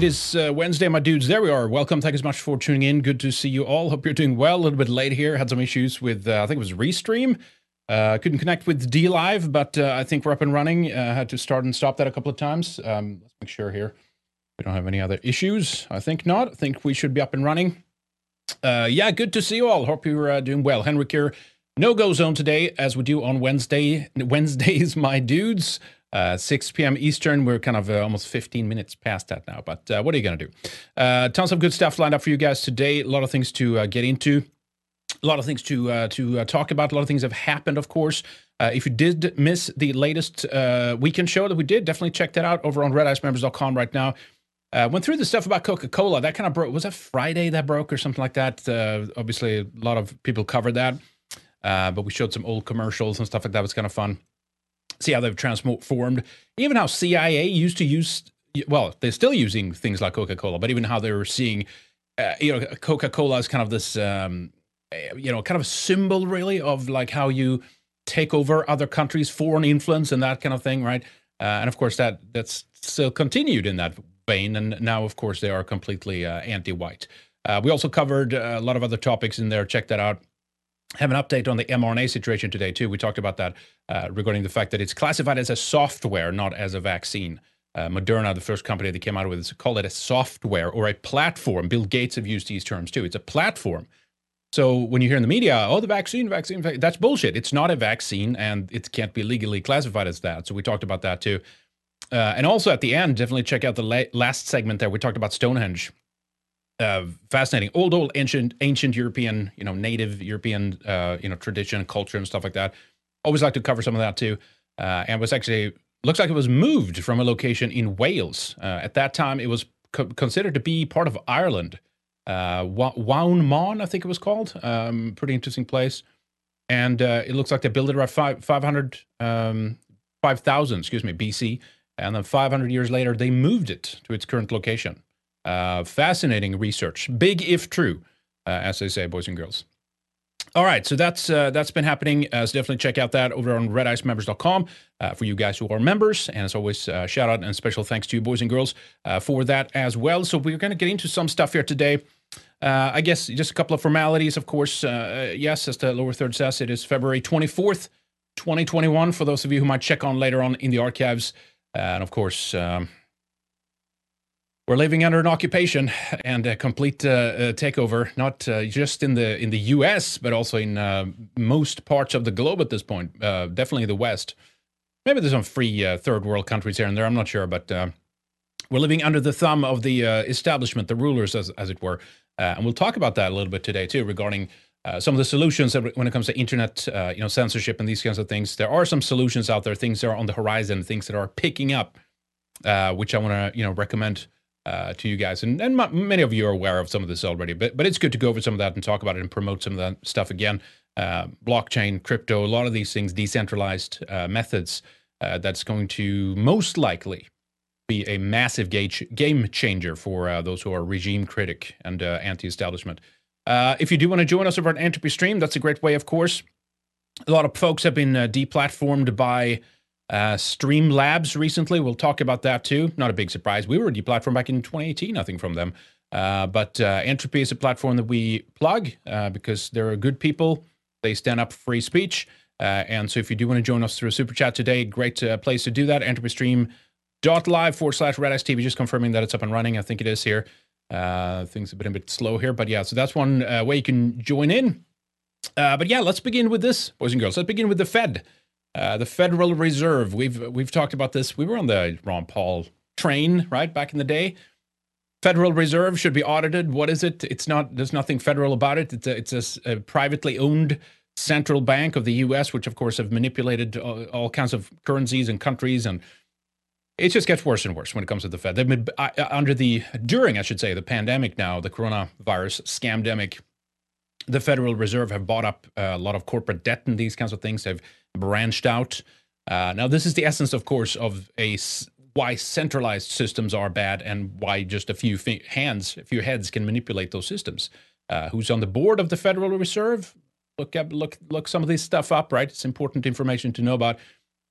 it is uh, Wednesday, my dudes. There we are. Welcome. Thank you so much for tuning in. Good to see you all. Hope you're doing well. A little bit late here. Had some issues with, uh, I think it was Restream. Uh, couldn't connect with DLive, but uh, I think we're up and running. Uh, had to start and stop that a couple of times. Um, let's make sure here we don't have any other issues. I think not. I think we should be up and running. Uh, yeah, good to see you all. Hope you're doing well. Henrik here. No go zone today, as we do on Wednesday. Wednesdays, my dudes. Uh, 6 p.m. Eastern. We're kind of uh, almost 15 minutes past that now, but uh, what are you going to do? Uh, tons of good stuff lined up for you guys today. A lot of things to uh, get into, a lot of things to uh, to talk about. A lot of things have happened, of course. if you did miss the latest weekend show that we did, definitely check that out over on redicemembers.com right now. went through the stuff about Coca Cola. That kind of broke. Was that Friday that broke or something like that? obviously, a lot of people covered that. but we showed some old commercials and stuff like that. It was kind of fun see how they've transformed. Even how CIA used to use, well, they're still using things like Coca Cola, but even how they were seeing, uh, you know, Coca Cola is kind of this, um, eh, you know, kind of a symbol really of like how you take over other countries, foreign influence, and that kind of thing, right? Uh, and of course, that that's still continued in that vein. And now, of course, they are completely uh, anti-white. Uh, we also covered uh, a lot of other topics in there. Check that out have an update on the mRNA situation today, too. We talked about that uh, regarding the fact that it's classified as a software, not as a vaccine. Uh, Moderna, the first company that came out with it, called it a software or a platform. Bill Gates have used these terms too. It's a platform. So when you hear in the media, oh, the vaccine, vaccine, that's bullshit. It's not a vaccine and it can't be legally classified as that. So we talked about that too. Uh, and also at the end, definitely check out the la- last segment there. We talked about Stonehenge uh, fascinating old old ancient ancient european you know native european uh, you know tradition culture and stuff like that always like to cover some of that too uh, and was actually looks like it was moved from a location in wales uh, at that time it was co- considered to be part of ireland uh, Waun Mawn, I think it was called. Um, pretty interesting place. And uh, it looks like they built it around five, 500, um, 5,000, excuse me, BC. And then 500 years later, they moved it to its current location. Uh, fascinating research. Big if true, uh, as they say, boys and girls. All right, so that's uh, that's been happening. Uh, so definitely check out that over on redicemembers.com uh, for you guys who are members. And as always, shout out and special thanks to you, boys and girls, for that as well. So we're going to get into some stuff here today. I guess just a couple of formalities, of course. Yes, as the lower third says, it is February 24th, 2021. For those of you who might check on later on in the archives, and of course. Um, we're living under an occupation and a complete uh, uh, takeover, not uh, just in the in the U.S. but also in uh, most parts of the globe at this point. Uh, definitely the West. Maybe there's some free uh, third world countries here and there. I'm not sure, but we're living under the thumb of the establishment, the rulers, as as it were. and we'll talk about that a little bit today too, regarding. some of the solutions when it comes to internet, you know, censorship and these kinds of things. There are some solutions out there, things that are on the horizon, things that are picking up, which I want to, you know, recommend uh, to you guys. And, and many of you are aware of some of this already, but, but it's good to go over some of that and talk about it and promote some of that stuff again. Uh, blockchain, crypto, a lot of these things, decentralized uh, methods, uh, that's going to most likely be a massive gauge, game changer for uh, those who are regime critic and uh, anti-establishment. if you do want to join us over at Entropy Stream, that's a great way, of course. A lot of folks have been deplatformed by uh, Streamlabs recently. We'll talk about that too. Not a big surprise. We were a deplatformed back in 2018, I think, from them. Uh, but uh, Entropy is a platform that we plug uh, because they're good people. They stand up for free speech. Uh, and so if you do want to join us through a super chat today, great uh, place to do that. EntropyStream.live forward slash Red TV. Just confirming that it's up and running. I think it is here. Things have been a bit slow here, but yeah, so that's one way you can join in. but yeah, let's begin with this, boys and girls. Let's begin with the Fed. Uh, the Federal Reserve. We've we've talked about this. We were on the Ron Paul train, right, back in the day. Federal Reserve should be audited. What is it? It's not. There's nothing federal about it. It's a, it's a, a privately owned central bank of the U.S., which of course have manipulated all, all, kinds of currencies and countries, and it just gets worse and worse when it comes to the Fed. They've been uh, under the during, I should say, the pandemic now, the coronavirus scam scamdemic. The Federal Reserve have bought up a lot of corporate debt and these kinds of things. They've branched out. Uh, now, this is the essence, of course, of a why centralized systems are bad and why just a few hands, a few heads can manipulate those systems. Uh, who's on the board of the Federal Reserve? Look up, look, look some of this stuff up, right? It's important information to know about.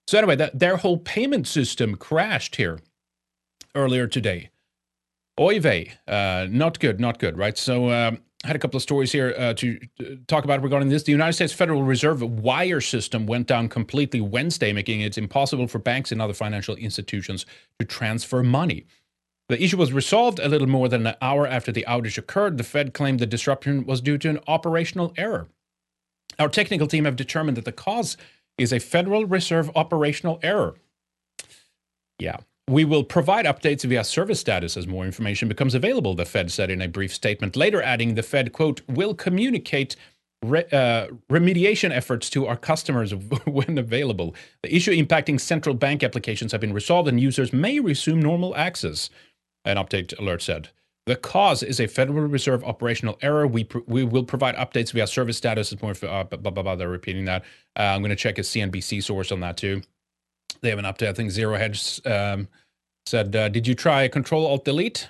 So anyway, that their whole payment system crashed here earlier today. Oy vey, uh, not good, not good, right? So um, I had a couple of stories here uh, to talk about regarding this. The United States Federal Reserve wire system went down completely Wednesday, making it impossible for banks and other financial institutions to transfer money. The issue was resolved a little more than an hour after the outage occurred. The Fed claimed the disruption was due to an operational error. Our technical team have determined that the cause is a Federal Reserve operational error. Yeah. We will provide updates via service status as more information becomes available, the Fed said in a brief statement, later adding the Fed, quote, will communicate re- uh, remediation efforts to our customers when available. The issue impacting central bank applications have been resolved and users may resume normal access, an update alert said. The cause is a Federal Reserve operational error. We pr- we will provide updates via service status. As more, uh, blah, blah, blah, they're repeating that. Uh, I'm going to check a CNBC source on that too. They have an update. I think Zero Hedge um, said, uh, "Did you try Control Alt Delete?"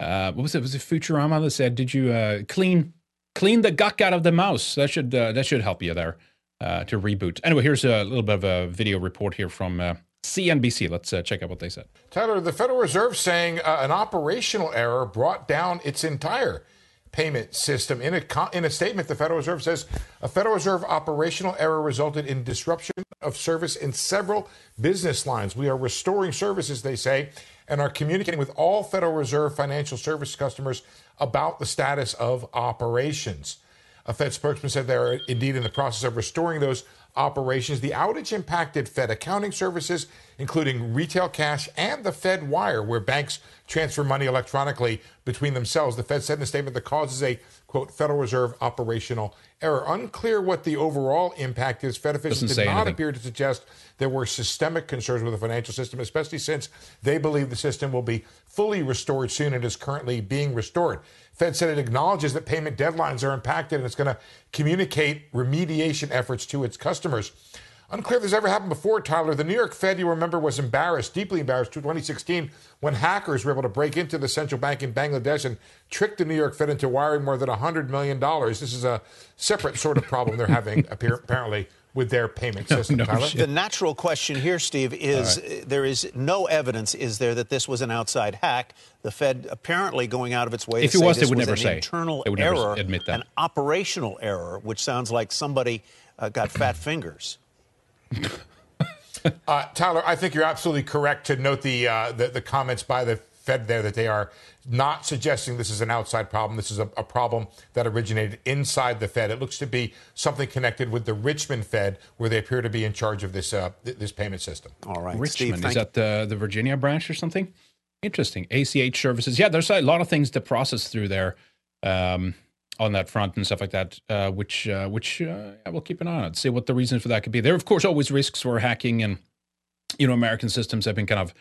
Uh, what was it? Was it Futurama that said, "Did you uh, clean clean the guck out of the mouse?" That should uh, that should help you there uh, to reboot. Anyway, here's a little bit of a video report here from uh, CNBC. Let's uh, check out what they said. Tyler, the Federal Reserve saying uh, an operational error brought down its entire payment system. In a, in a statement, the Federal Reserve says a Federal Reserve operational error resulted in disruption of service in several business lines. We are restoring services, they say, and are communicating with all Federal Reserve financial service customers about the status of operations. A Fed spokesman said they are indeed in the process of restoring those operations. The outage impacted Fed accounting services, including retail cash and the Fed wire, where banks transfer money electronically between themselves. The Fed said in a statement that causes a quote Federal Reserve operational error. Unclear what the overall impact is. Fed officials did not anything. appear to suggest there were systemic concerns with the financial system, especially since they believe the system will be fully restored soon and is currently being restored. Fed said it acknowledges that payment deadlines are impacted and it's going to communicate remediation efforts to its customers. Unclear if this ever happened before, Tyler. The New York Fed, you remember, was embarrassed, deeply embarrassed, in 2016 when hackers were able to break into the central bank in Bangladesh and trick the New York Fed into wiring more than $100 million. This is a separate sort of problem they're having, apparently, with their payment system. No, no the natural question here, Steve, is right. there is no evidence, is there, that this was an outside hack? The Fed apparently going out of its way if to say was, this would was never an say. internal would error, never admit that. an operational error, which sounds like somebody uh, got fat fingers. uh, Tyler, I think you're absolutely correct to note the, uh, the, the comments by the Fed there that they are not suggesting this is an outside problem. This is a, a, problem that originated inside the Fed. It looks to be something connected with the Richmond Fed, where they appear to be in charge of this uh, this payment system. All right, Richmond Steve, is that the the Virginia branch or something? Interesting. ACH services. Yeah, there's a lot of things to process through there. Um, on that front and stuff like that, uh, which uh, which uh, I will keep an eye on. See what the reason for that could be. There, of course, always risks for hacking, and you know, American systems have been kind of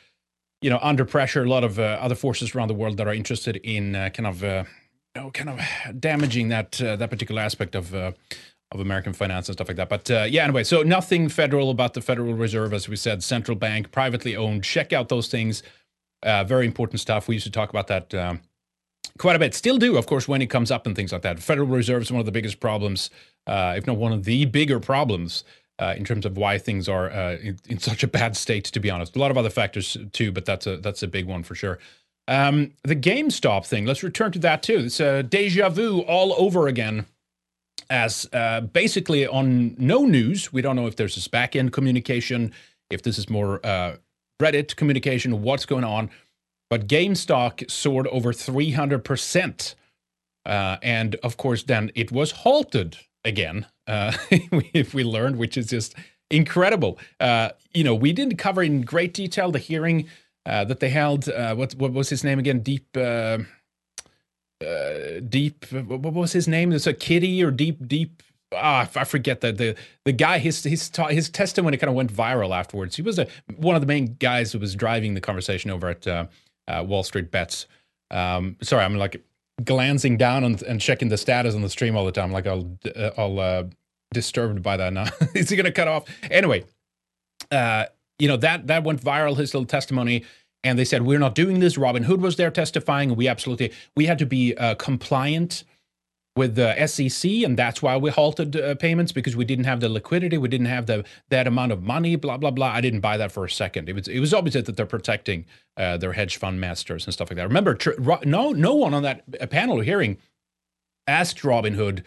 you know under pressure. A lot of uh, other forces around the world that are interested in uh, kind of uh, you know kind of damaging that that particular aspect of. of American finance and stuff like that. But yeah, anyway, so nothing federal about the Federal Reserve, as we said, central bank, privately owned. Check out those things. very important stuff. We used to talk about that um, quite a bit. Still do, of course, when it comes up and things like that. Federal Reserve is one of the biggest problems, uh, if not one of the bigger problems. Uh, in terms of why things are uh, in, in, such a bad state, to be honest, a lot of other factors too, but that's a that's a big one for sure. Um, the GameStop thing. Let's return to that too. It's a deja vu all over again. As uh, basically on no news, we don't know if there's this back end communication, if this is more uh, Reddit communication, what's going on. But GameStop soared over 300%. Uh, and of course, then it was halted again, uh, if we learned, which is just incredible. Uh, you know, we didn't cover in great detail the hearing uh, that they held. Uh, what, what was his name again? Deep. Uh, deep. What was his name? It's a kitty or deep, deep ah, I forget that the the guy his his his testimony kind of went viral afterwards. He was a, one of the main guys who was driving the conversation over at uh, uh, Wall Street Bets. Um, sorry, I'm like glancing down and, and, checking the status on the stream all the time. Like I'll uh, I'll uh, disturbed by that now. Is he going to cut off? Anyway, uh, you know that that went viral. His little testimony. And they said, we're not doing this. Robinhood was there testifying. We absolutely, we had to be uh, compliant with the SEC, and that's why we halted uh, payments because we didn't have the liquidity, we didn't have the that amount of money, blah blah blah. I didn't buy that for a second. It was it was obvious that they're protecting uh, their hedge fund masters and stuff like that. Remember, tr- no no one on that uh, panel hearing asked Robin Robinhood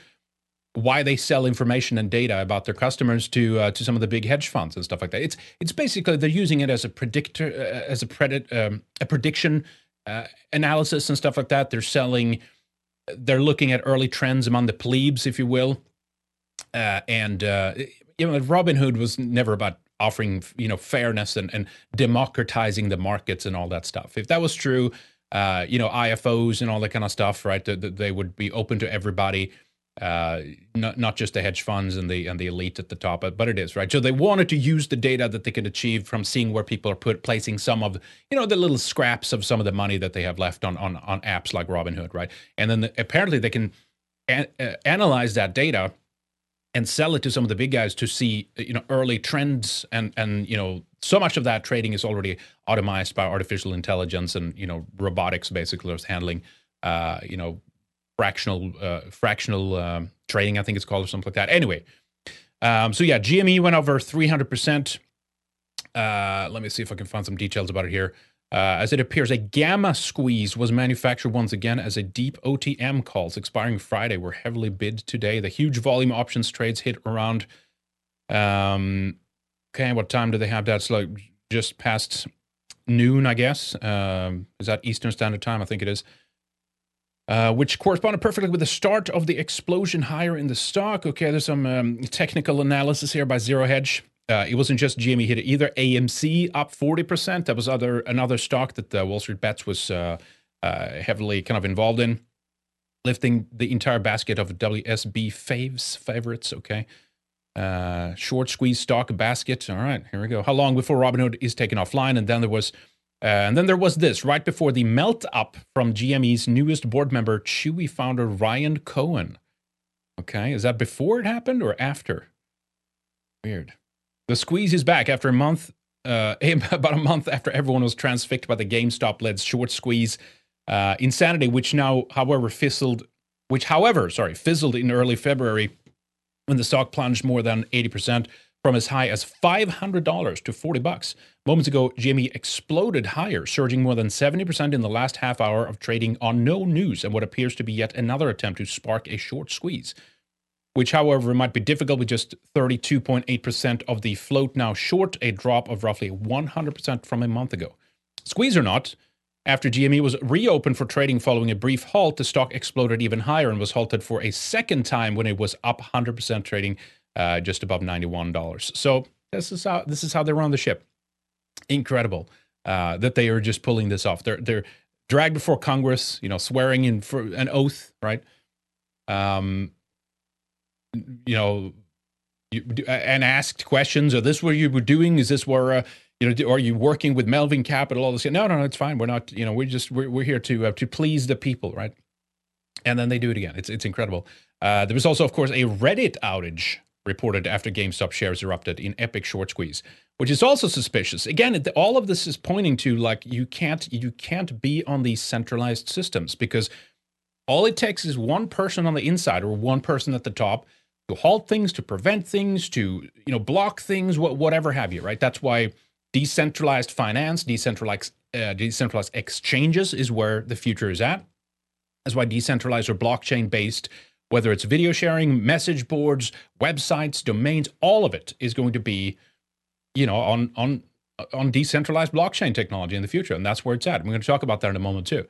why they sell information and data about their customers to uh, to some of the big hedge funds and stuff like that. It's it's basically they're using it as a predictor uh, as a predit um, a prediction uh, analysis and stuff like that. They're selling they're looking at early trends among the plebes, if you will. Uh, and uh, you know, Robinhood was never about offering you know fairness and, and democratizing the markets and all that stuff. If that was true, uh, you know, IFOs and all that kind of stuff, right? That they would be open to everybody uh, not not just the hedge funds and the and the elite at the top, but, but it is right. So they wanted to use the data that they could achieve from seeing where people are put placing some of you know the little scraps of some of the money that they have left on on on apps like Robinhood, right? And then the, apparently they can uh, analyze that data and sell it to some of the big guys to see you know early trends and and you know so much of that trading is already automated by artificial intelligence and you know robotics basically is handling uh, you know fractional uh, fractional um, trading, I think it's called, or something like that. Anyway, um, so yeah, GME went over 300%. Uh, let me see if I can find some details about it here. Uh, as it appears, a gamma squeeze was manufactured once again as a deep OTM calls expiring Friday were heavily bid today. The huge volume options trades hit around. Um, okay, what time do they have that? It's like just past noon, I guess. Um, is that Eastern Standard Time? I think it is uh, which corresponded perfectly with the start of the explosion higher in the stock. Okay, there's some um, technical analysis here by Zero Hedge. Uh, it wasn't just GME hit it either. AMC up 40%. That was other another stock that the Wall Street Bets was uh, uh, heavily kind of involved in, lifting the entire basket of WSB faves favorites. Okay. Uh, short squeeze stock basket. All right, here we go. How long before Robinhood is taken offline? And then there was uh, and then there was this right before the melt up from GME's newest board member, Chewy founder Ryan Cohen. Okay, is that before it happened or after? Weird. The squeeze is back after a month, uh, about a month after everyone was transfixed by the GameStop led short squeeze uh, insanity, which now, however, fizzled, which, however, sorry, fizzled in early February when the stock plunged more than 80% from as high as $500 to 40 bucks. Moments ago, GME exploded higher, surging more than 70% in the last half hour of trading on no news and what appears to be yet another attempt to spark a short squeeze. Which, however, might be difficult with just 32.8% of the float now short, a drop of roughly 100% from a month ago. Squeeze or not, after GME was reopened for trading following a brief halt, the stock exploded even higher and was halted for a second time when it was up 100% trading uh, just above $91. So this is how this is how they run the ship. Incredible uh, that they are just pulling this off. They're they're dragged before Congress, you know, swearing in for an oath, right? Um, you know, you, and asked questions. Are this what you were doing? Is this where uh, you know? Are you working with Melvin Capital? All this? No, no, no. It's fine. We're not. You know, we're just we're, we're here to uh, to please the people, right? And then they do it again. It's it's incredible. Uh, there was also, of course, a Reddit outage reported after GameStop shares erupted in epic short squeeze, which is also suspicious. Again, all of this is pointing to like you can't you can't be on these centralized systems because all it takes is one person on the inside or one person at the top to halt things, to prevent things, to you know block things, whatever have you. Right? That's why decentralized finance, decentralized uh, decentralized exchanges is where the future is at. That's why decentralized or blockchain based whether it's video sharing, message boards, websites, domains, all of it is going to be, you know, on on on decentralized blockchain technology in the future, and that's where it's at. We're going to talk about that in a moment too.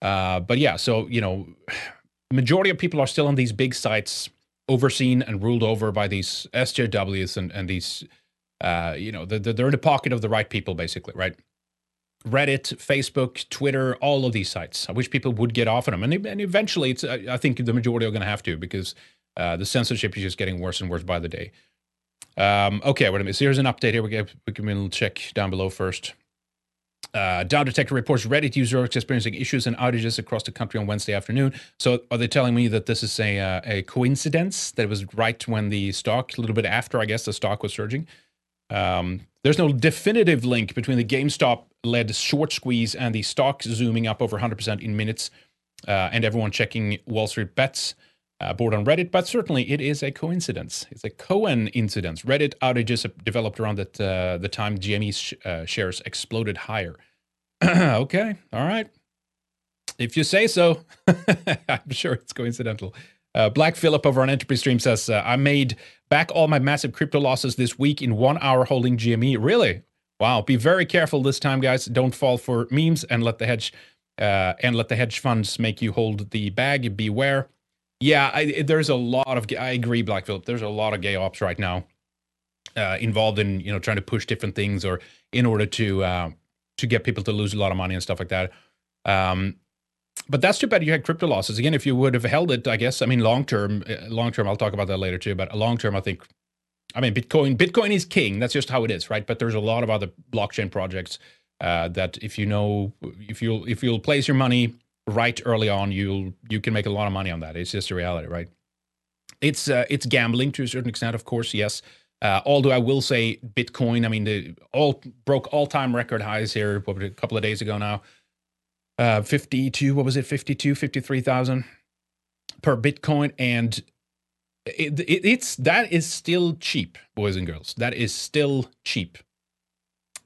Uh, but yeah, so you know, majority of people are still on these big sites, overseen and ruled over by these SJWs and and these, uh, you know, they're, they're in the pocket of the right people, basically, right? Reddit, Facebook, Twitter, all of these sites. I wish people would get off of them, and, and eventually, it's I think the majority are going to have to because uh, the censorship is just getting worse and worse by the day. Um, okay, wait a minute. So here's an update here. We get we can check down below first. Uh, Downdetector reports Reddit users experiencing issues and outages across the country on Wednesday afternoon. So, are they telling me that this is a uh, a coincidence that it was right when the stock, a little bit after, I guess, the stock was surging? Um, there's no definitive link between the GameStop led short squeeze and the stock zooming up over 100% in minutes, uh, and everyone checking Wall Street bets. Uh, board on Reddit, but certainly it is a coincidence. It's a Cohen incident. Reddit outages developed around that, uh, the time GME sh- uh, shares exploded higher. okay, all right. If you say so, I'm sure it's coincidental. Uh, Black Phillip over on Entropy Stream says, uh, I made back all my massive crypto losses this week in one hour holding GME. Really? Wow. Be very careful this time, guys. Don't fall for memes and let the hedge uh, and let the hedge funds make you hold the bag. Beware. Yeah, I, there's a lot of. I agree, Black Phillip. There's a lot of gay ops right now uh, involved in you know trying to push different things or in order to uh, to get people to lose a lot of money and stuff like that. Um, but that's too bad you had crypto losses. Again, if you would have held it, I guess. I mean, long term, uh, long term. I'll talk about that later too. But long term, I think. I mean, Bitcoin. Bitcoin is king. That's just how it is, right? But there's a lot of other blockchain projects uh, that if you know, if you'll if you'll place your money right early on, you'll you can make a lot of money on that. It's just a reality, right? It's uh, it's gambling to a certain extent, of course. Yes. Uh, although I will say Bitcoin, I mean, the all broke all time record highs here what, a couple of days ago now uh, 52, what was it, 52, 53,000 per Bitcoin. And it, it, it's that is still cheap, boys and girls. That is still cheap.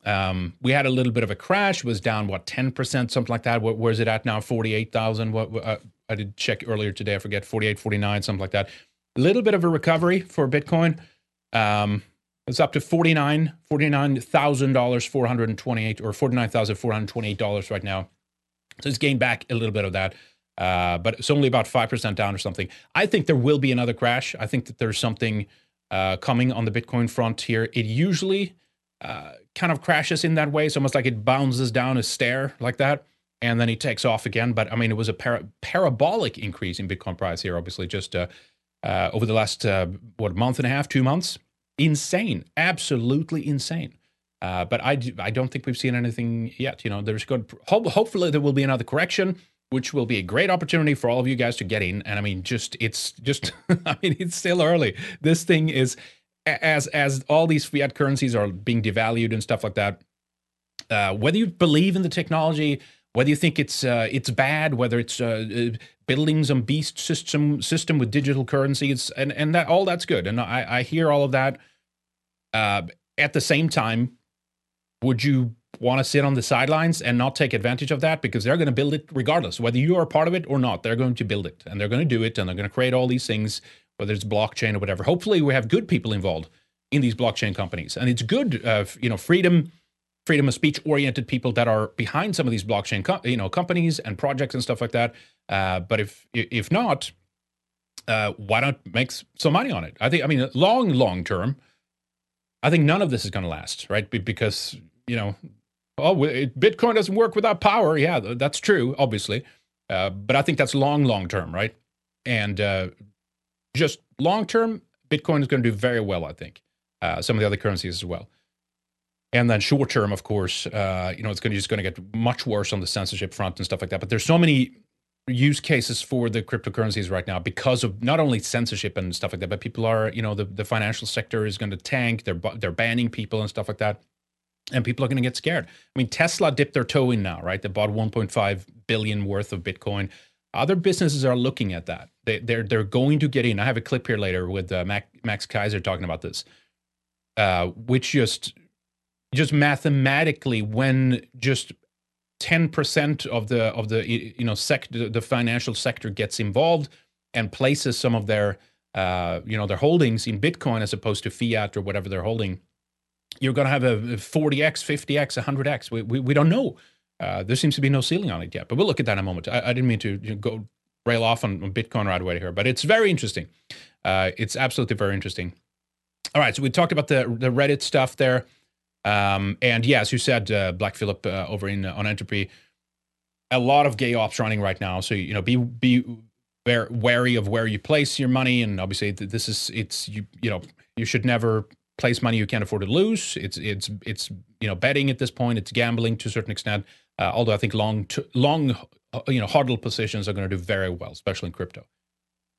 Um, we had a little bit of a crash, was down what 10%, something like that. What, where's it at now? 48,000. What uh, I did check earlier today, I forget 48, 49, something like that. A little bit of a recovery for Bitcoin. Um, it's up to $49, $49,000, 428 or $49,428 right now. So it's gained back a little bit of that. Uh, but it's only about 5% down or something. I think there will be another crash. I think that there's something uh, coming on the Bitcoin front here. It usually uh, kind of crashes in that way. It's almost like it bounces down a stair like that, and then it takes off again. But I mean, it was a para- parabolic increase in Bitcoin price here, obviously, just uh, uh, over the last, uh, what, month and a half, two months? Insane. Absolutely insane. Uh, but I, I don't think we've seen anything yet. You know, there's good. Ho- hopefully, there will be another correction, which will be a great opportunity for all of you guys to get in. And I mean, just it's just, I mean, it's still early. This thing is as as all these fiat currencies are being devalued and stuff like that. Uh, whether you believe in the technology, whether you think it's uh, it's bad, whether it's uh, uh building some beast system system with digital currencies, and and that all that's good, and I, I hear all of that. Uh, at the same time, would you want to sit on the sidelines and not take advantage of that because they're going to build it regardless whether you are part of it or not they're going to build it and they're going to do it and they're going to create all these things whether it's blockchain or whatever hopefully we have good people involved in these blockchain companies and it's good uh, you know freedom freedom of speech oriented people that are behind some of these blockchain co- you know companies and projects and stuff like that uh, but if if not uh, why not make some money on it i think i mean long long term I think none of this is going to last, right? Because you know, oh, Bitcoin doesn't work without power. Yeah, that's true, obviously. Uh, but I think that's long, long term, right? And uh, just long term, Bitcoin is going to do very well, I think. Uh, some of the other currencies as well. And then short term, of course, uh, you know, it's going to just going to get much worse on the censorship front and stuff like that. But there's so many use cases for the cryptocurrencies right now because of not only censorship and stuff like that, but people are, you know, the, the financial sector is going to tank. They're they're banning people and stuff like that and people are going to get scared. I mean, Tesla dipped their toe in now, right? They bought 1.5 billion worth of Bitcoin. Other businesses are looking at that. They, they're, they're going to get in. I have a clip here later with uh, Mac, Max Keiser talking about this, uh, which just just mathematically, when just 10% of the of the you know sector, the financial sector gets involved and places some of their uh, you know their holdings in Bitcoin as opposed to fiat or whatever they're holding you're going to have a 40x, 50x, 100x. We, we, we don't know. Uh, there seems to be no ceiling on it yet, but we'll look at that in a moment. I, I didn't mean to go rail off on, on, Bitcoin right away here, but it's very interesting. Uh, it's absolutely very interesting. All right, so we talked about the the Reddit stuff there, um, and yeah, as you said, uh, Black Phillip uh, over in uh, on Entropy, a lot of gay ops running right now. So you know, be be wary of where you place your money, and obviously this is it's you you know you should never place money you can't afford to lose. It's it's it's you know betting at this point. It's gambling to a certain extent. Uh, although I think long t- long you know hodl positions are going to do very well, especially in crypto.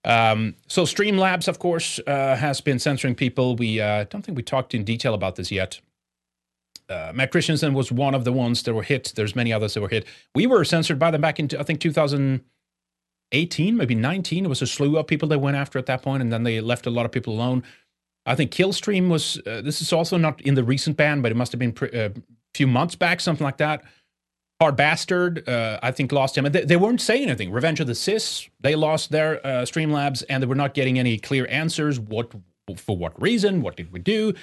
Um, so Streamlabs, of course, uh, has been censoring people. We uh, don't think we talked in detail about this yet. Uh, Matt Christiansen was one of the ones that were hit. There's many others that were hit. We were censored by them back in I think 2018, maybe 19. It was a slew of people they went after at that point, and then they left a lot of people alone. I think Killstream was. Uh, this is also not in the recent ban, but it must have been a uh, few months back, something like that. Hard Bastard, uh, I think, lost him. They, they, weren't saying anything. Revenge of the Cis, they lost their uh, Streamlabs, and they were not getting any clear answers. What for? What reason? What did we do?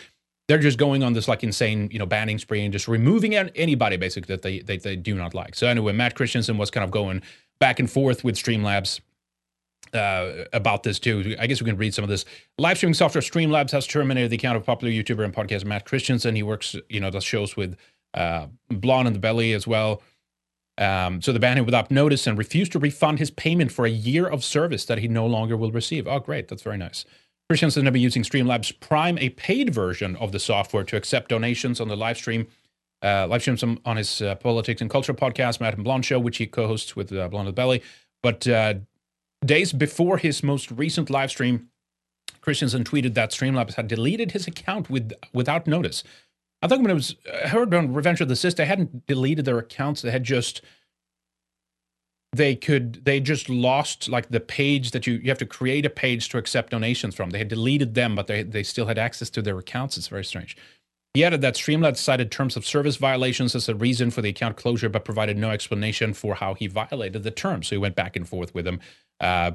They're just going on this like insane, you know, banning spree and just removing anybody basically that they, they they do not like. So anyway, Matt Christiansen was kind of going back and forth with Streamlabs uh, about this too. I guess we can read some of this. Live streaming software Streamlabs has terminated the account of popular YouTuber and podcast Matt Christiansen. He works, you know, does shows with uh, Blonde in the Belly as well. Um, so the banned him without notice and refused to refund his payment for a year of service that he no longer will receive. Oh, great. That's very nice. Christiansen have been using Streamlabs Prime, a paid version of the software, to accept donations on the live stream. Uh, live streams on his uh, politics and culture podcast, Matt and Blonde Show, which he co-hosts with uh, Blonde in the Belly. But uh, Days before his most recent live stream, Christiansen tweeted that Streamlabs had deleted his account with without notice. I think when it was heard on Revenge of the Cis, they hadn't deleted their accounts. They had just they could they just lost like the page that you you have to create a page to accept donations from. They had deleted them, but they they still had access to their accounts. It's very strange. He added that Streamlabs cited terms of service violations as a reason for the account closure, but provided no explanation for how he violated the terms. So he went back and forth with him. Uh,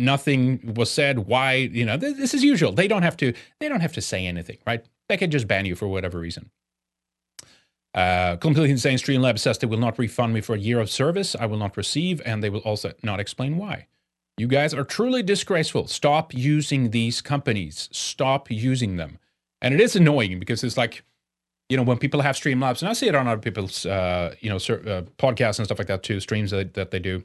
nothing was said. Why? You know, this, is usual. They don't have to. They don't have to say anything, right? They can just ban you for whatever reason. Uh, completely insane. Streamlabs says they will not refund me for a year of service. I will not receive, and they will also not explain why. You guys are truly disgraceful. Stop using these companies. Stop using them. And it is annoying because it's like, you know, when people have Streamlabs, and I see it on other people's, uh, you know, uh, podcasts and stuff like that too, streams that, that they do.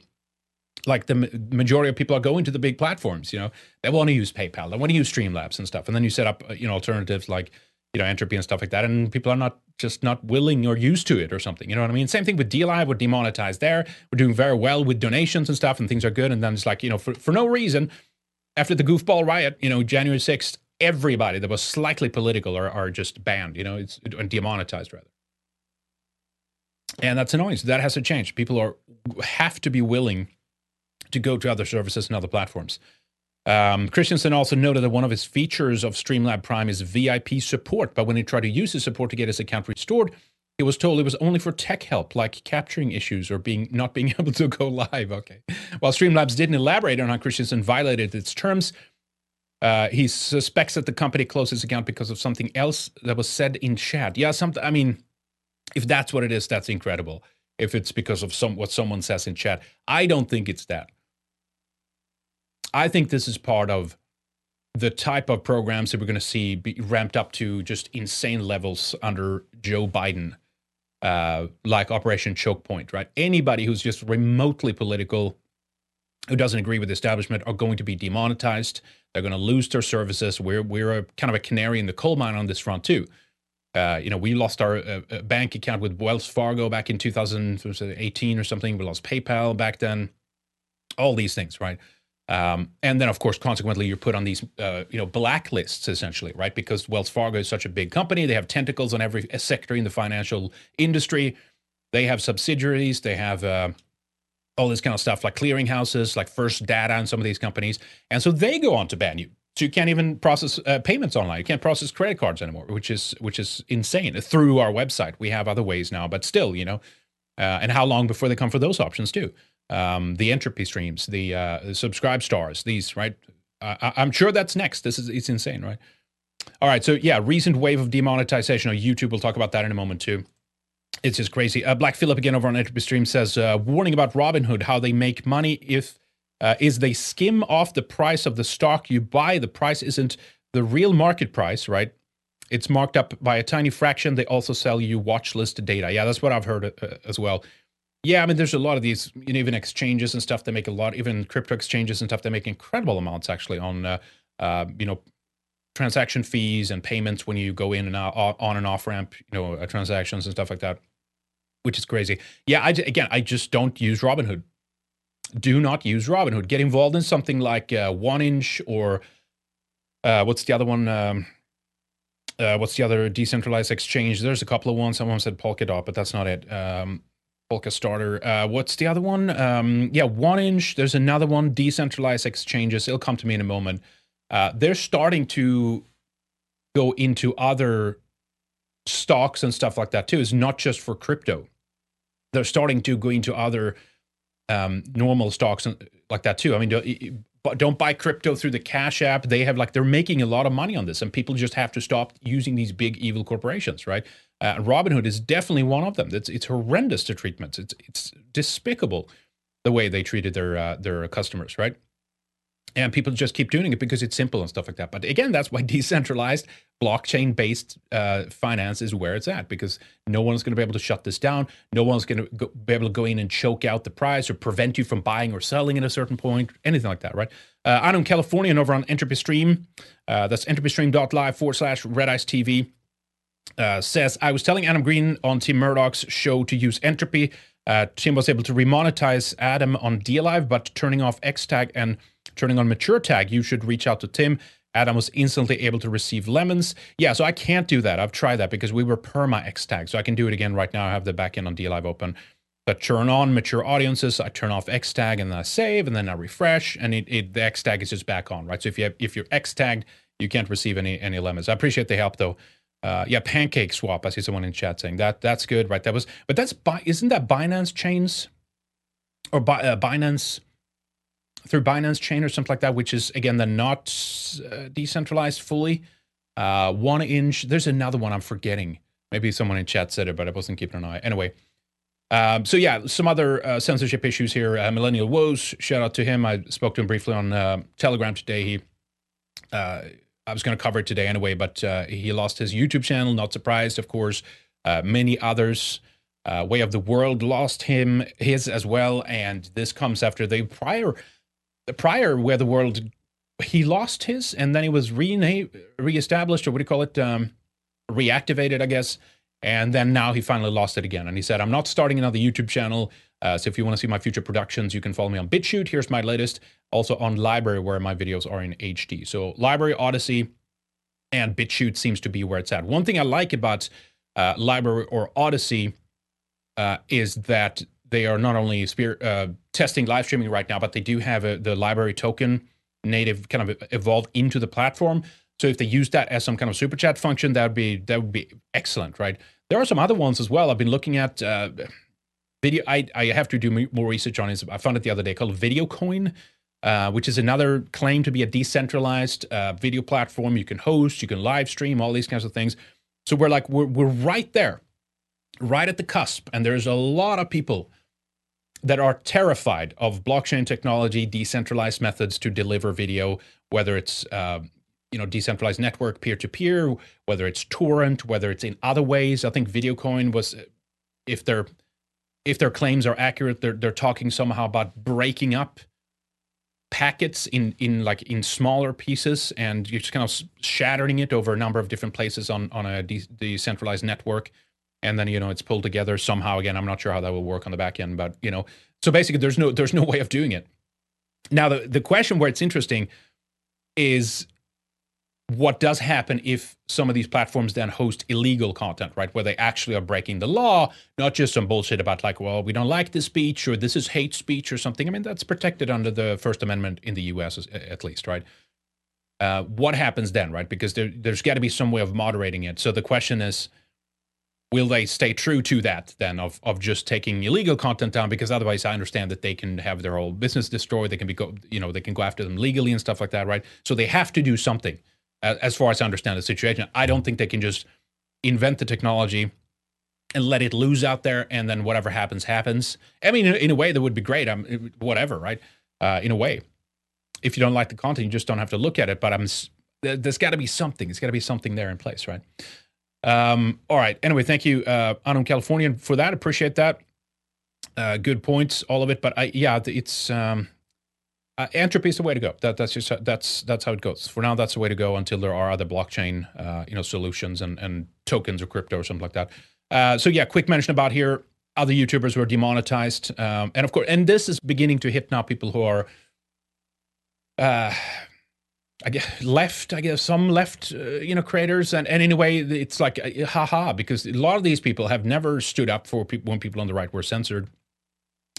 Like the majority of people are going to the big platforms, you know, they want to use PayPal, they want to use Streamlabs and stuff. And then you set up, uh, you know, alternatives like, you know, Entropy and stuff like that. And people are not just not willing or used to it or something. You know what I mean? Same thing with DLive, we're demonetized there. We're doing very well with donations and stuff, and things are good. And then it's like, you know, for, for no reason, after the goofball riot, you know, January 6th, everybody that was slightly political are, are just banned, you know, it's demonetized rather. And that's annoying. So that has to change. People are have to be willing to go to other services and other platforms. Um, Christiansen also noted that one of his features of Streamlab Prime is VIP support, but when he tried to use his support to get his account restored, he was told it was only for tech help, like capturing issues or being not being able to go live. Okay. While Streamlabs didn't elaborate on how Christiansen violated its terms, uh, he suspects that the company closed his account because of something else that was said in chat. Yeah, something. I mean, if that's what it is, that's incredible. If it's because of some what someone says in chat, I don't think it's that. I think this is part of the type of programs that we're going to see be ramped up to just insane levels under Joe Biden, uh, like Operation Choke Point, right? Anybody who's just remotely political, who doesn't agree with the establishment, are going to be demonetized. They're going to lose their services. We're we're a, kind of a canary in the coal mine on this front too. Uh, you know, we lost our uh, uh bank account with Wells Fargo back in 2018 or something. We lost PayPal back then. All these things, right? Um, and then, of course, consequently, you're put on these, uh, you know, blacklists essentially, right? Because Wells Fargo is such a big company; they have tentacles on every sector in the financial industry. They have subsidiaries. They have uh, all this kind of stuff, like clearinghouses, like First Data, and some of these companies. And so they go on to ban you. So you can't even process uh, payments online. You can't process credit cards anymore, which is which is insane. Through our website, we have other ways now, but still, you know. Uh, and how long before they come for those options too? Um, the entropy streams, the uh, subscribe stars, these right. I, I'm sure that's next. This is it's insane, right? All right, so yeah, recent wave of demonetization on YouTube. We'll talk about that in a moment too. It's just crazy. Uh, Black Phillip again over on Entropy Stream says, uh, warning about Robinhood, how they make money if uh, is they skim off the price of the stock you buy. The price isn't the real market price, right? It's marked up by a tiny fraction. They also sell you watch list data. Yeah, that's what I've heard uh, as well. Yeah, I mean, there's a lot of these, you know, even exchanges and stuff. They make a lot, even crypto exchanges and stuff. They make incredible amounts actually on, uh, uh, you know, transaction fees and payments when you go in and out on and off ramp, you know, uh, transactions and stuff like that, which is crazy. Yeah, I, again, I just don't use Robinhood. Do not use Robinhood. Get involved in something like uh, One Inch or uh, what's the other one? Um, uh, what's the other decentralized exchange? There's a couple of ones. Someone said Polkadot, but that's not it. Um, Polkastarter. Uh, what's the other one? Um, yeah, one inch. There's another one. Decentralized exchanges. It'll come to me in a moment. Uh, they're starting to go into other stocks and stuff like that too. It's not just for crypto. They're starting to go into other um, normal stocks and like that too. I mean, don't, buy crypto through the Cash App. They have like they're making a lot of money on this, and people just have to stop using these big evil corporations, right? Uh, Robinhood is definitely one of them. It's it's horrendous to treatments. It's it's despicable the way they treated their uh, their customers, right? And people just keep doing it because it's simple and stuff like that. But again, that's why decentralized blockchain based uh, finance is where it's at because no one's going to be able to shut this down. No one's going to be able to go in and choke out the price or prevent you from buying or selling at a certain point, anything like that, right? Uh, I'm in California and over on Entropy Stream. Uh, that's entropystream.live forward slash Red Ice TV. Uh, says, I was telling Adam Green on Tim Murdoch's show to use Entropy. Uh, Tim was able to remonetize Adam on DLive, but turning off Xtag and turning on mature tag, you should reach out to Tim. Adam was instantly able to receive lemons. Yeah, so I can't do that. I've tried that because we were perma X tag. So I can do it again right now. I have the backend on DLive open. But turn on mature audiences, I turn off X tag and then I save and then I refresh and it, it the X tag is just back on, right? So if you have, if you're X tagged, you can't receive any any lemons. I appreciate the help though. Uh, yeah, pancake swap. I see someone in chat saying that that's good, right? That was, but that's isn't that Binance chains or uh, Binance through Binance Chain or something like that, which is again the not uh, decentralized fully. Uh, one inch. There's another one I'm forgetting. Maybe someone in chat said it, but I wasn't keeping an eye. Anyway, um, so yeah, some other uh, censorship issues here. Uh, Millennial Woes, shout out to him. I spoke to him briefly on uh, Telegram today. He, uh, I was going to cover it today anyway, but uh, he lost his YouTube channel. Not surprised, of course. Uh, many others. Way of the World lost him his as well, and this comes after the prior prior where the world he lost his and then he was re reestablished or what do you call it um, reactivated i guess and then now he finally lost it again. And he said i'm not starting another youtube channel uh, so if you want to see my future productions you can follow me on bitchute. Here's my latest. Also on LBRY where my videos are in hd so LBRY Odysee and bitchute seems to be where it's at. One thing i like about uh, LBRY or Odysee uh, is that they are not only uh, testing live streaming right now, but they do have a, the LBRY token native kind of evolved into the platform. So if they use that as some kind of super chat function, that would be that would be excellent, right? There are some other ones as well. I've been looking at uh, video. I I have to do more research on it. I found it the other day called VideoCoin, uh, which is another claim to be a decentralized uh, video platform. You can host, you can live stream, all these kinds of things. So we're like we're we're right there, right at the cusp, and there's a lot of people that are terrified of blockchain technology, decentralized methods to deliver video, whether it's uh, you know decentralized network peer to peer, whether it's torrent, whether it's in other ways. I think VideoCoin was, if their if their claims are accurate, they're they're talking somehow about breaking up packets in in like in smaller pieces and you're just kind of shattering it over a number of different places on on a de- decentralized network and then you know it's pulled together somehow again. I'm not sure how that will work on the back end but you know so basically there's no there's no way of doing it. Now the, the question where it's interesting is what does happen if some of these platforms then host illegal content right? Where they actually are breaking the law not just some bullshit about like well we don't like this speech or this is hate speech or something. I mean that's protected under the first amendment in the us at least right? Uh, what happens then right? Because there, there's got to be some way of moderating it. So the question is will they stay true to that then of, of just taking illegal content down? Because otherwise i understand that they can have their whole business destroyed. They can be go you know they can go after them legally and stuff like that right? So they have to do something as far as i understand the situation. I don't think they can just invent the technology and let it lose out there and then whatever happens happens. I mean in, a way that would be great. I'm whatever right? Uh, in a way. If you don't like the content you just don't have to look at it but i'm there's got to be something. It's got to be something there in place right um, all right. Anyway, thank you, uh, Unknown Californian, for that. Appreciate that. Uh, good points, all of it. But I, yeah, it's um, uh, entropy is the way to go. That, that's just that's that's how it goes. For now, that's the way to go until there are other blockchain, uh, you know, solutions and and tokens or crypto or something like that. Uh, so yeah, quick mention about here. Other YouTubers were demonetized, um, and of course, and this is beginning to hit now people who are. Uh, I guess left, I guess some left, uh, you know, creators, and, and anyway, it's like uh, haha because a lot of these people have never stood up for people when people on the right were censored.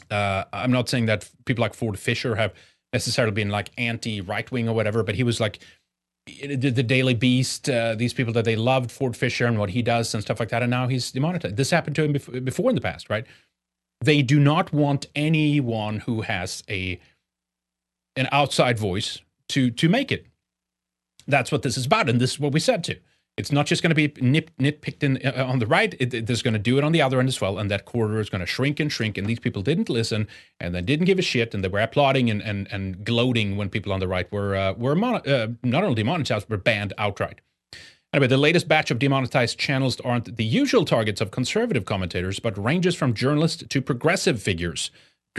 Uh, I'm not saying that people like Ford Fischer have necessarily been like anti right wing or whatever, but he was like the, the Daily Beast, uh, these people that they loved Ford Fischer and what he does and stuff like that, and now he's demonetized. This happened to him before, before in the past, right? They do not want anyone who has a an outside voice to to make it. That's what this is about, and this is what we said to. It's not just going to be nip, nitpicked in, uh, on the right. It, it, there's going to do it on the other end as well, and that corridor is going to shrink and shrink. And these people didn't listen, and then didn't give a shit, and they were applauding and and, and gloating when people on the right were uh, were mon- uh, not only demonetized but banned outright. Anyway, the latest batch of demonetized channels aren't the usual targets of conservative commentators, but ranges from journalists to progressive figures.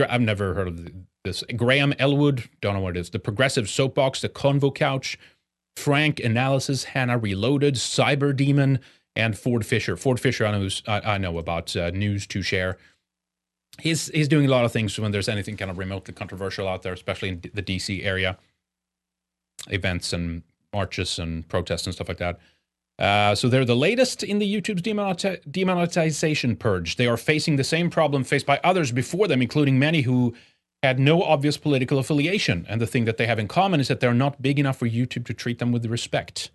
I've never heard of this. Graham Elwood, don't know what it is. The Progressive Soapbox, the Convo Couch, Frank Analysis, Hannah Reloaded, Cyber Demon, and Ford Fischer. Ford Fischer, I know, I know about uh, News2Share. He's he's doing a lot of things when there's anything kind of remotely controversial out there, especially in the DC area, events and marches and protests and stuff like that. Uh, so they're the latest in the YouTube's demonetization purge. They are facing the same problem faced by others before them, including many who had no obvious political affiliation. And the thing that they have in common is that they're not big enough for YouTube to treat them with respect.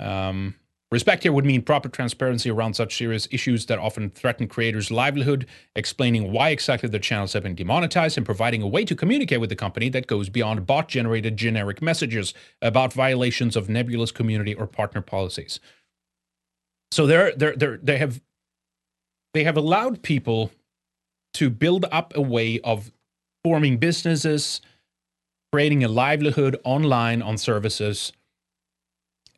Um, respect here would mean proper transparency around such serious issues that often threaten creators' livelihood, explaining why exactly their channels have been demonetized, and providing a way to communicate with the company that goes beyond bot generated generic messages about violations of nebulous community or partner policies. So they're, they're, they're, they have they have allowed people to build up a way of forming businesses, creating a livelihood online on services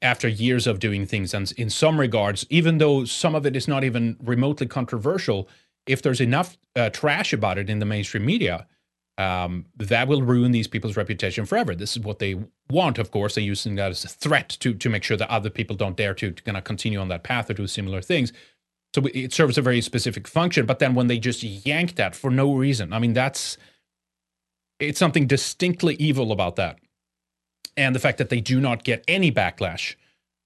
after years of doing things. And in some regards, even though some of it is not even remotely controversial, if there's enough uh, trash about it in the mainstream media, um, that will ruin these people's reputation forever. This is what they want, of course. They're using that as a threat to to make sure that other people don't dare to, to kind of continue on that path or do similar things. So it serves a very specific function. But then when they just yank that for no reason, I mean, that's it's something distinctly evil about that. And the fact that they do not get any backlash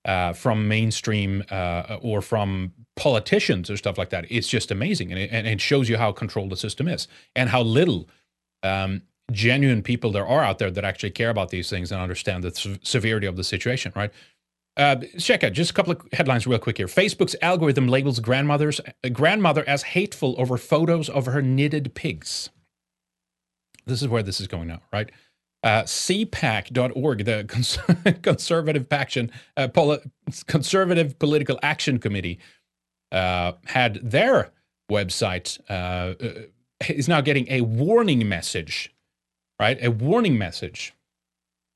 uh, from mainstream uh, or from politicians or stuff like that, it's just amazing. And it, and it shows you how controlled the system is and how little um, genuine people there are out there that actually care about these things and understand the se- severity of the situation, right? Uh, check out just a couple of headlines real quick here. Facebook's algorithm labels grandmother's grandmother as hateful over photos of her knitted pigs. This is where this is going now, right? Uh, CPAC.org, the Cons- Conservative Action, uh, Poli- Conservative Political Action Committee, uh, had their website uh, uh, is now getting a warning message, right? A warning message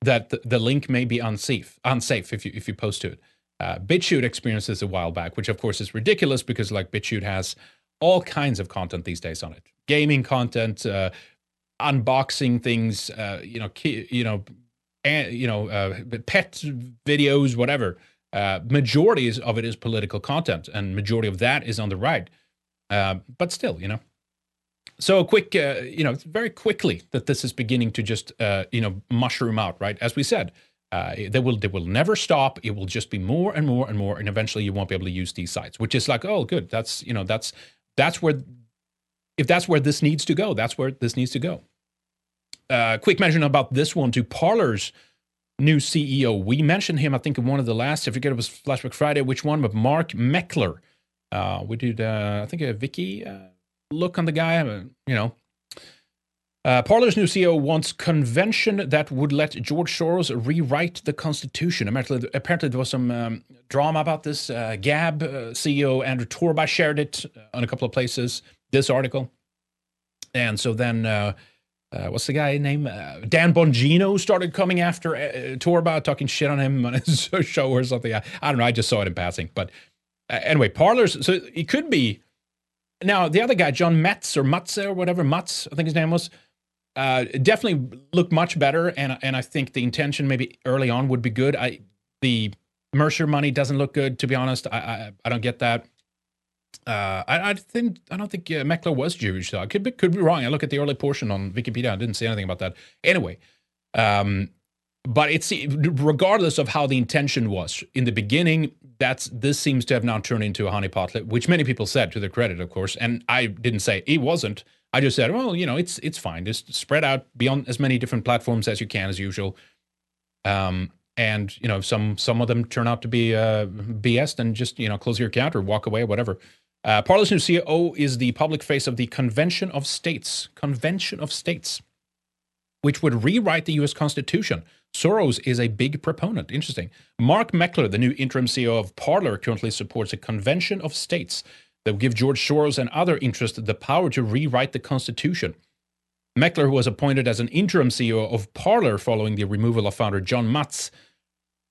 that the, the link may be unsafe, unsafe if you if you post to it. Uh, BitChute experienced this a while back, which of course is ridiculous because like BitChute has all kinds of content these days on it, gaming content, uh, unboxing things, uh, you know, you know, and, you know, uh, pet videos, whatever. Uh, majority of it is political content, and majority of that is on the right. Uh, but still, you know. So quick, uh, you know, very quickly that this is beginning to just, uh, you know, mushroom out. Right, as we said, uh, they will they will never stop. It will just be more and more and more, and eventually you won't be able to use these sites. Which is like, oh, good. That's you know, that's that's where if that's where this needs to go, that's where this needs to go. Uh, quick mention about this one to Parler's new CEO. We mentioned him, I think, in one of the last. I forget it was Flashback Friday, which one, but Mark Meckler. Uh, we did, uh, I think, a Vicky uh, look on the guy. Uh, you know, Parler's new CEO wants convention that would let George Soros rewrite the Constitution. Apparently, apparently there was some um, drama about this. Gab CEO Andrew Torba shared it on a couple of places. This article, and so then uh, what's the guy name? Uh, Dan Bongino started coming after uh, Torba, talking shit on him on his show or something. I, I, don't know. I just saw it in passing. But uh, anyway, Parlors. So it could be. Now, the other guy, John Metz or Mutz or whatever, Mutz, I think his name was, uh, definitely looked much better. And, and I think the intention maybe early on would be good. I The Mercer money doesn't look good, to be honest. I, I, I don't get that. Uh, I, I, think I don't think uh, was Jewish though. I could be could be wrong. I look at the early portion on Wikipedia. I didn't see anything about that. Anyway, um, but it's regardless of how the intention was in the beginning. That's this seems to have now turned into a honeypot, which many people said to their credit, of course. And I didn't say it wasn't. I just said, well, you know, it's it's fine. Just spread out beyond as many different platforms as you can, as usual. Um, and you know, some some of them turn out to be uh, BS. Then just you know, close your account or walk away, whatever. Uh, new CEO is the public face of the Convention of States. Convention of States, which would rewrite the U.S. Constitution. Soros is a big proponent. Interesting. Mark Meckler, the new interim CEO of Parler, currently supports a Convention of States that would give George Soros and other interests the power to rewrite the Constitution. Meckler, who was appointed as an interim CEO of Parler following the removal of founder John Matze,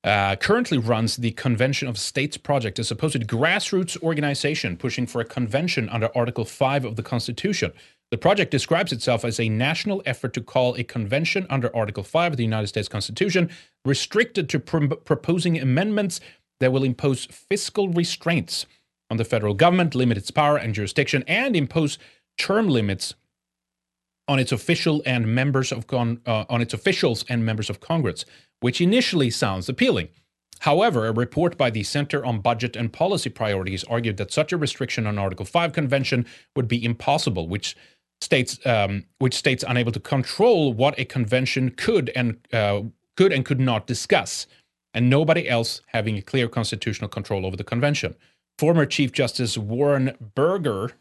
uh, currently runs the Convention of States Project, a supposed grassroots organization pushing for a convention under Article 5 of the Constitution. The project describes itself as a national effort to call a convention under Article 5 of the United States Constitution restricted to pr- proposing amendments that will impose fiscal restraints on the federal government, limit its power and jurisdiction, and impose term limits on its official and members of con- uh, on its officials and members of Congress, which initially sounds appealing. However, a report by the Center on Budget and Policy Priorities argued that such a restriction on Article 5 convention would be impossible, which states um, which states unable to control what a convention could and uh, could and could not discuss, and nobody else having a clear constitutional control over the convention. Former Chief Justice Warren Burger,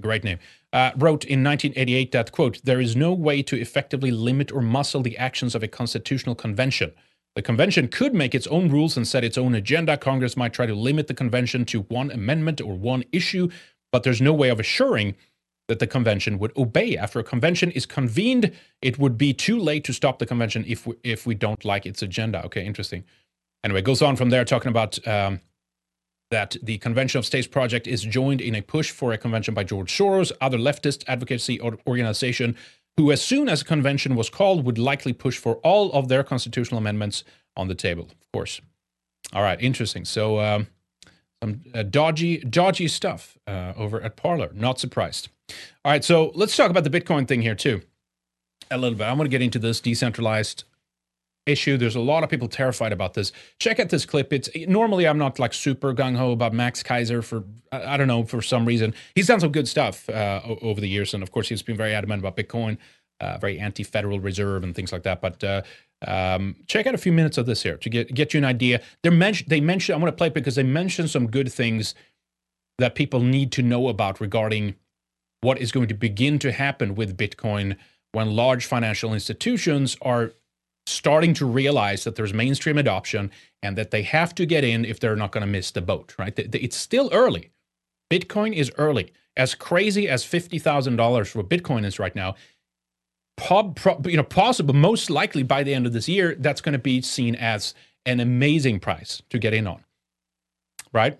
great name, uh, wrote in 1988 that, quote, there is no way to effectively limit or muscle the actions of a constitutional convention. The convention could make its own rules and set its own agenda. Congress might try to limit the convention to one amendment or one issue, but there's no way of assuring that the convention would obey. After a convention is convened, it would be too late to stop the convention if we, if we don't like its agenda. Okay, interesting. Anyway, goes on from there talking about um, that the Convention of States project is joined in a push for a convention by George Soros, other leftist advocacy organization, who, as soon as a convention was called, would likely push for all of their constitutional amendments on the table. Of course. All right, interesting. So, um, some uh, dodgy, dodgy stuff uh, over at Parler. Not surprised. All right, so let's talk about the Bitcoin thing here too, a little bit. I want to get into this decentralized issue. There's a lot of people terrified about this. Check out this clip. It's normally I'm not like super gung ho about Max Keiser for I, don't know for some reason. He's done some good stuff uh, over the years, and of course he's been very adamant about Bitcoin, uh, very anti-Federal Reserve and things like that. But uh, um, check out a few minutes of this here to get get you an idea. Men- they mention I'm going to play it because they mentioned some good things that people need to know about regarding what is going to begin to happen with Bitcoin when large financial institutions are starting to realize that there's mainstream adoption and that they have to get in if they're not going to miss the boat, right? It's still early. Bitcoin is early. As crazy as $50,000 for Bitcoin is right now, you know, possible, most likely by the end of this year, that's going to be seen as an amazing price to get in on, right?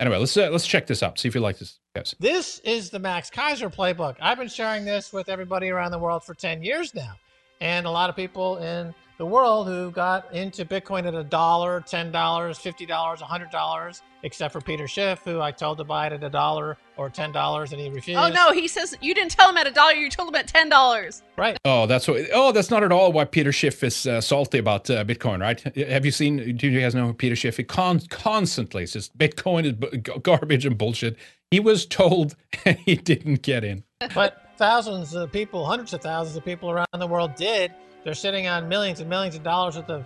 Anyway, let's uh, let's check this out. See if you like this. Yes. This is the Max Keiser playbook. I've been sharing this with everybody around the world for 10 years now. And a lot of people in the world who got into Bitcoin at a dollar, ten dollars, fifty dollars, a hundred dollars, except for Peter Schiff, who I told to buy it at a dollar or ten dollars, and he refused. Oh no, he says you didn't tell him at a dollar, you told him at ten dollars. Right. Oh, that's what. Oh, that's not at all why Peter Schiff is uh, salty about uh, Bitcoin, right? Have you seen? Do you guys know Peter Schiff? He con- constantly says Bitcoin is b- garbage and bullshit. He was told, and he didn't get in. But thousands of people, hundreds of thousands of people around the world did they're sitting on millions and millions of dollars worth of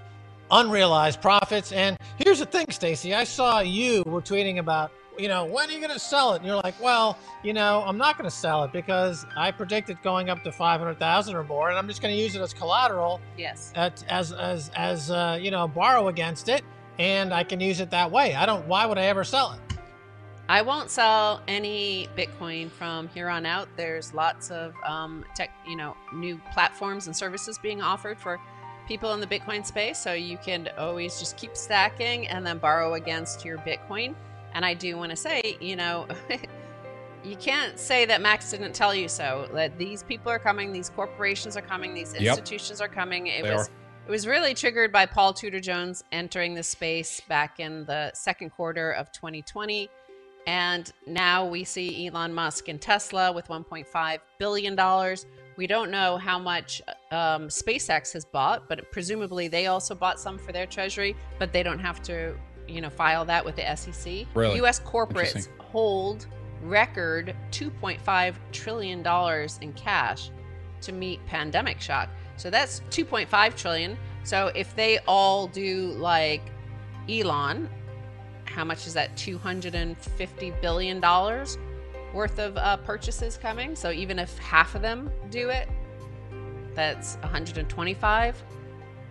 unrealized profits. And here's the thing, Stacy. I saw you were tweeting about, you know, when are you going to sell it? And you're like, well, you know, I'm not going to sell it because I predicted going up to 500,000 or more, and I'm just going to use it as collateral. Yes. At, as as as uh, you know, borrow against it, and I can use it that way. I don't. Why would I ever sell it? I won't sell any Bitcoin from here on out. There's lots of um, tech, you know, new platforms and services being offered for people in the Bitcoin space. So you can always just keep stacking and then borrow against your Bitcoin. And I do want to say, you know, you can't say that Max didn't tell you so. That these people are coming, these corporations are coming, these institutions yep. are coming. It they was. Are. It was really triggered by Paul Tudor Jones entering the space back in the second quarter of 2020 And now we see Elon Musk and Tesla with 1.5 billion dollars. We don't know how much um, SpaceX has bought, but presumably they also bought some for their treasury, but they don't have to, you know, file that with the SEC. Really? U.S. corporates hold record 2.5 trillion dollars in cash to meet pandemic shock. So that's 2.5 trillion. So if they all do like Elon, how much is that? 250 billion dollars worth of uh, purchases coming. So even if half of them do it, that's 125.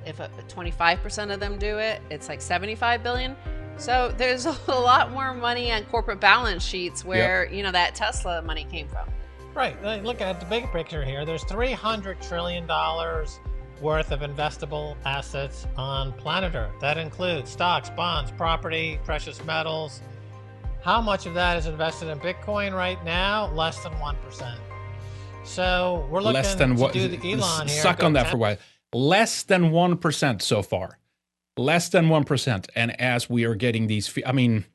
If uh, 25% of them do it, it's like 75 billion. So there's a lot more money on corporate balance sheets where you know that Tesla money came from. Right. uh, Look at the big picture here. There's 300 trillion dollars worth of investable assets on planet Earth. That includes stocks, bonds, property, precious metals. How much of that is invested in Bitcoin right now? Less than one percent. So we're looking Less than to what? do the Elon here. Suck on that 10 for a while. Less than one percent so far. Less than one percent. And as we are getting these, I mean,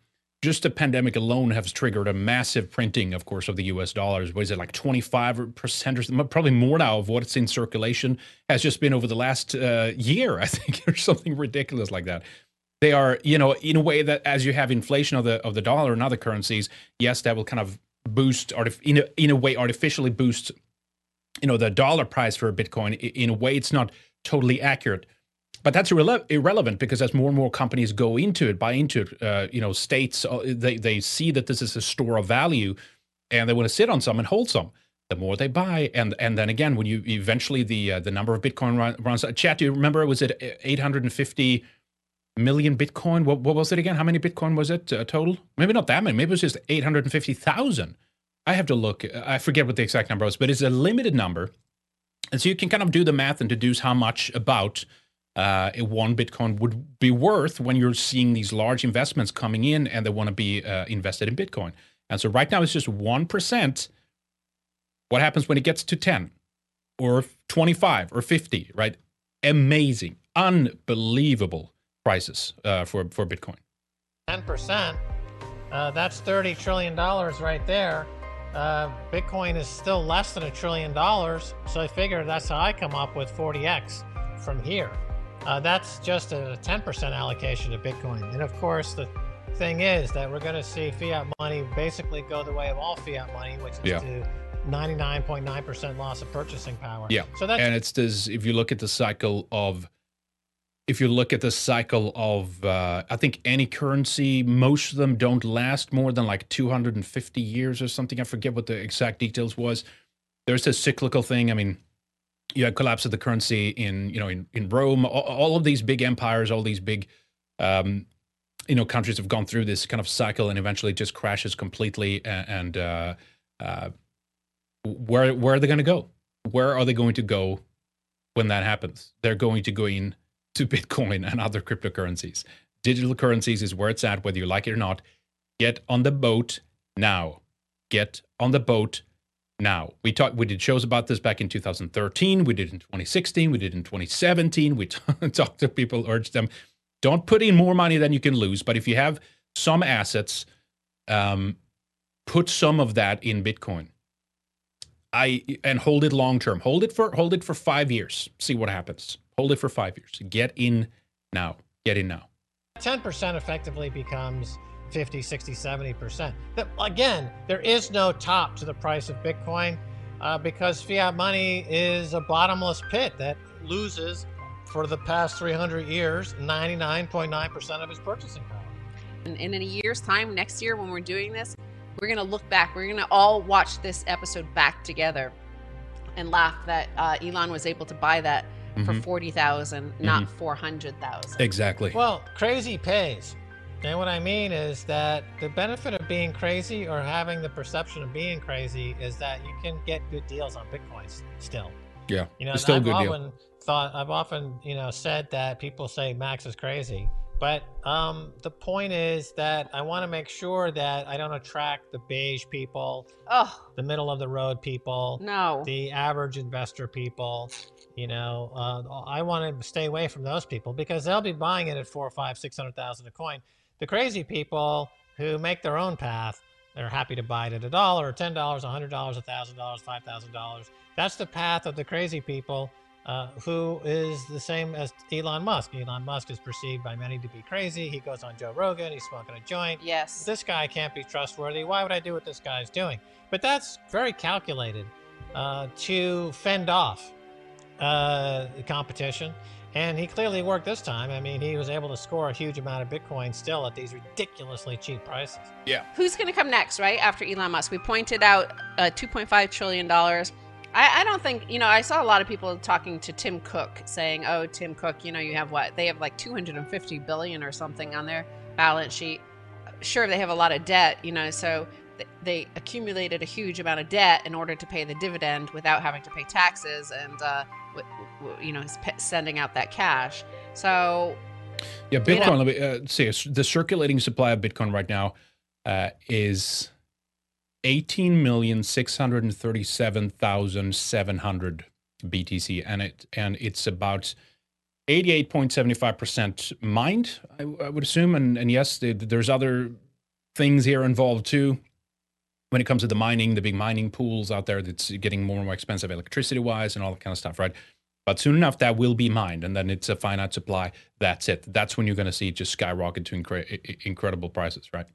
just the pandemic alone has triggered a massive printing, of course, of the U.S. dollars. What is it like twenty five percent or? Probably more now of what's in circulation has just been over the last uh, year, I think, or something ridiculous like that. They are, you know, in a way that as you have inflation of the of the dollar and other currencies, yes, that will kind of boost, artif- in a in a way, artificially boost you know the dollar price for bitcoin in a way it's not totally accurate but that's irrele- irrelevant because as more and more companies go into it buy into it uh, you know states uh, they, they see that this is a store of value and they want to sit on some and hold some. The more they buy and and then again when you eventually the uh, the number of bitcoin run, runs chat do you remember was it 850 million bitcoin? What, what was it again? How many bitcoin was it uh, total? Maybe not that many maybe it was just 850000 I have to look. I forget what the exact number was, but it's a limited number, and so you can kind of do the math and deduce how much about uh, a one Bitcoin would be worth when you're seeing these large investments coming in and they want to be uh, invested in Bitcoin. And so right now it's just one percent. What happens when it gets to ten, or twenty-five, or fifty? Right? Amazing, unbelievable prices uh, for for Bitcoin. 10%, uh, that's $30 trillion right there. Uh, Bitcoin is still less than a trillion dollars. So I figure that's how I come up with 40x from here. Uh, that's just a 10% allocation to Bitcoin. And of course, the thing is that we're going to see fiat money basically go the way of all fiat money, which is Yeah. to 99.9% loss of purchasing power. Yeah. So that's and it's this if you look at the cycle of if you look at the cycle of uh, i think any currency most of them don't last more than like 250 years or something i forget what the exact details was there's a cyclical thing i mean you had collapse of the currency in you know in, in rome. All, all of these big empires all these big um, you know countries have gone through this kind of cycle and eventually just crashes completely and, and uh, uh, where where are they going to go? Where are they going to go when that happens? They're going to go in to bitcoin and other cryptocurrencies. Digital currencies is where it's at whether you like it or not. Get on the boat now. Get on the boat now we talked we did shows about this back in 2013 we did in 2016 we did in 2017 we t- talked to people urged them don't put in more money than you can lose but if you have some assets um, put some of that in bitcoin I and hold it long term. Hold it for hold it for five years. See what happens. Hold it for five years. Get in now. Get in now. 10% effectively becomes 50, 60, 70%. That, again, there is no top to the price of Bitcoin uh, because fiat money is a bottomless pit that loses for the past 300 years 99.9% of its purchasing power. And, and in a year's time, next year when we're doing this, we're gonna look back. We're gonna all watch this episode back together and laugh that uh, Elon was able to buy that for Mhm. forty not four hundred thousand. Exactly. Well, crazy pays. And what I mean is that the benefit of being crazy or having the perception of being crazy is that you can get good deals on Bitcoins still. yeah. You know, it's still a I've good deal. thought, I've often, you know, said that people say Max is crazy, but um, the point is that I want to make sure that I don't attract the beige people, Oh the middle of the road people, no! the average investor people. You know, uh, I want to stay away from those people because they'll be buying it at four or five, six hundred thousand a coin. The crazy people who make their own path they're happy to buy it at a dollar or $10, a $100, a $1,000, $5,000. That's the path of the crazy people uh, who is the same as Elon Musk. Elon Musk is perceived by many to be crazy. He goes on Joe Rogan, he's smoking a joint. Yes. This guy can't be trustworthy. Why would I do what this guy's doing? But that's very calculated uh, to fend off uh, competition. And he clearly worked this time. I mean, he was able to score a huge amount of Bitcoin still at these ridiculously cheap prices. Yeah. Who's going to come next, right? After Elon Musk. We pointed out uh, $2.5 trillion. I, I don't think, you know, I saw a lot of people talking to Tim Cook saying, oh, Tim Cook, you know, you have what? They have like 250 billion or something on their balance sheet. Sure, they have a lot of debt, you know, so th- they accumulated a huge amount of debt in order to pay the dividend without having to pay taxes and, uh, w- w- you know, sending out that cash. So Yeah, You know- Bitcoin. Let me uh, see. The circulating supply of Bitcoin right now uh, is eighteen million six hundred thirty-seven thousand seven hundred BTC, and it and it's about eighty-eight point seventy-five percent mined. I, I would assume, and and yes, the, there's other things here involved too. When it comes to the mining, the big mining pools out there, that's getting more and more expensive electricity-wise, and all that kind of stuff, right? But soon enough, that will be mined, and then it's a finite supply. That's it. That's when you're going to see it just skyrocket to incre- i- i- incredible prices, right?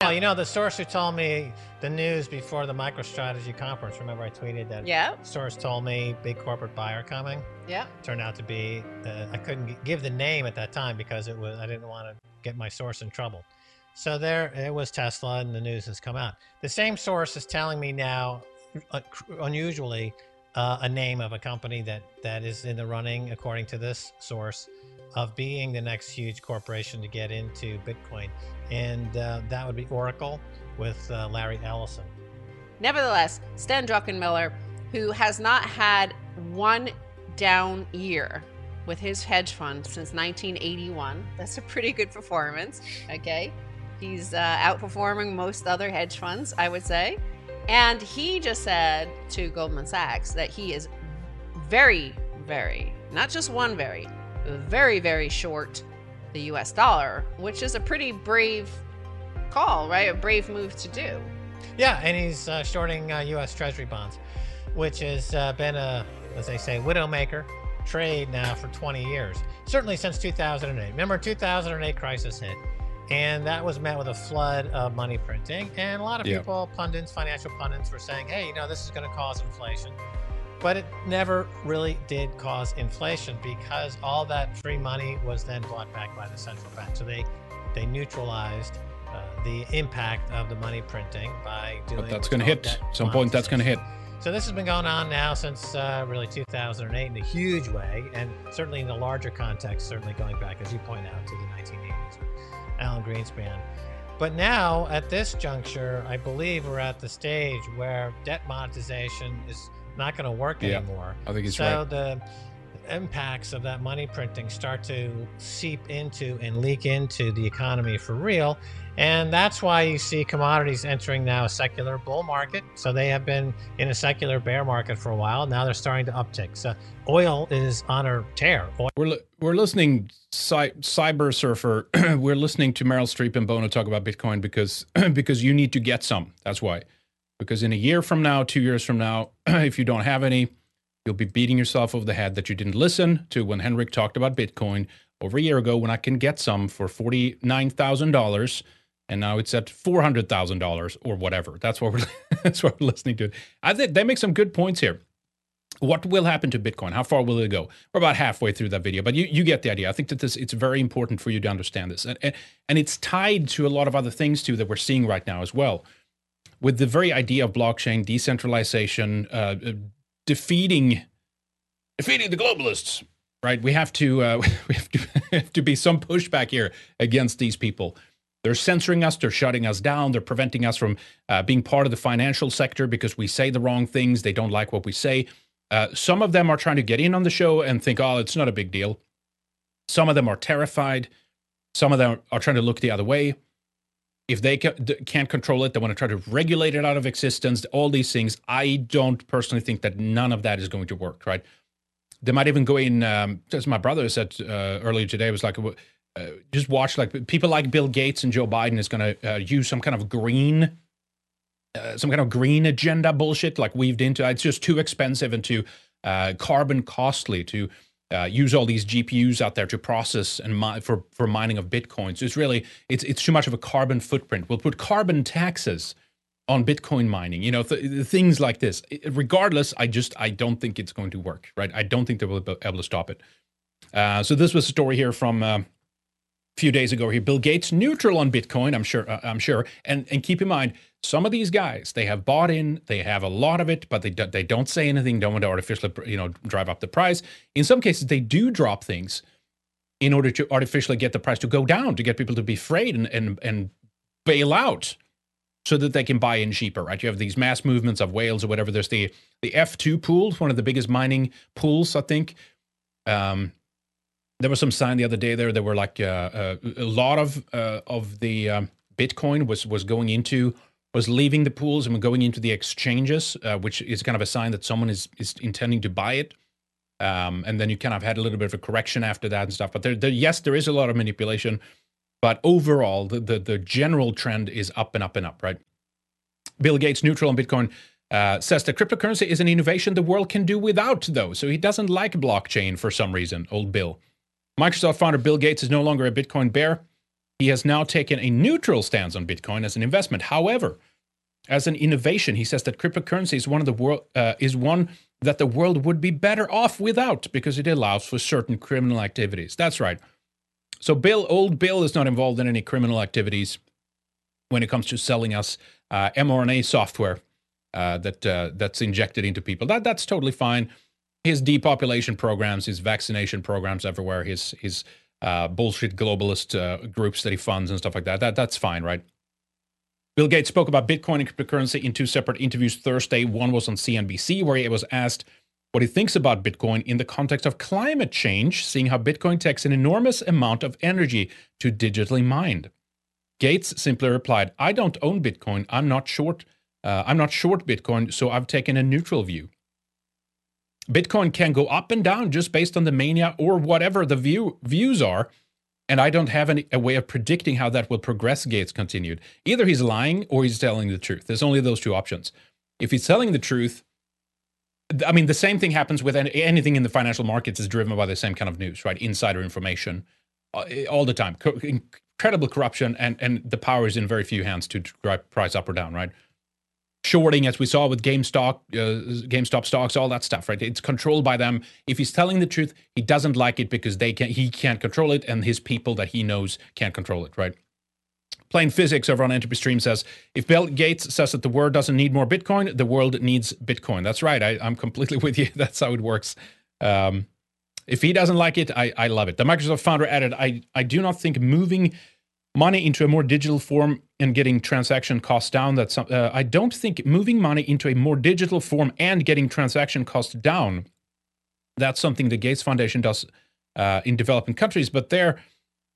Well, you know, the source who told me the news before the MicroStrategy conference, remember I tweeted that yeah, source told me big corporate buyer coming. yeah. Turned out to be, uh, I couldn't give the name at that time because it was, I didn't want to get my source in trouble. So there, it was Tesla, and the news has come out. The same source is telling me now, uh, unusually, uh, a name of a company that that is in the running, according to this source, of being the next huge corporation to get into Bitcoin, and uh, that would be Oracle with uh, Larry Ellison. Nevertheless, Stan Druckenmiller, who has not had one down year with his hedge fund since 1981, that's a pretty good performance. Okay. He's uh, outperforming most other hedge funds, I would say. And he just said to Goldman Sachs that he is very, very, not just one very, very, very short the US dollar, which is a pretty brave call, right? A brave move to do. Yeah, and he's uh, shorting uh, U.S. Treasury bonds, which has uh, been a, as they say, widowmaker trade now for 20 years. Certainly since 2008. Remember, 2008 crisis hit, and that was met with a flood of money printing, and a lot of Yeah. people, pundits, financial pundits, were saying, "Hey, you know, this is going to cause inflation." But it never really did cause inflation because all that free money was then bought back by the central bank. So they they neutralized uh, the impact of the money printing by doing. But that's going to hit. Some point, that's going to hit. So this has been going on now since uh, really 2008 in a huge way, and certainly in the larger context, certainly going back, as you point out, to the 1980s with Alan Greenspan. But now, at this juncture, I believe we're at the stage where debt monetization is not going to work Yeah, anymore. I think he's so right. the impacts of that money printing start to seep into and leak into the economy for real. And that's why you see commodities entering now a secular bull market. So they have been in a secular bear market for a while. Now they're starting to uptick. So oil is on a tear. Oil We're li- we're listening, cy- cyber surfer. we're listening to Meryl Streep and Bono talk about Bitcoin because because you need to get some. That's why. Because in a year from now, two years from now, if you don't have any, you'll be beating yourself over the head that you didn't listen to when Henrik talked about Bitcoin over a year ago when I can get some for forty nine thousand dollars, and now it's at four hundred thousand dollars or whatever. That's what we're that's what we're listening to. I think they make some good points here. What will happen to bitcoin? How far will it go? We're about halfway through that video but you, you get the idea. I think that this it's very important for you to understand this. And, and and it's tied to a lot of other things too that we're seeing right now as well. With the very idea of blockchain decentralization uh, uh, defeating defeating the globalists right? We have to uh, we have to, have to be some pushback here against these people they're censoring us they're shutting us down they're preventing us from uh, being part of the financial sector because we say the wrong things they don't like what we say uh, some of them are trying to get in on the show and think, oh, it's not a big deal. Some of them are terrified. Some of them are trying to look the other way. If they can't control it, they want to try to regulate it out of existence. All these things. I don't personally think that none of that is going to work, right? They might even go in, um, as my brother said uh, earlier today, was like, uh, just watch like people like Bill Gates and Joe Biden is going to uh, use some kind of green uh, some kind of green agenda bullshit like weaved into. It's just too expensive and too uh, carbon costly to uh, use all these GPUs out there to process and mi- for for mining of bitcoins. It's really it's it's too much of a carbon footprint. We'll put carbon taxes on Bitcoin mining. You know th- things like this. Regardless, I just I don't think it's going to work. Right? I don't think they will be able to stop it. So this was a story here from few days ago. Here, Bill Gates neutral on Bitcoin. I'm sure. Uh, I'm sure. And and keep in mind, some of these guys they have bought in. They have a lot of it, but they do, they don't say anything. Don't want to artificially you know drive up the price. In some cases, they do drop things in order to artificially get the price to go down to get people to be afraid and and and bail out so that they can buy in cheaper, right? You have these mass movements of whales or whatever. There's the the F2 pool, one of the biggest mining pools, I think. Um, there was some sign the other day there. There were like uh, uh, a lot of uh, of the um, Bitcoin was was going into was leaving the pools and going into the exchanges, uh, which is kind of a sign that someone is is intending to buy it. Um, and then you kind of had a little bit of a correction after that and stuff. But there, there yes, there is a lot of manipulation, but overall, the, the the general trend is up and up and up. Right? Bill Gates neutral on Bitcoin. Uh, says that cryptocurrency is an innovation the world can do without, though. So he doesn't like blockchain for some reason, old Bill. Microsoft founder Bill Gates is no longer a Bitcoin bear. He has now taken a neutral stance on Bitcoin as an investment. However, as an innovation, he says that cryptocurrency is one of the world uh, is one that the world would be better off without because it allows for certain criminal activities. That's right. So Bill, old Bill, is not involved in any criminal activities when it comes to selling us uh, mRNA software uh, that uh, that's injected into people. That that's totally fine his depopulation programs, his vaccination programs everywhere, his his uh, bullshit globalist uh, groups that he funds and stuff like that. That that's fine, right? Bill Gates spoke about Bitcoin and cryptocurrency in two separate interviews Thursday. One was on CNBC, where he was asked what he thinks about Bitcoin in the context of climate change, seeing how Bitcoin takes an enormous amount of energy to digitally mine. Gates simply replied, "I don't own Bitcoin. I'm not short. Uh, I'm not short Bitcoin, so I've taken a neutral view." Bitcoin can go up and down just based on the mania or whatever the view views are. And I don't have any a way of predicting how that will progress, Gates continued. Either he's lying or he's telling the truth. There's only those two options. If he's telling the truth, I mean, the same thing happens with anything in the financial markets is driven by the same kind of news, right? Insider information uh, all the time. Incredible corruption, and, and the power is in very few hands to drive price up or down, right? Shorting, as we saw with GameStop, uh, GameStop stocks, all that stuff, right? It's controlled by them. If he's telling the truth, he doesn't like it because they can he can't control it, and his people that he knows can't control it, right? Plain physics over on Entropy Stream says if Bill Gates says that the world doesn't need more Bitcoin, the world needs Bitcoin. That's right. I, am completely with you. That's how it works. Um, if he doesn't like it, I, I love it. The Microsoft founder added, I, I do not think moving money into a more digital form and getting transaction costs down. That's uh, I don't think moving money into a more digital form and getting transaction costs down. That's something the Gates Foundation does uh, in developing countries, but there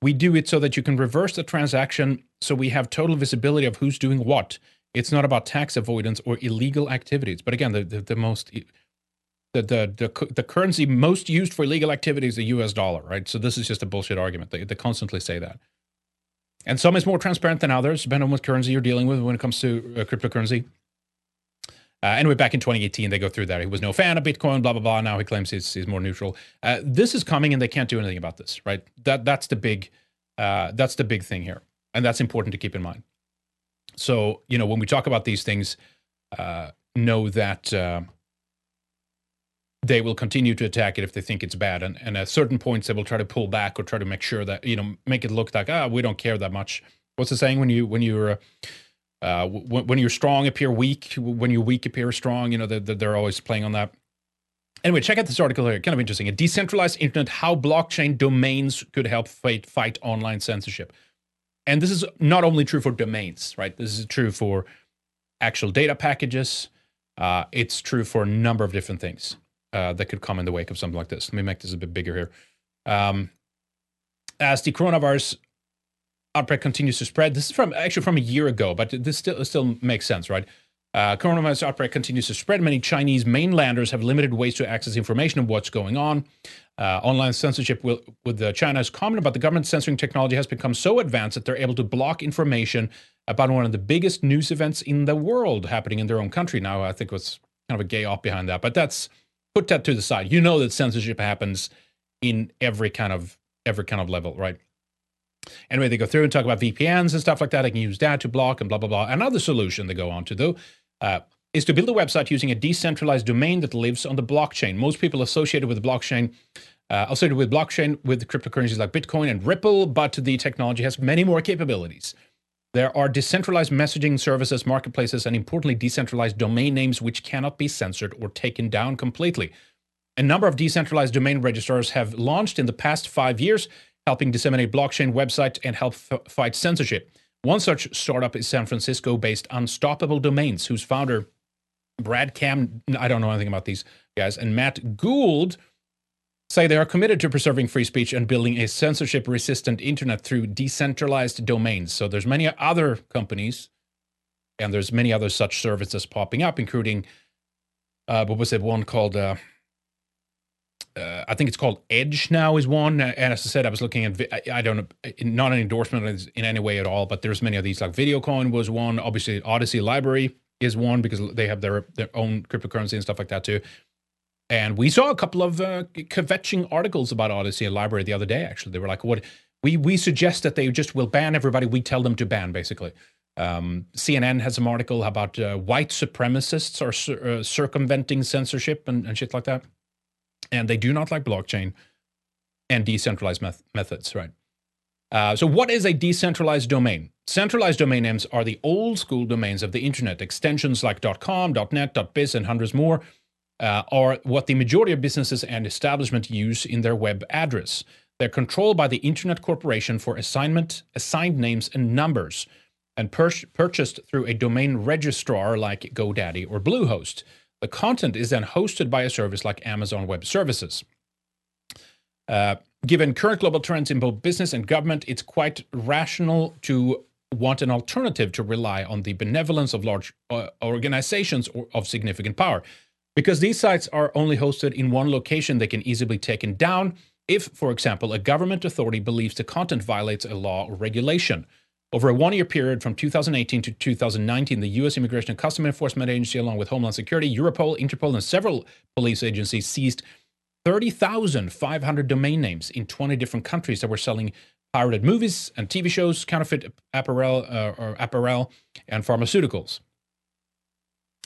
we do it so that you can reverse the transaction, so we have total visibility of who's doing what. It's not about tax avoidance or illegal activities. But again, the the, the most the, the, the the currency most used for illegal activities is the U.S. dollar, right? So this is just a bullshit argument. They, they constantly say that. And some is more transparent than others, depending on what currency you're dealing with when it comes to uh, cryptocurrency. Uh, anyway, back in 2018, they go through that. He was no fan of Bitcoin, blah blah blah. Now he claims he's, he's more neutral. Uh, this is coming, and they can't do anything about this, right? That that's the big uh, that's the big thing here, and that's important to keep in mind. So you know, when we talk about these things, uh, know that uh, they will continue to attack it if they think it's bad. And, and at certain points, they will try to pull back or try to make sure that, you know, make it look like, ah, we don't care that much. What's the saying when you, when you're, uh, uh when, when you're strong, appear weak, when you're weak, appear strong, you know, they're, they're always playing on that. Anyway, check out this article here. Kind of interesting. A decentralized internet, how blockchain domains could help fight, fight online censorship. And this is not only true for domains, right? This is true for actual data packages. Uh, it's true for a number of different things uh, that could come in the wake of something like this. Let me make this a bit bigger here. Um, as the coronavirus outbreak continues to spread, this is from actually from a year ago, but this still still makes sense, right? Uh, coronavirus outbreak continues to spread. Many Chinese mainlanders have limited ways to access information of what's going on. Uh, online censorship will, with uh, China is common, but the government censoring technology has become so advanced that they're able to block information about one of the biggest news events in the world happening in their own country. Now, I think was kind of a gay op behind that, but that's put that to the side. You know that censorship happens in every kind of every kind of level, right? Anyway, they go through and talk about VPNs and stuff like that. I can use that to block and blah blah blah. Another solution they go on to though is to build a website using a decentralized domain that lives on the blockchain. Most people associated with blockchain, uh, associated with blockchain with cryptocurrencies like Bitcoin and Ripple, but the technology has many more capabilities. There are decentralized messaging services, marketplaces, and importantly, decentralized domain names which cannot be censored or taken down completely. A number of decentralized domain registrars have launched in the past five years, helping disseminate blockchain websites and help f- fight censorship. One such startup is San Francisco based Unstoppable Domains, whose founder, Brad Kam, I don't know anything about these guys, and Matt Gould say they are committed to preserving free speech and building a censorship resistant internet through decentralized domains. So there's many other companies and there's many other such services popping up, including uh, what was it one called? Uh, uh, I think it's called Edge now is one. And as I said, I was looking at, I, don't know, not an endorsement in any way at all, but there's many of these. Like VideoCoin was one. Obviously, Odysee LBRY is one because they have their their own cryptocurrency and stuff like that too. And we saw a couple of uh, kvetching articles about Odysee LBRY the other day. Actually, they were like, "What we we suggest that they just will ban everybody we tell them to ban." Basically, um, CNN has some article about uh, white supremacists are cir- uh, circumventing censorship and, and shit like that and they do not like blockchain and decentralized meth- methods, right? Uh, so, what is a decentralized domain? Centralized domain names are the old school domains of the internet. Extensions like .com, .net, .biz, and hundreds more uh, are what the majority of businesses and establishment use in their web address. They're controlled by the Internet Corporation for assignment, assigned names, and numbers, and pur- purchased through a domain registrar like GoDaddy or Bluehost. The content is then hosted by a service like Amazon Web Services. Uh, given current global trends in both business and government, it's quite rational to want an alternative to rely on the benevolence of large uh, organizations or of significant power. Because these sites are only hosted in one location, they can easily be taken down if, for example, a government authority believes the content violates a law or regulation. Over a one year period from 2018 to 2019, the U.S. Immigration and Customs Enforcement Agency, along with Homeland Security, Europol, Interpol, and several police agencies, seized 30,500 domain names in 20 different countries that were selling pirated movies and TV shows, counterfeit apparel, uh, or apparel, and pharmaceuticals.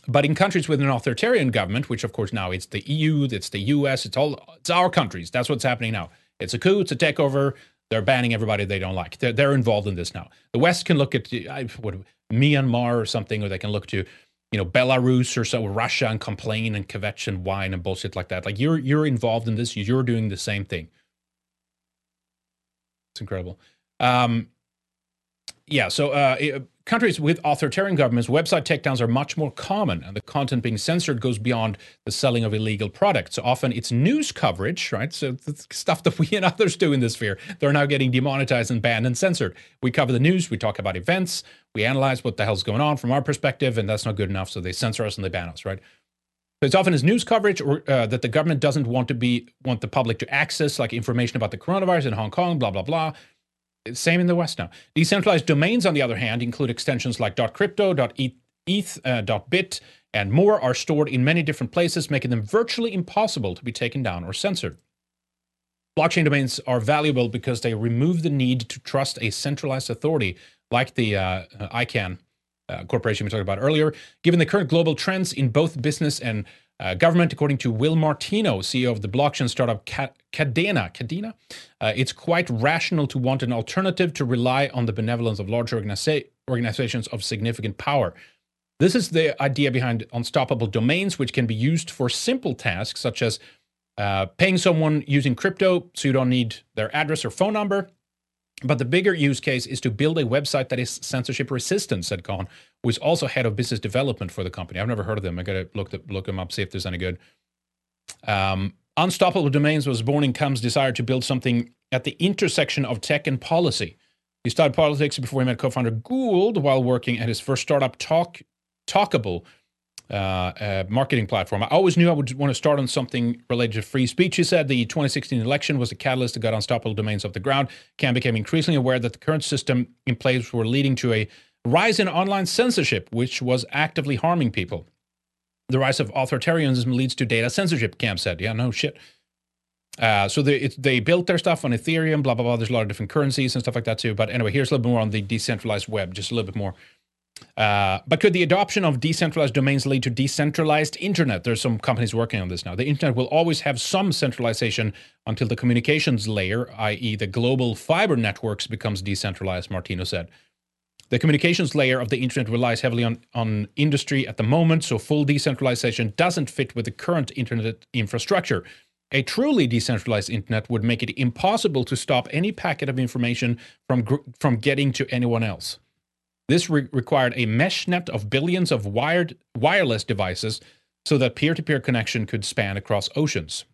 But in countries with an authoritarian government, which of course now it's the EU, it's the US, it's all it's our countries. That's what's happening now. It's a coup, it's a takeover. They're banning everybody they don't like. They're, they're involved in this now. The West can look at what, Myanmar or something, or they can look to, you know, Belarus or so, Russia and complain and kvetch and whine and bullshit like that. Like you're you're involved in this. You're doing the same thing. It's incredible. Um, yeah. So uh, countries with authoritarian governments, website takedowns are much more common, and the content being censored goes beyond the selling of illegal products. So often it's news coverage, right? So stuff that we and others do in this sphere, they're now getting demonetized and banned and censored. We cover the news, we talk about events, we analyze what the hell's going on from our perspective, and that's not good enough, so they censor us and they ban us, right? So it's often as news coverage or uh, that the government doesn't want to be want the public to access, like information about the coronavirus in Hong Kong, blah blah blah same in the West now. Decentralized domains, on the other hand, include extensions like .crypto, .eth, uh, .bit, and more are stored in many different places, making them virtually impossible to be taken down or censored. Blockchain domains are valuable because they remove the need to trust a centralized authority like the uh, ICANN uh, corporation we talked about earlier. Given the current global trends in both business and uh, government, according to Will Martino, CEO of the blockchain startup Cadena, Kadena, uh, it's quite rational to want an alternative to rely on the benevolence of large organiza- organizations of significant power. This is the idea behind unstoppable domains, which can be used for simple tasks such as uh, paying someone using crypto so you don't need their address or phone number, but the bigger use case is to build a website that is censorship resistant, said Kam, who is also head of business development for the company. I've never heard of them. I got to look, look them up, see if there's any good. Um, Unstoppable Domains was born in Kam's desire to build something at the intersection of tech and policy. He started politics before he met co-founder Gould while working at his first startup, Talk Talkable, uh, uh, marketing platform. I always knew I would want to start on something related to free speech. He said the 2016 election was a catalyst that got unstoppable domains off the ground. Kam became increasingly aware that the current system in place were leading to a rise in online censorship, which was actively harming people. The rise of authoritarianism leads to data censorship, Kam said. Yeah, no shit. Uh, so they, it, they built their stuff on Ethereum, blah, blah, blah. There's a lot of different currencies and stuff like that too. But anyway, here's a little bit more on the decentralized web, just a little bit more. Uh, but could the adoption of decentralized domains lead to decentralized internet? There's some companies working on this now. The internet will always have some centralization until the communications layer, i.e., the global fiber networks, becomes decentralized, Martino said. The communications layer of the internet relies heavily on, on industry at the moment, so full decentralization doesn't fit with the current internet infrastructure. A truly decentralized internet would make it impossible to stop any packet of information from, from getting to anyone else. This re- required a mesh net of billions of wired wireless devices so that peer-to-peer connection could span across oceans.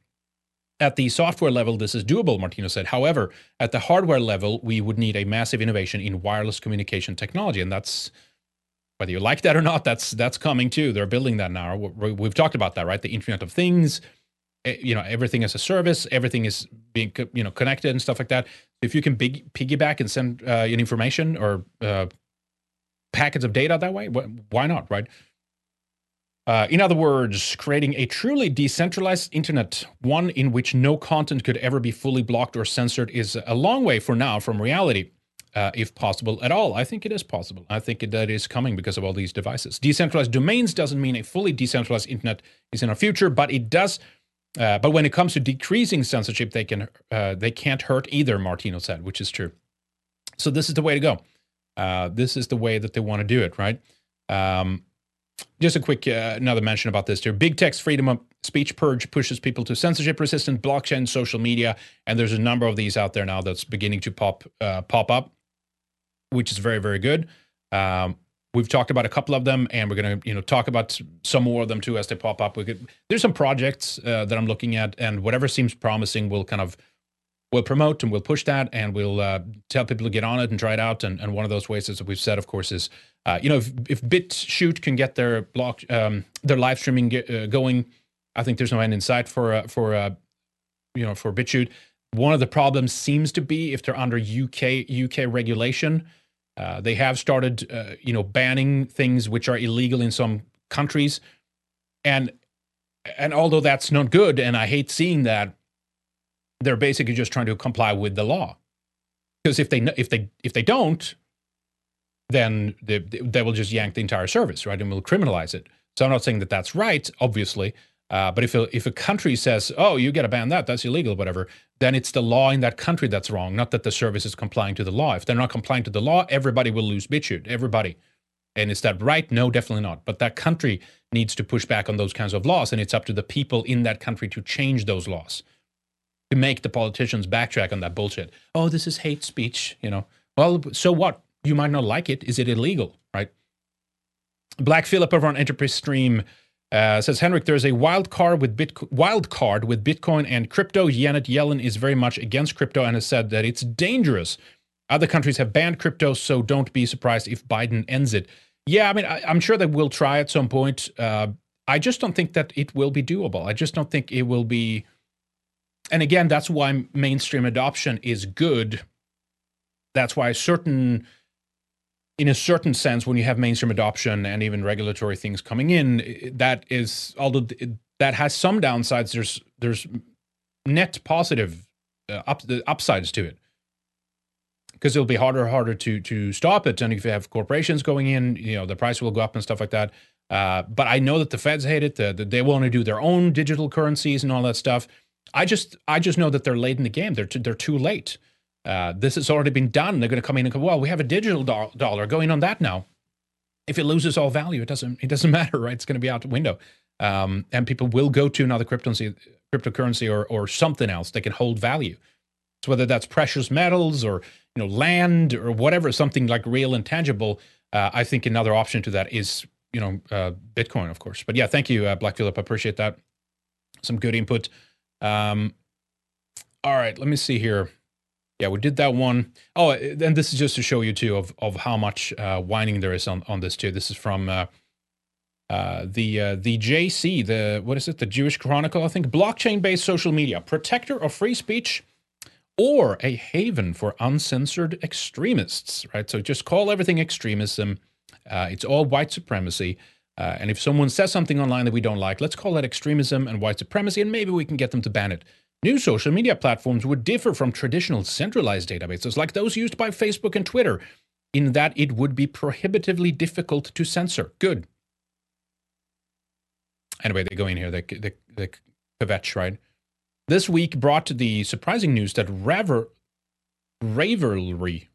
At the software level, this is doable, Martino said. However, at the hardware level, we would need a massive innovation in wireless communication technology, and that's whether you like that or not. That's that's coming too. They're building that now. We've talked about that, right? The Internet of Things. Eh, you know, everything as a service. Everything is being you know connected and stuff like that. If you can big, piggyback and send uh, information or uh, packets of data that way? Why not, right? Uh, in other words, creating a truly decentralized internet, one in which no content could ever be fully blocked or censored, is a long way for now from reality, uh, if possible at all. I think it is possible. I think that is coming because of all these devices. Decentralized domains doesn't mean a fully decentralized internet is in our future, but it does. Uh, but when it comes to decreasing censorship, they can uh, they can't hurt either. Martino said, which is true. So this is the way to go. Uh, this is the way that they want to do it, right? Um, just a quick uh, another mention about this here. Big tech's freedom of speech purge pushes people to censorship resistant blockchain, social media, and there's a number of these out there now that's beginning to pop uh, pop up, which is very very good. Um, we've talked about a couple of them, and we're going to you know talk about some more of them too as they pop up. We could, there's some projects uh, that I'm looking at, and whatever seems promising, we'll kind of we'll promote and we'll push that and we'll uh, tell people to get on it and try it out. And, and one of those ways, as we've said, of course, is uh, you know if, if BitChute can get their block um, their live streaming get, uh, going, I think there's no end in sight for uh, for uh, you know for BitChute. One of the problems seems to be if they're under UK UK regulation. Uh, they have started, you know, banning things which are illegal in some countries, and and although that's not good, and I hate seeing that, they're basically just trying to comply with the law. Because if they if they if they don't, then they, they will just yank the entire service, right, and will criminalize it. So I'm not saying that that's right, obviously. Uh, but if a, if a country says, "Oh, you got to ban that. That's illegal, whatever," then it's the law in that country that's wrong, not that the service is complying to the law. If they're not complying to the law, everybody will lose BitChute. Everybody. And is that right? No, definitely not. But that country needs to push back on those kinds of laws, and it's up to the people in that country to change those laws to make the politicians backtrack on that bullshit. Oh, this is hate speech, you know. Well, so what? You might not like it. Is it illegal, right? Black Philip over on Entropy Stream uh, says Henrik, there's a wild card with Bitcoin, wild card with Bitcoin and crypto. Janet Yellen is very much against crypto and has said that it's dangerous. Other countries have banned crypto, so don't be surprised if Biden ends it. Yeah, I mean, I, am sure they will try at some point. Uh, I just don't think that it will be doable. I just don't think it will be and again, that's why mainstream adoption is good. That's why certain, in a certain sense, when you have mainstream adoption and even regulatory things coming in, that is although that has some downsides. There's there's net positive uh, up the upsides to it because it'll be harder and harder to to stop it. And if you have corporations going in, you know the price will go up and stuff like that. Uh, but I know that the Feds hate it. That they want to do their own digital currencies and all that stuff. I just I just know that they're late in the game. They're too, they're too late. Uh, this has already been done. They're going to come in and go, well, we have a digital do- dollar going on that now. If it loses all value, it doesn't it doesn't matter, right? It's going to be out the window, um, and people will go to another cryptocurrency, cryptocurrency or or something else that can hold value. So whether that's precious metals or you know land or whatever, something like real and tangible. Uh, I think another option to that is you know uh, Bitcoin, of course. But yeah, thank you, uh, Black Philip. I appreciate that. Some good input. Um, all right, let me see here. Yeah, we did that one. Oh, and this is just to show you too of of how much uh, whining there is on on this too. This is from uh, Uh, the uh, the JC, the what is it? The Jewish Chronicle, I think. Blockchain-based social media, protector of free speech, or a haven for uncensored extremists. Right. So just call everything extremism. Uh, it's all white supremacy. Uh, and if someone says something online that we don't like, let's call that extremism and white supremacy, and maybe we can get them to ban it. New social media platforms would differ from traditional centralized databases like those used by Facebook and Twitter in that it would be prohibitively difficult to censor. Good. Anyway, they go in here, the, the, the kvetch, right? This week brought the surprising news that Raver, Ravelry,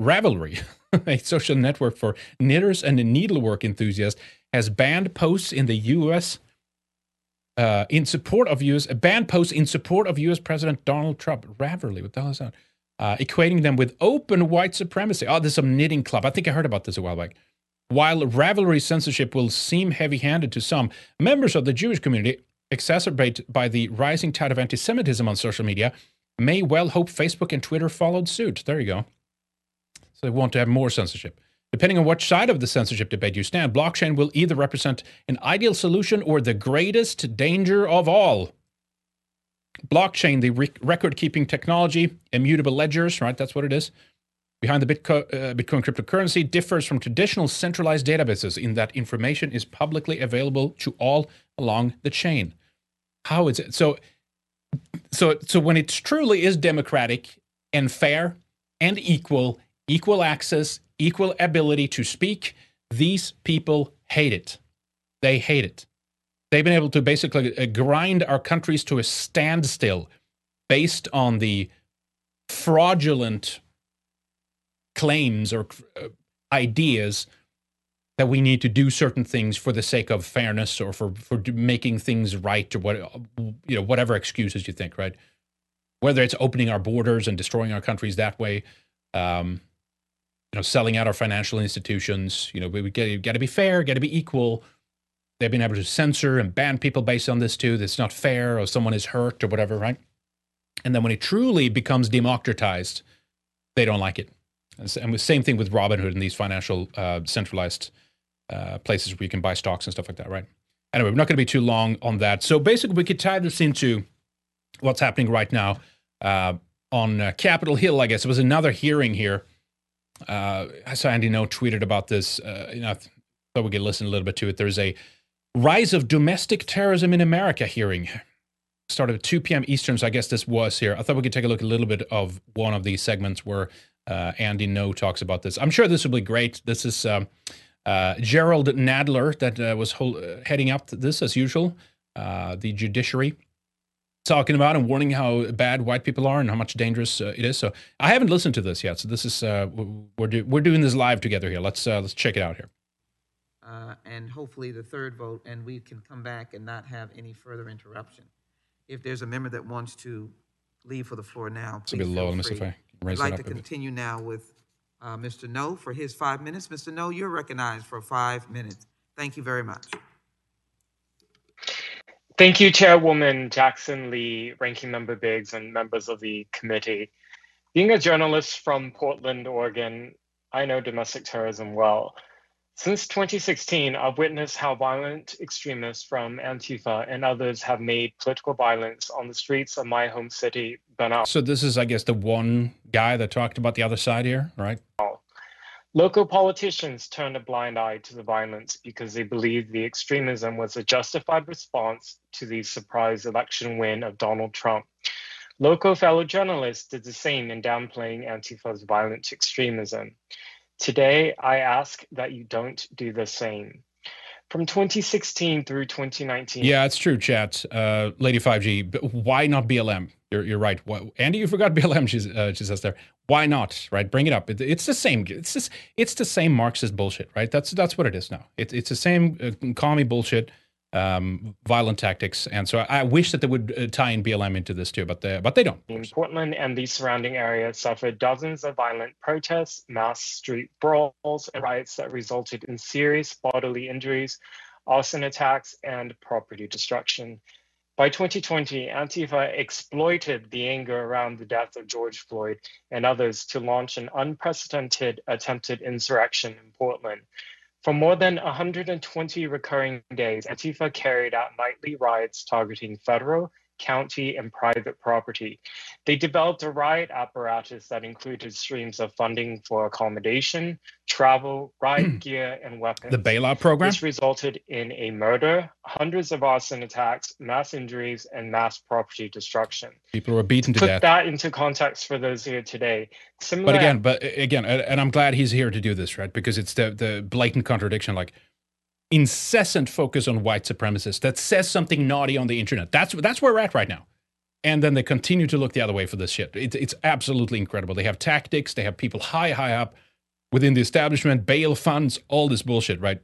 Ravelry, a social network for knitters and needlework enthusiasts, has banned posts in the U.S. Uh, in support of U.S. banned posts in support of U.S. President Donald Trump. Ravelry, what the hell is that? Uh, equating them with open white supremacy. Oh, there's some knitting club. I think I heard about this a while back. While Ravelry censorship will seem heavy-handed to some, members of the Jewish community, exacerbated by the rising tide of anti-Semitism on social media, may well hope Facebook and Twitter followed suit. There you go. So they want to have more censorship. Depending on which side of the censorship debate you stand, blockchain will either represent an ideal solution or the greatest danger of all. Blockchain, the re- record keeping technology, immutable ledgers, right? That's what it is. Behind the Bitcoin, uh, Bitcoin cryptocurrency differs from traditional centralized databases in that information is publicly available to all along the chain. How is it? So, so, so when it truly is democratic and fair and equal equal access, equal ability to speak. These people hate it. They hate it. They've been able to basically uh, grind our countries to a standstill based on the fraudulent claims or uh, ideas that we need to do certain things for the sake of fairness or for for making things right or what you know whatever excuses you think right whether it's opening our borders and destroying our countries that way um, you know, selling out our financial institutions. You know, we, we got to be fair, got to be equal. They've been able to censor and ban people based on this too. That's not fair, or someone is hurt, or whatever, right? And then when it truly becomes democratized, they don't like it. And the same thing with Robinhood and these financial uh, centralized uh, places where you can buy stocks and stuff like that, right? Anyway, we're not going to be too long on that. So basically, we could tie this into what's happening right now uh, on uh, Capitol Hill. I guess it was another hearing here uh, I saw Andy Ngo tweeted about this. Uh, you know, I thought we could listen a little bit to it. There's a rise of domestic terrorism in America hearing. Started at 2 p.m. Eastern, so I guess this was here. I thought we could take a look a little bit of one of these segments where uh, Andy Ngo talks about this. I'm sure this will be great. This is um, uh, Jerrold Nadler that uh, was heading up this as usual, uh, the judiciary talking about and warning how bad white people are and how much dangerous uh, it is. So I haven't listened to this yet. So this is uh, we're do- we're doing this live together here. Let's uh, let's check it out here. Uh, and hopefully the third vote, and we can come back and not have any further interruption. If there's a member that wants to leave for the floor now, please it's a bit low. Let me see if I raise I'd like to continue now with uh, Mr. Ngo for his five minutes. Mr. Ngo, you're recognized for five minutes. Thank you very much. Thank you, Chairwoman Jackson Lee, Ranking Member Biggs, and members of the committee. Being a journalist from Portland, Oregon, I know domestic terrorism well. Since 2016, I've witnessed how violent extremists from Antifa and others have made political violence on the streets of my home city burn out. So, this is, I guess, the one guy that talked about the other side here, right? Oh, Local politicians turned a blind eye to the violence because they believed the extremism was a justified response to the surprise election win of Donald Trump. Local fellow journalists did the same in downplaying Antifa's violent extremism. Today, I ask that you don't do the same. From 2016 through 2019. Yeah, it's true, chat. Uh, Lady 5G, but why not BLM? You're, you're right. Andy, you forgot BLM. She's, uh, she says there. Why not? Right? Bring it up. It, it's the same. It's just, it's the same Marxist bullshit, right? That's that's what it is now. It, it's the same uh, commie bullshit, um, violent tactics, and so I, I wish that they would uh, tie in BLM into this too, but they, but they don't. In Portland and the surrounding area suffered dozens of violent protests, mass street brawls, and riots that resulted in serious bodily injuries, arson attacks, and property destruction. By 2020, Antifa exploited the anger around the death of George Floyd and others to launch an unprecedented attempted insurrection in Portland. For more than 120 recurring days, Antifa carried out nightly riots targeting federal, county, and private property. They developed a riot apparatus that included streams of funding for accommodation, travel, riot hmm. gear, and weapons. The bailout program? This resulted in a murder, hundreds of arson attacks, mass injuries, and mass property destruction. People were beaten to Put death. Put that into context for those here today. Similar but again, but uh, again, and I'm glad he's here to do this, right? Because it's the the blatant contradiction, like incessant focus on white supremacists that says something naughty on the internet. That's that's where we're at right now. And then they continue to look the other way for this shit. It, it's absolutely incredible. They have tactics. They have people high, high up within the establishment, bail funds, all this bullshit, right?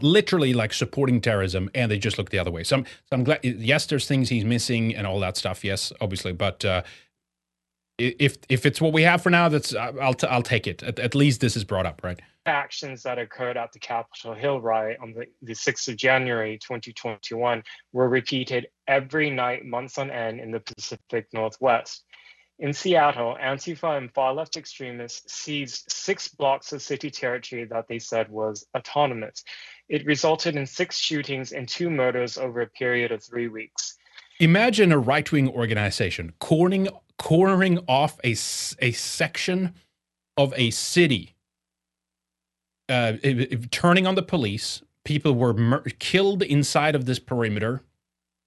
Literally like supporting terrorism, and they just look the other way. So I'm, so I'm glad. Yes, there's things he's missing and all that stuff. Yes, obviously, but uh, if if it's what we have for now, that's I'll t- I'll take it. At, at least this is brought up, right? Actions that occurred at the Capitol Hill riot on the, the 6th of January 2021 were repeated every night, months on end, in the Pacific Northwest. In Seattle, Antifa and far left extremists seized six blocks of city territory that they said was autonomous. It resulted in six shootings and two murders over a period of three weeks. Imagine a right wing organization cornering, cornering off a, a section of a city uh, turning on the police. People were mur- killed inside of this perimeter.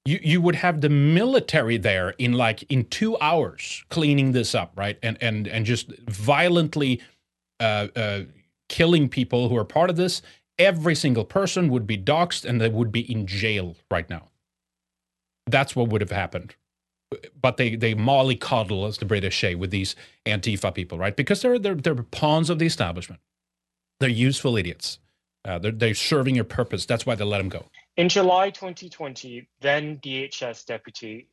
You you would have the military there in like in two hours cleaning this up, right? And and and just violently uh, uh, killing people who are part of this. Every single person would be doxxed and they would be in jail right now. That's what would have happened but they they mollycoddle, as the British say, with these Antifa people, right? Because they're they're they're pawns of the establishment. They're useful idiots. Uh, they're, they're serving your purpose. That's why they let them go. In July 2020, then DHS Deputy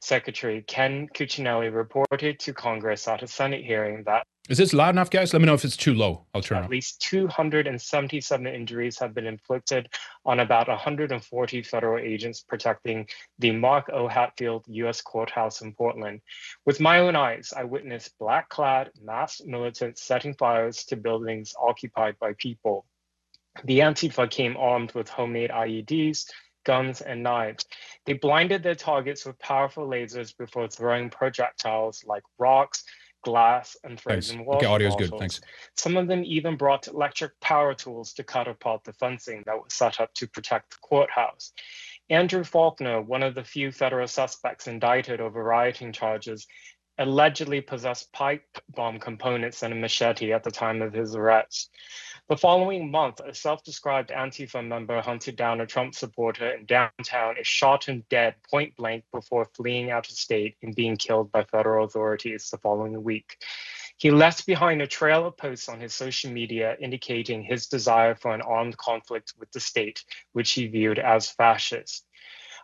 Secretary Ken Cuccinelli reported to Congress at a Senate hearing that is this loud enough, guys? Let me know if it's too low. I'll turn At up. least 277 injuries have been inflicted on about 140 federal agents protecting the Mark O. Hatfield U.S. Courthouse in Portland. With my own eyes, I witnessed black clad, masked militants setting fires to buildings occupied by people. The Antifa came armed with homemade IEDs, guns, and knives. They blinded their targets with powerful lasers before throwing projectiles like rocks, glass, and frozen water Okay, audio is good. Thanks. Some of them even brought electric power tools to cut apart the fencing that was set up to protect the courthouse. Andrew Faulkner, one of the few federal suspects indicted over rioting charges, allegedly possessed pipe bomb components and a machete at the time of his arrest. The following month, a self described Antifa member hunted down a Trump supporter in downtown, is shot and dead point blank before fleeing out of state and being killed by federal authorities the following week. He left behind a trail of posts on his social media indicating his desire for an armed conflict with the state, which he viewed as fascist.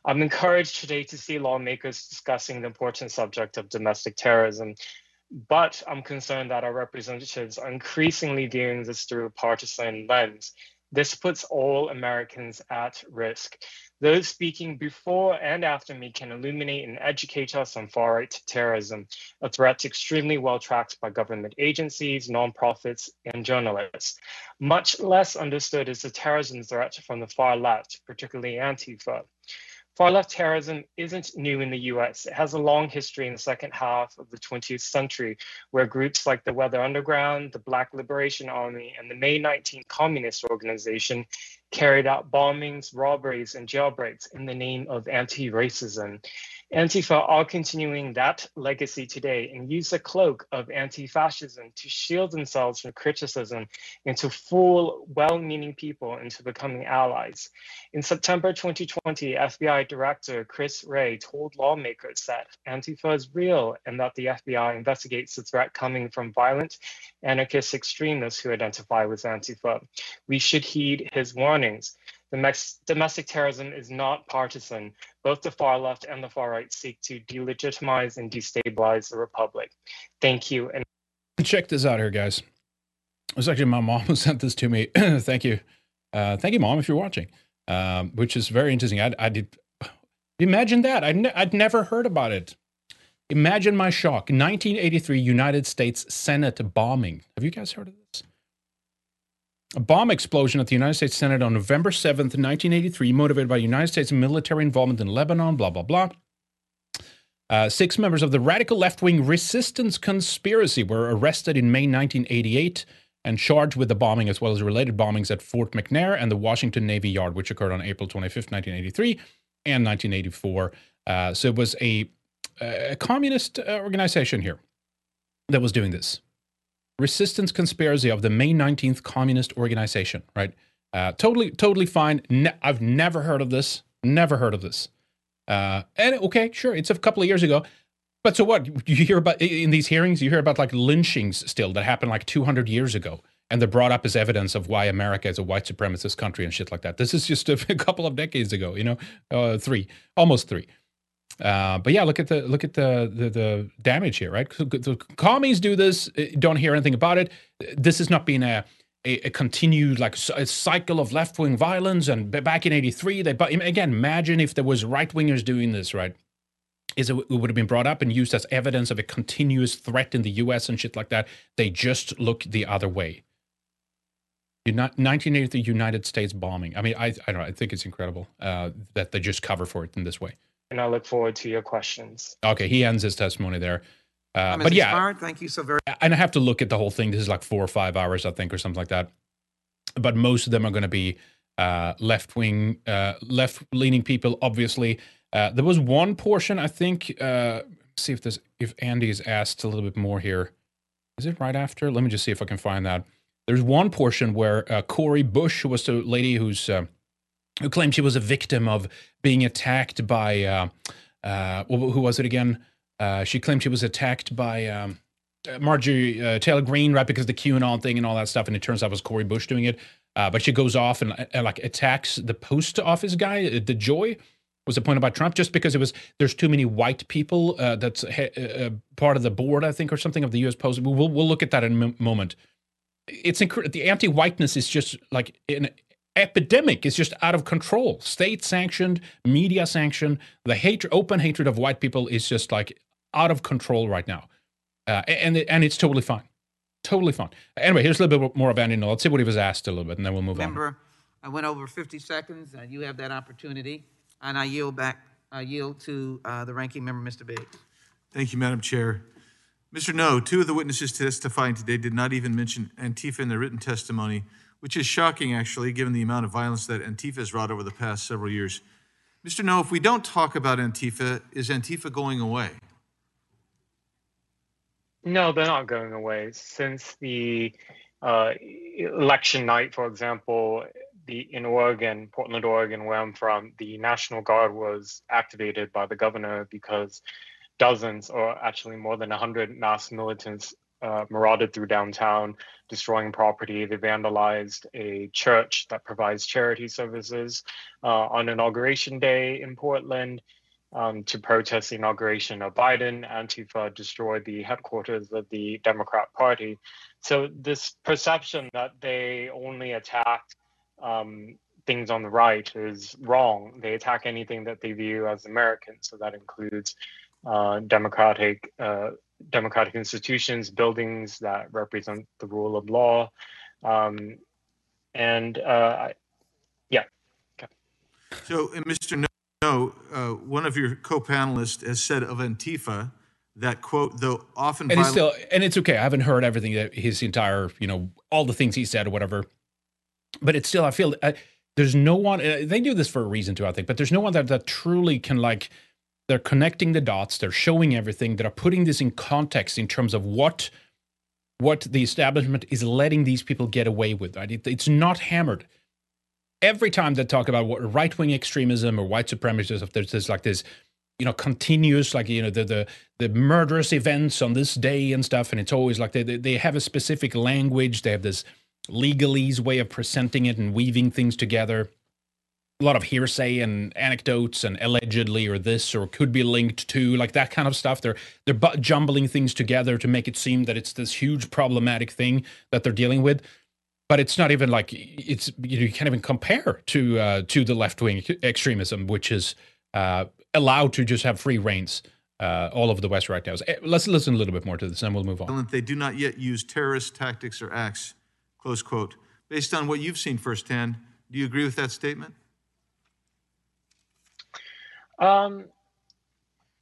I'm encouraged today to see lawmakers discussing the important subject of domestic terrorism, but I'm concerned that our representatives are increasingly viewing this through a partisan lens. This puts all Americans at risk. Those speaking before and after me can illuminate and educate us on far right terrorism, a threat extremely well tracked by government agencies, nonprofits, and journalists. Much less understood is the terrorism threat from the far left, particularly Antifa. Far left terrorism isn't new in the US. It has a long history in the second half of the 20th century, where groups like the Weather Underground, the Black Liberation Army, and the May 19 Communist Organization carried out bombings, robberies, and jailbreaks in the name of anti racism. Antifa are continuing that legacy today and use the cloak of anti fascism to shield themselves from criticism and to fool well meaning people into becoming allies. In September 2020, FBI Director Chris Wray told lawmakers that Antifa is real and that the FBI investigates the threat coming from violent anarchist extremists who identify with Antifa. We should heed his warnings. Domestic terrorism is not partisan. Both the far left and the far right seek to delegitimize and destabilize the republic. Thank you. And check this out here, guys. It was actually my mom who sent this to me. thank you. Uh, thank you, mom, if you're watching, um, which is very interesting. I, I did imagine that. I'd, ne- I'd never heard about it. Imagine my shock. 1983 United States Senate bombing. Have you guys heard of this? A bomb explosion at the United States Senate on November 7th, 1983, motivated by United States military involvement in Lebanon, blah, blah, blah. Uh, six members of the radical left wing resistance conspiracy were arrested in May 1988 and charged with the bombing as well as related bombings at Fort McNair and the Washington Navy Yard, which occurred on April 25th, 1983 and 1984. Uh, so it was a, a communist uh, organization here that was doing this. Resistance conspiracy of the May 19th Communist Organization, right? Uh, totally, totally fine. Ne- I've never heard of this. Never heard of this. Uh, and okay, sure, it's a couple of years ago. But so what? You hear about in these hearings, you hear about like lynchings still that happened like 200 years ago. And they're brought up as evidence of why America is a white supremacist country and shit like that. This is just a, a couple of decades ago, you know, uh, three, almost three. Uh, but yeah, look at the look at the the, the damage here, right? The commies do this, uh, don't hear anything about it. This has not been a a, a continued like a cycle of left wing violence. And back in '83, they but again, imagine if there was right wingers doing this, right? Is it, it would have been brought up and used as evidence of a continuous threat in the U.S. and shit like that. They just look the other way. 1980 United States bombing. I mean, I I don't know. I think it's incredible uh, that they just cover for it in this way. And I look forward to your questions. Okay, he ends his testimony there. Uh, but yeah, inspired. thank you so very. And I have to look at the whole thing. This is like four or five hours, I think, or something like that. But most of them are going to be uh, left wing, uh, left leaning people. Obviously, uh, there was one portion I think. Uh, see if this if Andy is asked a little bit more here. Is it right after? Let me just see if I can find that. There's one portion where uh, Cori Bush, was the lady who's uh, who claimed she was a victim of being attacked by uh, uh, who was it again? Uh, she claimed she was attacked by um, uh, Marjorie uh, Taylor Greene, right? Because the QAnon thing and all that stuff, and it turns out it was Cori Bush doing it. Uh, but she goes off and, and like attacks the post office guy, DeJoy was appointed by Trump just because it was there's too many white people uh, that's uh, part of the board, I think, or something of the U.S. Post. We'll we'll look at that in a m- moment. It's inc- the anti-whiteness is just like an epidemic. is just out of control. State sanctioned, media sanctioned. The hatred, open hatred of white people is just like out of control right now, uh, and and it's totally fine, totally fine. Anyway, here's a little bit more of Andy. Let's see what he was asked a little bit, and then we'll move Remember, on. I went over 50 seconds. Uh, you have that opportunity, and I yield back. I yield to uh, the ranking member, Mr. Biggs. Thank you, Madam Chair. Mr. Ngo, two of the witnesses testifying today did not even mention Antifa in their written testimony, which is shocking, actually, given the amount of violence that Antifa has wrought over the past several years. Mr. Ngo, if we don't talk about Antifa, is Antifa going away? No, they're not going away. Since the uh, election night, for example, the in Oregon, Portland, Oregon, where I'm from, the National Guard was activated by the governor because dozens, or actually more than 100 mass militants uh, marauded through downtown, destroying property. They vandalized a church that provides charity services uh, on inauguration day in Portland um, to protest the inauguration of Biden. Antifa destroyed the headquarters of the Democrat Party. So, this perception that they only attacked um, things on the right is wrong. They attack anything that they view as American. So, that includes uh, democratic. Uh, democratic institutions, buildings that represent the rule of law, um, and uh, yeah. Okay. So, Mr. Ngo know, uh, one of your co-panelists has said of Antifa that quote, though often and it's still and it's okay. I haven't heard everything that his entire, you know, all the things he said or whatever. But it's still, I feel uh, there's no one. Uh, they do this for a reason too, I think. But there's no one that that truly can like. They're connecting the dots. They're showing everything. they're putting this in context in terms of what what the establishment is letting these people get away with. Right? It, it's not hammered every time they talk about what right wing extremism or white supremacism, there's this like this, you know, continuous like you know the the the murderous events on this day and stuff, and it's always like they they have a specific language. They have this legalese way of presenting it and weaving things together. A lot of hearsay and anecdotes and allegedly or this or could be linked to like that kind of stuff. They're they're jumbling things together to make it seem that it's this huge problematic thing that they're dealing with but it's not even like it's you, know, you can't even compare to uh, to the left wing extremism, which is uh, allowed to just have free reigns uh, all over the West right now. Eh, let's listen a little bit more to this, and we'll move on. They do not yet use terrorist tactics or acts, close quote. based on what you've seen firsthand. Do you agree with that statement? Um,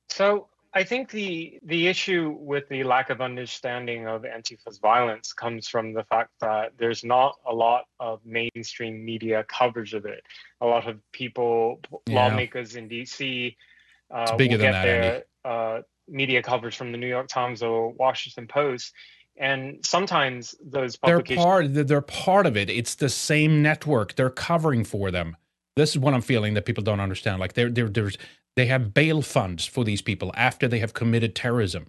so I think the the issue with the lack of understanding of Antifa's violence comes from the fact that there's not a lot of mainstream media coverage of it. A lot of people, Yeah. lawmakers in DC, uh, will get that, their uh, media coverage from the New York Times or Washington Post, and sometimes those publications They're part. They're part of it. It's the same network. They're covering for them. This is what I'm feeling that people don't understand. Like they're, they're, there's they have bail funds for these people after they have committed terrorism.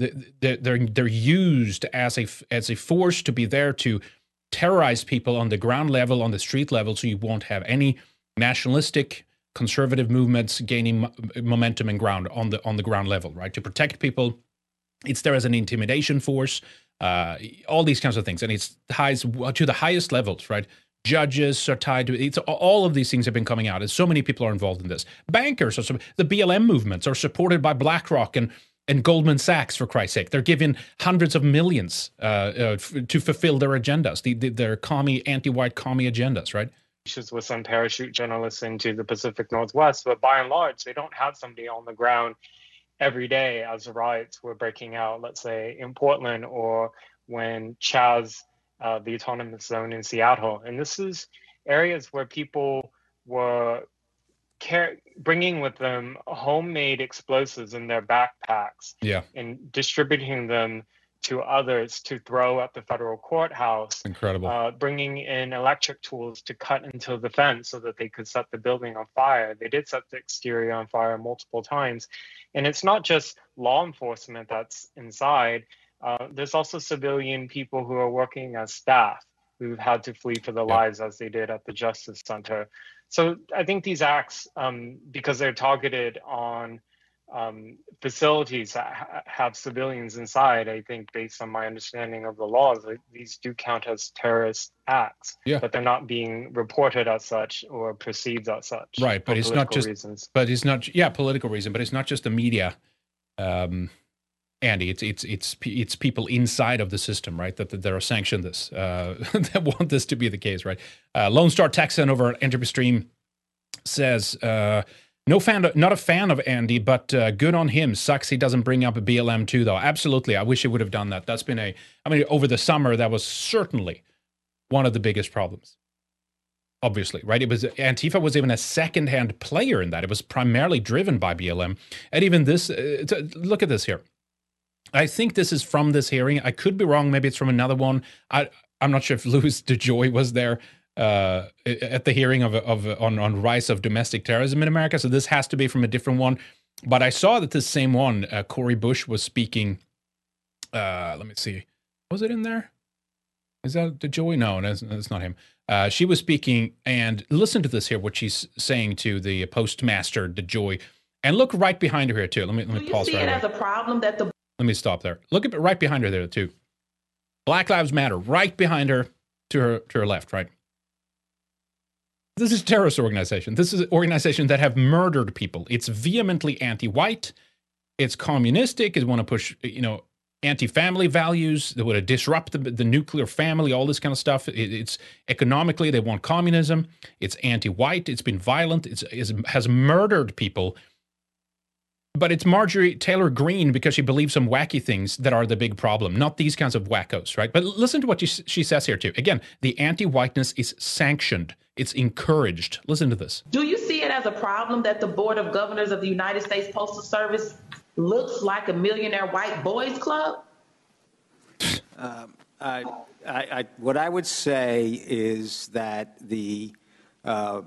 They- They're, they're, they're used as a as a force to be there to terrorize people on the ground level, on the street level, so you won't have any nationalistic conservative movements gaining momentum and ground on the on the ground level, right? To protect people, it's there as an intimidation force, uh, all these kinds of things, and it's highs to the highest levels, right? Judges are tied to it. All of these things have been coming out, and so many people are involved in this. Bankers are the BLM movements are supported by BlackRock and and Goldman Sachs, for Christ's sake. They're giving hundreds of millions uh, uh, f- to fulfill their agendas, the, the, their commie, anti-white commie agendas, right? with some parachute journalists into the Pacific Northwest, but by and large, they don't have somebody on the ground every day as the riots were breaking out, let's say in Portland or when Chaz, uh, the autonomous zone in Seattle. And this is areas where people were car- bringing with them homemade explosives in their backpacks Yeah, and distributing them to others to throw at the federal courthouse incredible. uh, bringing in electric tools to cut into the fence so that they could set the building on fire. They did set the exterior on fire multiple times. And it's not just law enforcement that's inside, uh, there's also civilian people who are working as staff who've had to flee for their lives as they did at the Justice Center. So I think these acts, um, because they're targeted on um, facilities that ha- have civilians inside, I think, based on my understanding of the laws, that these do count as terrorist acts. Yeah. But they're not being reported as such or perceived as such. Right, but it's not just- reasons. but it's not yeah political reason but it's not just the media um andy it's it's it's it's people inside of the system right that, that, that are sanctioned this uh that want this to be the case right uh lone star texan over at entropy stream says uh no fan, not a fan of Andy, but uh, good on him. Sucks he doesn't bring up a BLM too, though. Absolutely, I wish he would have done that. That's been a, I mean, over the summer, that was certainly one of the biggest problems obviously, right? It was Antifa was even a second-hand player in that. It was primarily driven by BLM, and even this. Uh, look at this here. I think this is from this hearing. I could be wrong. Maybe it's from another one. I I'm not sure if Louis DeJoy was there uh, at the hearing of of on on rise of domestic terrorism in America. So this has to be from a different one. But I saw that this same one, uh, Cori Bush, was speaking. Uh, let me see. Was it in there? Is that DeJoy? No, that's, that's not him. Uh, she was speaking, and listen to this here, what she's saying to the postmaster, DeJoy, and look right behind her here too. Let me let Do me you pause see right it away. as a problem that the Let me stop there. Look at right behind her there too. Black Lives Matter, right behind her, to her to her left, right. This is terrorist organization. This is an organization that have murdered people. It's vehemently anti-white. It's communistic. It want to push, you know, anti-family values. They want to disrupt the, the nuclear family. All this kind of stuff. It, it's economically they want communism. It's anti-white. It's been violent. It's, it's has murdered people but it's Marjorie Taylor Greene because she believes some wacky things that are the big problem, not these kinds of wackos, right? But listen to what she, she says here, too. Again, the anti whiteness is sanctioned, it's encouraged. Listen to this. do you see it as a problem that the board of governors of the United States Postal Service looks like a millionaire white boys club? I, I, I, what I would say is that the, uh,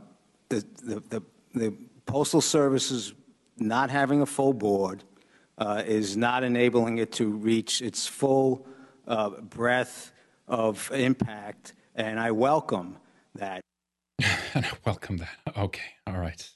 the, the, the, the Postal Service's not having a full board uh, is not enabling it to reach its full uh, breadth of impact, and I welcome that. And I welcome that. Okay. All right.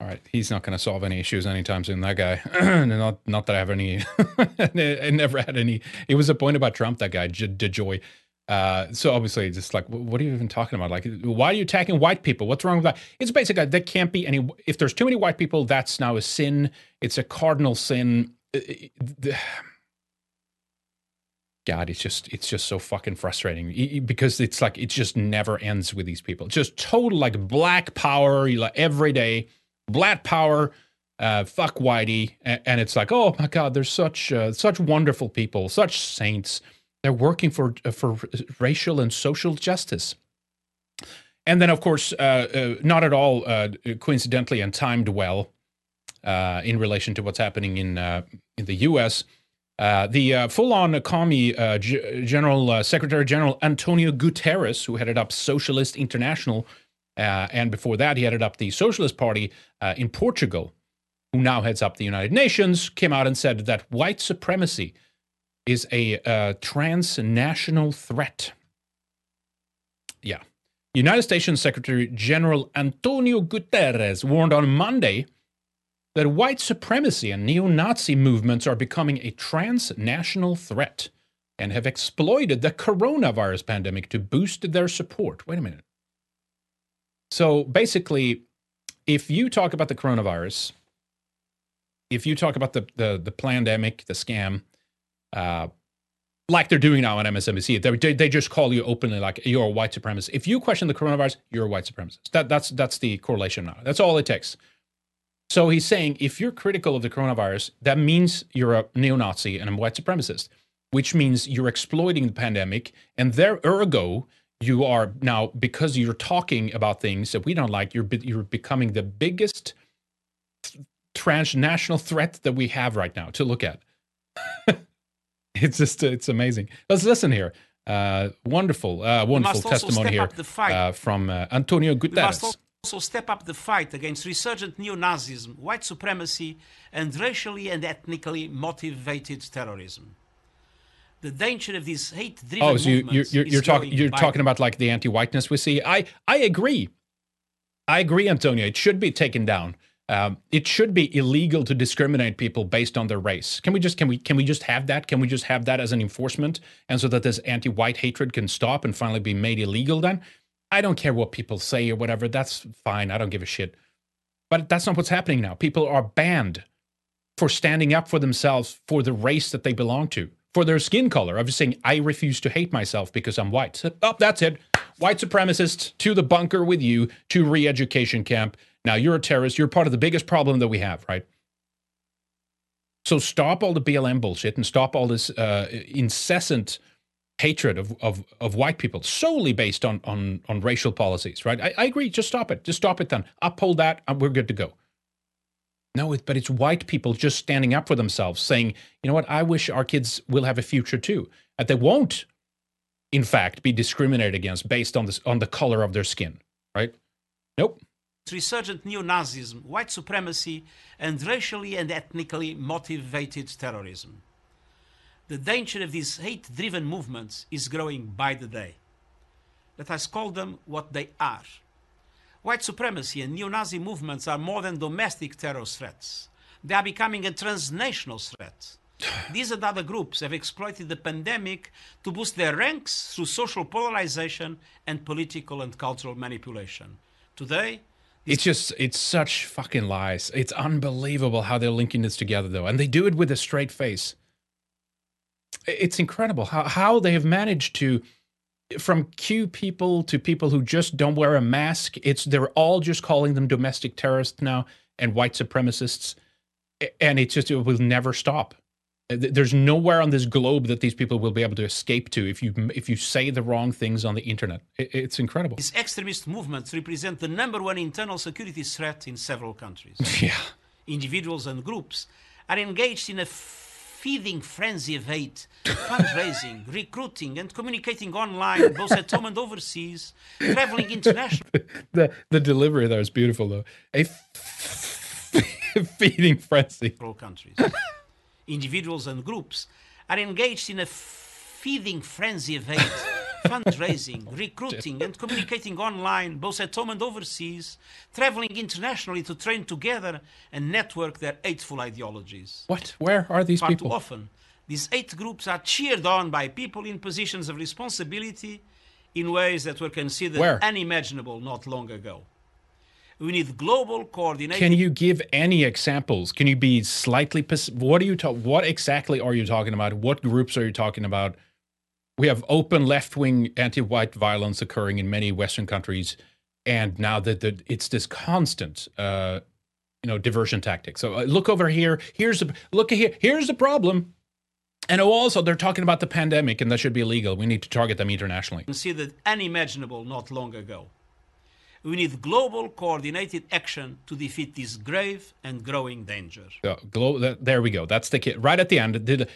All right. He's not going to solve any issues anytime soon, that guy. not, not that I have any, I never had any. He was appointed by Trump, that guy, DeJoy. Uh, so obviously, just like, what are you even talking about? Like, why are you attacking white people? What's wrong with that? It's basically there can't be any. If there's too many white people, that's now a sin. It's a cardinal sin. Uh, God, it's just it's just so fucking frustrating because it's like it just never ends with these people. Just total like black power, like every day, black power. Uh, fuck Whitey, and, and, it's like, oh my God, there's such uh, such wonderful people, such saints. They're working for uh, for racial and social justice. And then, of course, uh, uh, not at all coincidentally and timed well in relation to what's happening in in the U.S. Uh, the uh, full-on commie uh, G- General uh, Secretary General Antonio Guterres, who headed up Socialist International, uh, and before that he headed up the Socialist Party in Portugal, who now heads up the United Nations, came out and said that white supremacy is a uh, transnational threat. Yeah. United Nations Secretary General Antonio Guterres warned on Monday that white supremacy and neo Nazi movements are becoming a transnational threat and have exploited the coronavirus pandemic to boost their support. Wait a minute. So basically, if you talk about the coronavirus, if you talk about the the, the pandemic, the scam, uh, like they're doing now on MSNBC, they, they just call you openly like you're a white supremacist. If you question the coronavirus, you're a white supremacist. That that's that's the correlation now. That's all it takes. So he's saying if you're critical of the coronavirus, that means you're a neo Nazi and a white supremacist, which means you're exploiting the pandemic. And there, ergo, you are now, because you're talking about things that we don't like, you're, you're becoming the biggest transnational threat that we have right now to look at. it's just, it's amazing. Let's listen here. Uh, wonderful, uh, wonderful testimony here uh, from uh, Antonio Guterres also step up the fight against resurgent neo-Nazism, white supremacy, and racially and ethnically motivated terrorism. The danger of these hate-driven oh, so you, you're, you're, talking you're talking about like the anti-whiteness we see. I I agree. I agree, Antonio. It should be taken down. Um, it should be illegal to discriminate people based on their race. Can we just can we can we just have that? Can we just have that as an enforcement, and so that this anti-white hatred can stop and finally be made illegal? Then I don't care what people say or whatever. That's fine. I don't give a shit. But that's not what's happening now. People are banned for standing up for themselves for the race that they belong to, for their skin color. I'm just saying, I refuse to hate myself because I'm white. Oh, that's it. White supremacist to the bunker with you, to re education camp. Now you're a terrorist. You're part of the biggest problem that we have, right? So stop all the BLM bullshit and stop all this uh, incessant hatred of, of, of white people solely based on, on, on racial policies, right? I, I agree. Just stop it. Just stop it then. Uphold that and we're good to go. No, it, but it's white people just standing up for themselves, saying, you know what, I wish our kids will have a future too. And they won't, in fact, be discriminated against based on, this, on the color of their skin, right? Nope. Resurgent neo Nazism, white supremacy, and racially and ethnically motivated terrorism. The danger of these hate driven movements is growing by the day. Let us call them what they are. White supremacy and neo Nazi movements are more than domestic terror threats, they are becoming a transnational threat. These and other groups have exploited the pandemic to boost their ranks through social polarization and political and cultural manipulation. Today, it's just it's such fucking lies. It's unbelievable how they're linking this together though. And they do it with a straight face it's incredible how, how they have managed to from Q people to people who just don't wear a mask. It's they're all just calling them domestic terrorists now and white supremacists, and it just it will never stop. There's nowhere on this globe that these people will be able to escape to if you if you say the wrong things on the internet. It's incredible. These extremist movements represent the number one internal security threat in several countries. Yeah, individuals and groups are engaged in a feeding frenzy of hate, fundraising, recruiting, and communicating online, both at home and overseas, traveling internationally. the, the delivery there is beautiful, though. A f- feeding frenzy. All countries. Individuals and groups are engaged in a feeding frenzy of hate fundraising, recruiting, and communicating online, both at home and overseas, traveling internationally to train together and network their hateful ideologies. What? Where are these Far people? Too often, these eight groups are cheered on by people in positions of responsibility in ways that were considered Where? unimaginable not long ago. We need global coordination. Can you give any examples? Can you be slightly what are you ta- what exactly are you talking about? What groups are you talking about? we have open left wing anti white violence occurring in many Western countries. And now that the, it's this constant, uh, you know, diversion tactic. So uh, look over here. Here's the look here. Here's the problem. And also, they're talking about the pandemic, and that should be illegal. We need to target them internationally. Considered unimaginable not long ago. We need global coordinated action to defeat this grave and growing danger. Yeah, glo- there we go. That's the kid. Right at the end, did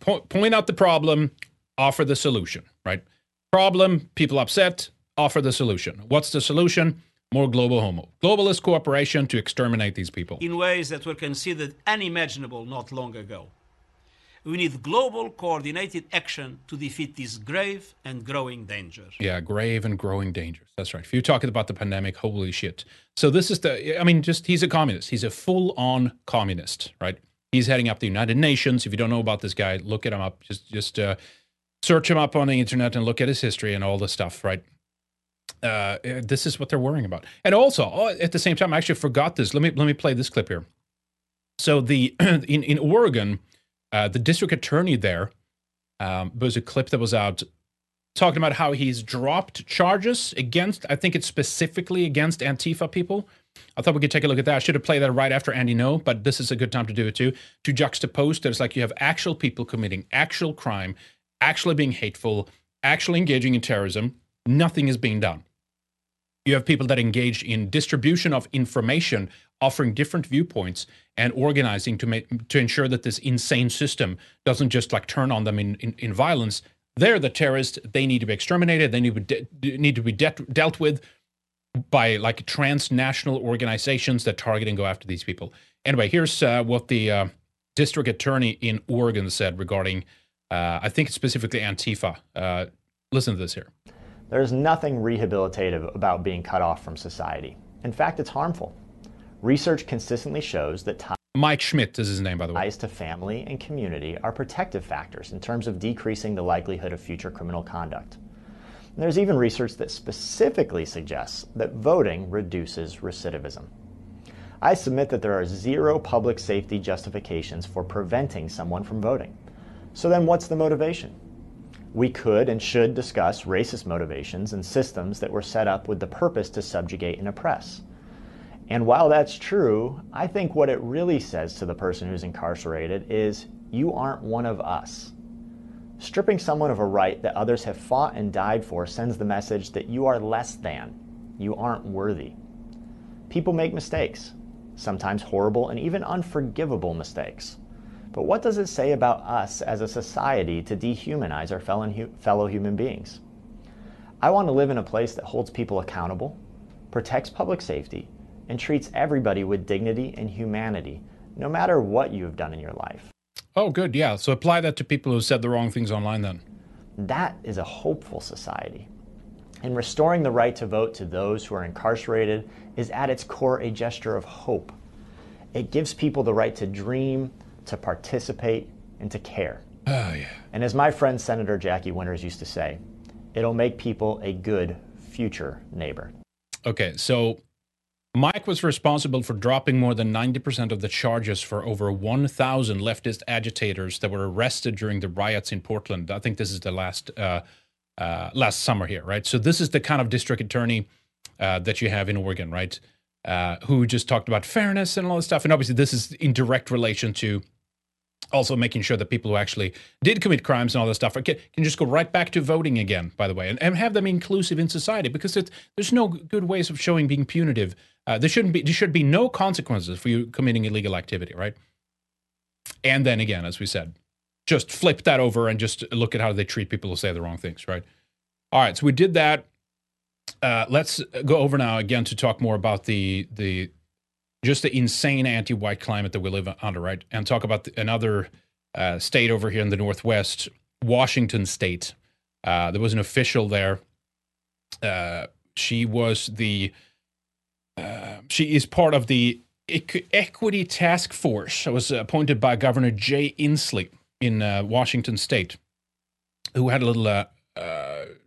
po- point out the problem, offer the solution. Right? Problem, people upset, offer the solution. What's the solution? More global homo. Globalist cooperation to exterminate these people. In ways that were considered unimaginable not long ago. We need global coordinated action to defeat this grave and growing danger. Yeah, grave and growing dangers. That's right. If you're talking about the pandemic, holy shit. So this is the, I mean, just he's a communist. He's a full on communist, right? He's heading up the United Nations. If you don't know about this guy, look at him up. Just, just uh, search him up on the internet and look at his history and all this stuff, right? Uh, this is what they're worrying about. And also, oh, at the same time, I actually forgot this. Let me let me play this clip here. So the in in Oregon, uh, the district attorney there um, was a clip that was out talking about how he's dropped charges against, I think it's specifically against Antifa people. I thought we could take a look at that. I should have played that right after Andy Ngo, but this is a good time to do it too. To juxtapose that it's like you have actual people committing actual crime, actually being hateful, actually engaging in terrorism. Nothing is being done. You have people that engage in distribution of information, offering different viewpoints and organizing to make to ensure that this insane system doesn't just like turn on them in, in, in violence. They're the terrorists. They need to be exterminated. They need to be, de- need to be de- dealt with by like transnational organizations that target and go after these people. Anyway, here's uh, what the uh, district attorney in Oregon said regarding, uh, I think specifically Antifa. Uh, listen to this here. There's nothing rehabilitative about being cut off from society. In fact, it's harmful. Research consistently shows that ties Mike Schmidt is his name, by the way. to family and community are protective factors in terms of decreasing the likelihood of future criminal conduct. And there's even research that specifically suggests that voting reduces recidivism. I submit that there are zero public safety justifications for preventing someone from voting. So then, what's the motivation? We could and should discuss racist motivations and systems that were set up with the purpose to subjugate and oppress. And while that's true, I think what it really says to the person who's incarcerated is you aren't one of us. Stripping someone of a right that others have fought and died for sends the message that you are less than, you aren't worthy. People make mistakes, sometimes horrible and even unforgivable mistakes. But what does it say about us as a society to dehumanize our fellow human beings? I want to live in a place that holds people accountable, protects public safety, and treats everybody with dignity and humanity, no matter what you have done in your life. Oh, good. Yeah. So apply that to people who said the wrong things online then. That is a hopeful society. And restoring the right to vote to those who are incarcerated is at its core a gesture of hope. It gives people the right to dream, to participate, and to care. Oh, yeah. And as my friend Senator Jackie Winters used to say, it'll make people a good future neighbor. Okay, so Mike was responsible for dropping more than 90% of the charges for over 1,000 leftist agitators that were arrested during the riots in Portland. I think this is the last uh, uh, last summer here, right? So this is the kind of district attorney uh, that you have in Oregon, right? Uh, who just talked about fairness and all this stuff. And obviously, this is in direct relation to also making sure that people who actually did commit crimes and all this stuff can, can just go right back to voting again, by the way, and, and have them inclusive in society because there's no good ways of showing being punitive. Uh, there shouldn't be there should be no consequences for you committing illegal activity, right? And then again, as we said, just flip that over and just look at how they treat people who say the wrong things, right? All right, so we did that. Uh, let's go over now again to talk more about the the just the insane anti-white climate that we live under, right? And talk about the, another uh, state over here in the Northwest, Washington State. Uh, there was an official there. Uh, she was the. Uh, she is part of the Equity Task Force. I was appointed by Governor Jay Inslee in uh, Washington State, who had a little uh,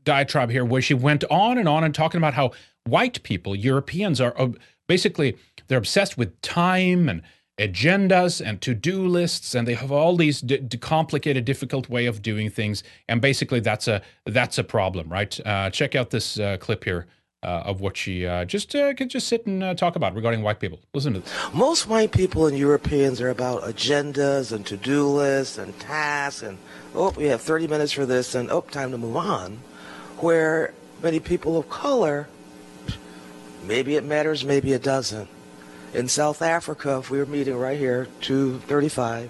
diatribe here where she went on and on and talking about how white people, Europeans, are basically they're obsessed with time and agendas and to-do lists and they have all these d- d- complicated difficult way of doing things and basically that's a that's a problem right uh, check out this uh, clip here uh, of what she uh, just uh, could just sit and uh, talk about regarding white people listen to this Most white people and Europeans are about agendas and to-do lists and tasks and oh we have 30 minutes for this and oh time to move on. Where many people of color, maybe it matters, maybe it doesn't. In South Africa, if we were meeting right here, 235,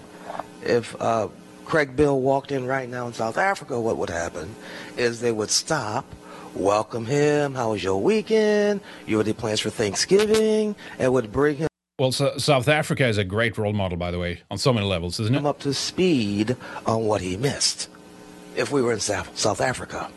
if uh, Craig Bill walked in right now in South Africa, what would happen is they would stop, welcome him, how was your weekend, you any plans for Thanksgiving, and would bring him well so, south africa is a great role model by the way on so many levels isn't it up to speed on what he missed if we were in South, South Africa.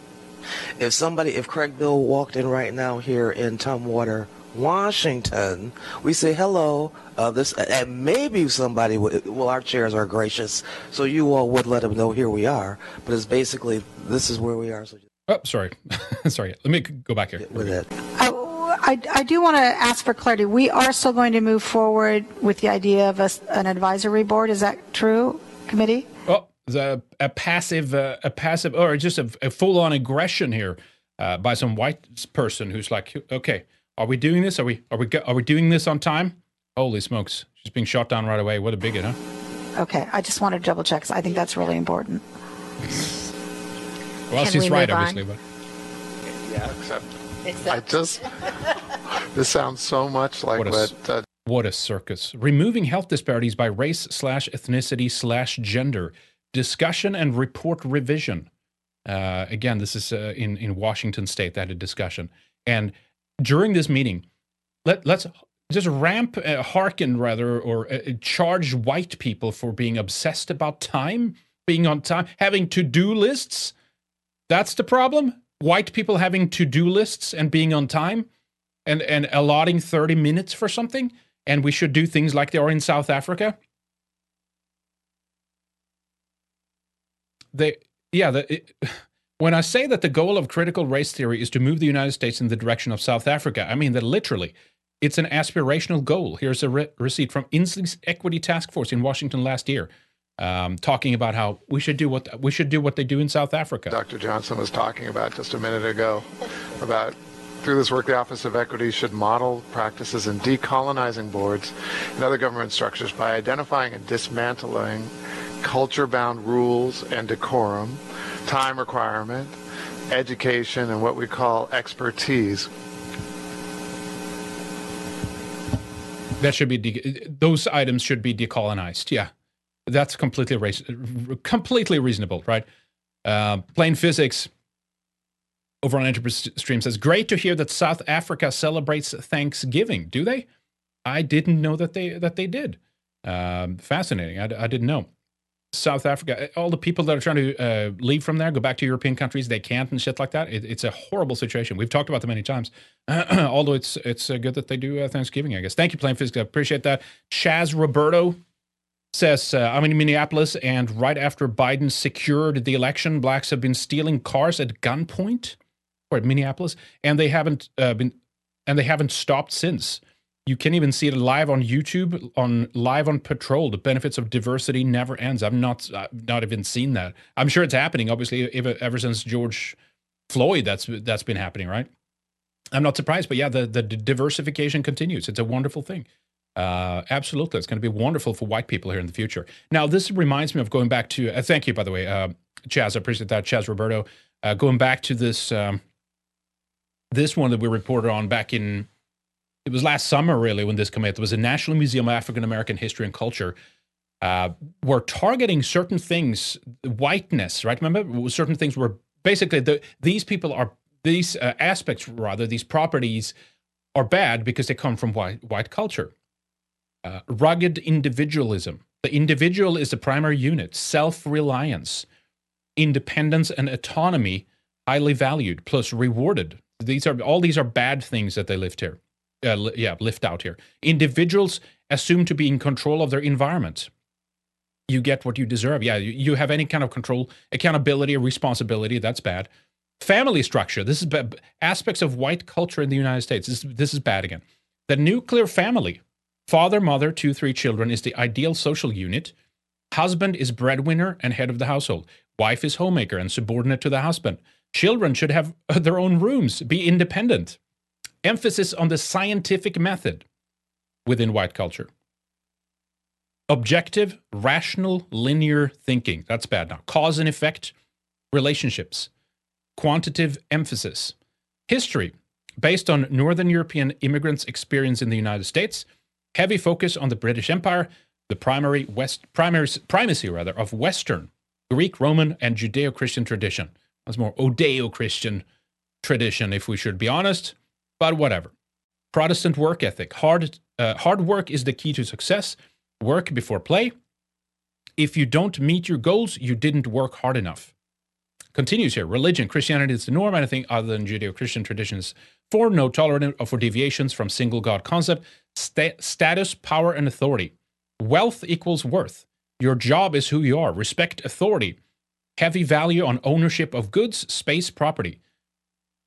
If somebody, if Craig Bill walked in right now here in Tumwater, Washington, we say hello. Uh, this and maybe somebody would. Well, our chairs are gracious, so you all would let them know here we are. But it's basically this is where we are. So oh sorry sorry let me go back here with it. I, I do want to ask for clarity. We are still going to move forward with the idea of a, an advisory board. Is that true, committee? Oh, the, a passive, uh, a passive, or just a, a full-on aggression here uh, by some white person who's like, okay, are we doing this? Are we, are we, go- are we doing this on time? Holy smokes! She's being shot down right away. What a bigot, huh? Okay, I just wanted to double check. I think that's really important. Well, Can she's we right, move on? obviously, but Yeah, except I just this sounds so much like what a, what, s- uh, what a circus! Removing health disparities by race slash ethnicity slash gender. Discussion and report revision. Uh, again, this is uh, in in Washington State. They had a discussion, and during this meeting, let let's just ramp, uh, hearken rather, or uh, charge white people for being obsessed about time, being on time, having to do lists. That's the problem. White people having to do lists and being on time and, and allotting 30 minutes for something. And we should do things like they are in South Africa. They, yeah, the, it, when I say that the goal of critical race theory is to move the United States in the direction of South Africa, I mean that literally. It's an aspirational goal. Here's a re- receipt from Inslee's Equity Task Force in Washington last year, um, talking about how we should do what we should do what they do in South Africa. Dr. Johnson was talking about just a minute ago about through this work the Office of Equity should model practices in decolonizing boards and other government structures by identifying and dismantling culture-bound rules and decorum, time requirement, education, and what we call expertise. That should be de- those items should be decolonized. Yeah, that's completely race- completely reasonable, right? Uh, plain physics over on Entropy Stream says, "Great to hear that South Africa celebrates Thanksgiving. Do they? I didn't know that they that they did. Um, fascinating. I, I didn't know." South Africa, all the people that are trying to uh, leave from there, go back to European countries, they can't and shit like that. It, it's a horrible situation. We've talked about them many times. Although it's it's uh, good that they do uh, Thanksgiving, I guess. Thank you, Plain Physics. I appreciate that. Chaz Roberto says, uh, I'm in Minneapolis, and right after Biden secured the election, blacks have been stealing cars at gunpoint or at Minneapolis, and they haven't uh, been and they haven't stopped since. You can even see it live on YouTube, on live on Patrol. The benefits of diversity never ends. I've not, I've not even seen that. I'm sure it's happening. Obviously, ever since George Floyd, that's that's been happening, right? I'm not surprised, but yeah, the the diversification continues. It's a wonderful thing. Uh, absolutely, it's going to be wonderful for white people here in the future. Now, this reminds me of going back to. Uh, thank you, by the way, uh, Chaz. I appreciate that, Chaz Roberto. Uh, going back to this um, this one that we reported on back in it was last summer really when this came out. There was a National Museum of African American History and Culture. Uh, were targeting certain things, whiteness, right? Remember, certain things were basically the, these people are these uh, aspects, rather these properties, are bad because they come from white white culture. Uh, rugged individualism. The individual is the primary unit. Self reliance, independence, and autonomy highly valued plus rewarded. These are all these are bad things that they lift here uh, li- yeah, lift out here. Individuals assume to be in control of their environment. You get what you deserve. Yeah, you, you have any kind of control, accountability, or responsibility. That's bad. Family structure. This is ba- aspects of white culture in the United States. This, this is bad again. The nuclear family. Father, mother, two, three children is the ideal social unit. Husband is breadwinner and head of the household. Wife is homemaker and subordinate to the husband. Children should have their own rooms, be independent. Emphasis on the scientific method within white culture. Objective, rational, linear thinking. That's bad now. Cause and effect, relationships. Quantitative emphasis. History, based on Northern European immigrants' experience in the United States. Heavy focus on the British Empire, the primary West, primary, primacy rather of Western, Greek, Roman, and Judeo-Christian tradition. That's more Odeo-Christian tradition, if we should be honest. But whatever. Protestant work ethic. Hard, uh, hard work is the key to success. Work before play. If you don't meet your goals, you didn't work hard enough. Continues here. Religion, Christianity is the norm. Anything other than Judeo-Christian traditions for no tolerance for deviations from single God concept. Sta- status, power, and authority. Wealth equals worth. Your job is who you are. Respect authority. Heavy value on ownership of goods, space, property.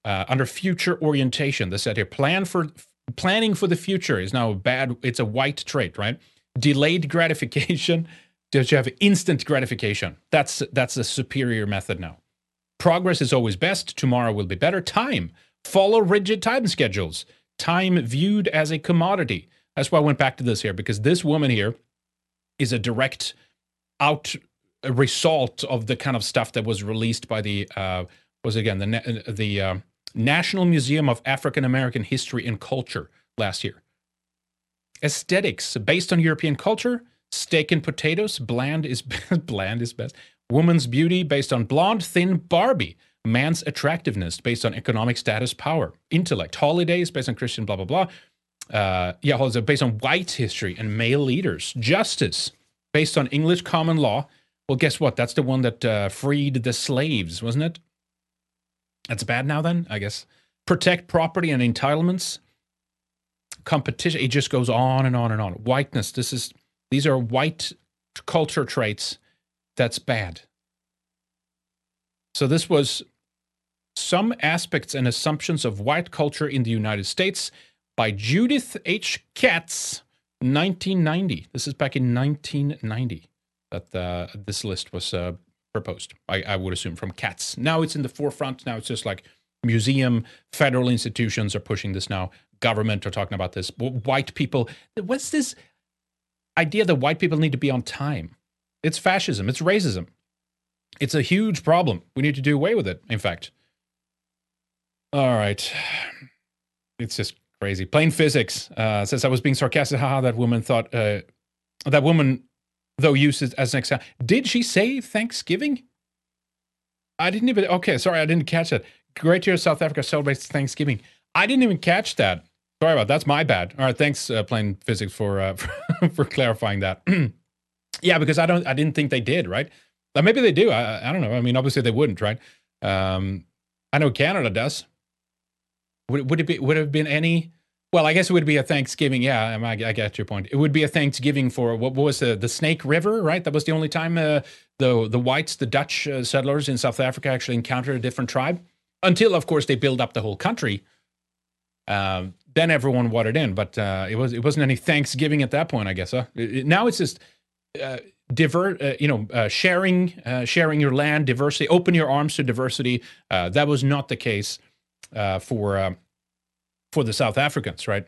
Uh, under future orientation, this said here, plan for planning for the future is now a bad. It's a white trait, right? Delayed gratification. Does you have instant gratification? That's that's a superior method now. Progress is always best. Tomorrow will be better. Time. Follow rigid time schedules. Time viewed as a commodity. That's why I went back to this here because this woman here is a direct out result of the kind of stuff that was released by the uh, was again the the uh, National Museum of African American History and Culture last year. Aesthetics based on European culture, steak and potatoes, bland is bland is best. Woman's beauty based on blonde, thin Barbie. Man's attractiveness based on economic status, power, intellect. Holidays based on Christian, blah blah blah. Uh, yeah, also based on white history and male leaders. Justice based on English common law. Well, guess what? That's the one that uh, freed the slaves, wasn't it? That's bad now, then, I guess. Protect property and entitlements. Competition. It just goes on and on and on. Whiteness. This is these are white culture traits. That's bad. So this was some aspects and assumptions of white culture in the United States by Judith H. Katz, 1990. This is back in 1990 that uh, this list was uh, proposed. I, I, would assume from Katz. Now it's in the forefront. Now it's just like museum, federal institutions are pushing this now. Government are talking about this. White people. What's this idea that white people need to be on time? It's fascism. It's racism. It's a huge problem. We need to do away with it. In fact. All right. It's just crazy. Plain physics uh, says I was being sarcastic. Haha, that woman thought uh, that woman though used as an example. Did she say Thanksgiving? I didn't even. Okay, sorry, I didn't catch that. Great year, South Africa celebrates Thanksgiving. I didn't even catch that. Sorry about that. that's my bad. All right, thanks, uh, plain physics, for uh, for clarifying that. yeah, because I don't, I didn't think they did. Right? Maybe they do. I, I don't know. I mean, obviously they wouldn't, right? Um, I know Canada does. Would, would it be? Would it have been any? Well, I guess it would be a Thanksgiving. Yeah, I, I get your point. It would be a Thanksgiving for what, what was the the Snake River, right? That was the only time uh, the the whites, the Dutch uh, settlers in South Africa, actually encountered a different tribe. Until, of course, they build up the whole country. Um, then everyone watered in, but uh, it was it wasn't any Thanksgiving at that point, I guess. Huh? It, now it's just uh, divert, uh, you know, uh, sharing sharing your land, diversity. Open your arms to diversity. that was not the case for for the South Africans, right?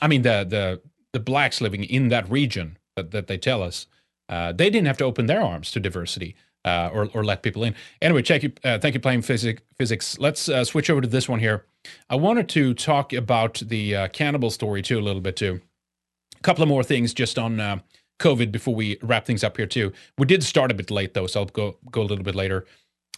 I mean, the the the blacks living in that region that, that they tell us, uh, they didn't have to open their arms to diversity uh, or or let people in. Anyway, check you, uh, thank you, playing physics. Physics. Let's uh, switch over to this one here. I wanted to talk about the uh, cannibal story too a little bit too. A couple of more things just on uh, COVID before we wrap things up here too. We did start a bit late though, so I'll go go a little bit later.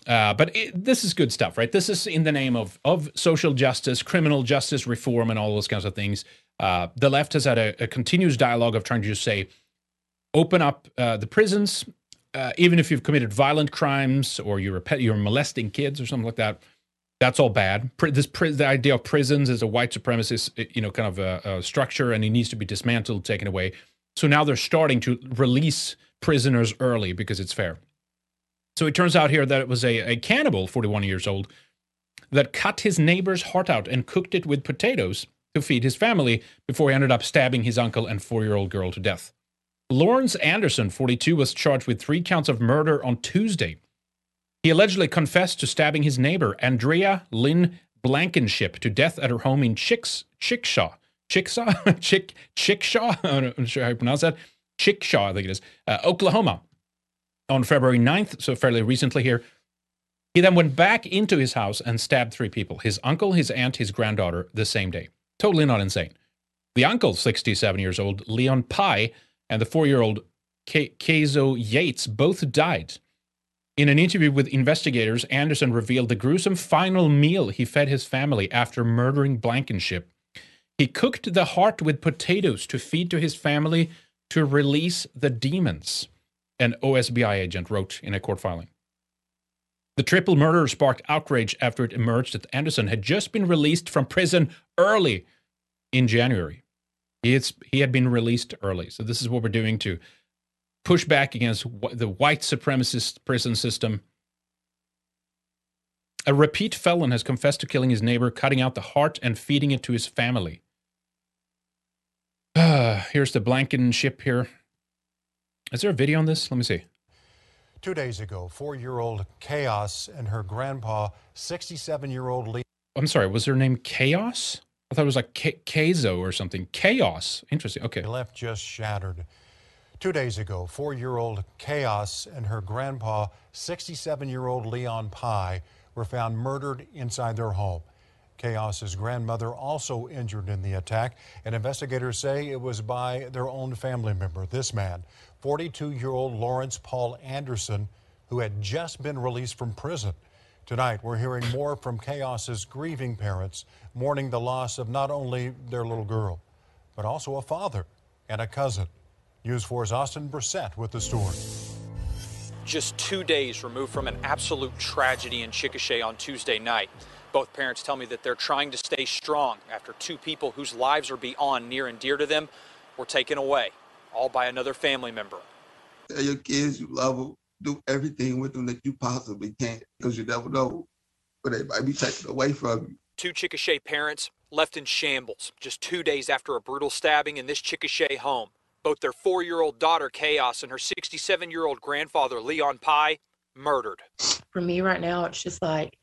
Uh, but it, this is good stuff, right? This is in the name of of social justice, criminal justice reform, and all those kinds of things. Uh, the left has had a, a, continuous dialogue of trying to just say, open up uh, the prisons, uh, even if you've committed violent crimes or you're pet, you're molesting kids or something like that. That's all bad. This the idea of prisons is a white supremacist, you know, kind of a, a structure, and it needs to be dismantled, taken away. So now they're starting to release prisoners early because it's fair. So it turns out here that it was a, a cannibal, 41 years old, that cut his neighbor's heart out and cooked it with potatoes to feed his family before he ended up stabbing his uncle and four year old girl to death. Lawrence Anderson, 42, was charged with three counts of murder on Tuesday. He allegedly confessed to stabbing his neighbor, Andrea Lynn Blankenship, to death at her home in Chicks, Chickshaw. Chicksaw? Chick, Chickshaw? I'm not sure how you pronounce that. Chickshaw, I think it is. Uh, Oklahoma on February 9th, so fairly recently here. He then went back into his house and stabbed three people his uncle, his aunt, his granddaughter the same day. Totally not insane. The uncle, 67 years old, Leon Pye, and the four year old Keizo Yates both died. In an interview with investigators, Anderson revealed the gruesome final meal he fed his family after murdering Blankenship. He cooked the heart with potatoes to feed to his family to release the demons, an OSBI agent wrote in a court filing. The triple murder sparked outrage after it emerged that Anderson had just been released from prison early in January. Had, he had been released early. So, this is what we're doing to push back against the white supremacist prison system. A repeat felon has confessed to killing his neighbor, cutting out the heart and feeding it to his family. Here's the Blankenship here. Is there a video on this? Let me see. Two days ago, four year old Kaeos and her grandpa, 67 year old Lee. I'm sorry, was her name Chaos? I thought it was like K- Kazo or something. Chaos. Interesting. Okay. Left just shattered. Two days ago, four year old Kaeos and her grandpa, 67 year old Leon Pye, were found murdered inside their home. Kaeos's grandmother also injured in the attack, and investigators say it was by their own family member, this man, 42 year old Lawrence Paul Anderson, who had just been released from prison. Tonight, we're hearing more from Kaeos's grieving parents, mourning the loss of not only their little girl, but also a father and a cousin. News 4's Austin Brissett with the story. Just two days removed from an absolute tragedy in Chickasha on Tuesday night. Both parents tell me that they're trying to stay strong after two people whose lives are beyond near and dear to them were taken away, all by another family member. Tell your kids you love them, do everything with them that you possibly can, because you never know but they might be taken away from you. Two Chickasha parents left in shambles just two days after a brutal stabbing in this Chickasha home. Both their four year old daughter, Kaeos, and her 67 year old grandfather, Leon Pye, murdered. For me right now, it's just like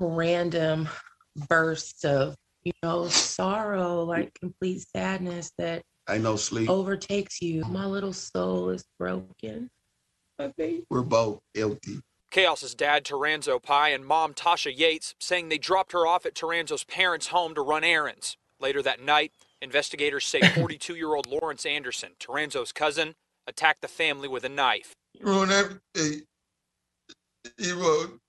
random bursts of, you know, sorrow, like complete sadness that I know sleep. overtakes you. My little soul is broken. My baby. We're both empty. Kaeos's dad, Taranzo Pye, and mom, Tasha Yates, saying they dropped her off at Taranzo's parents' home to run errands. Later that night, investigators say 42 year old Lawrence Anderson, Taranzo's cousin, attacked the family with a knife. You ruined everything. You ruined,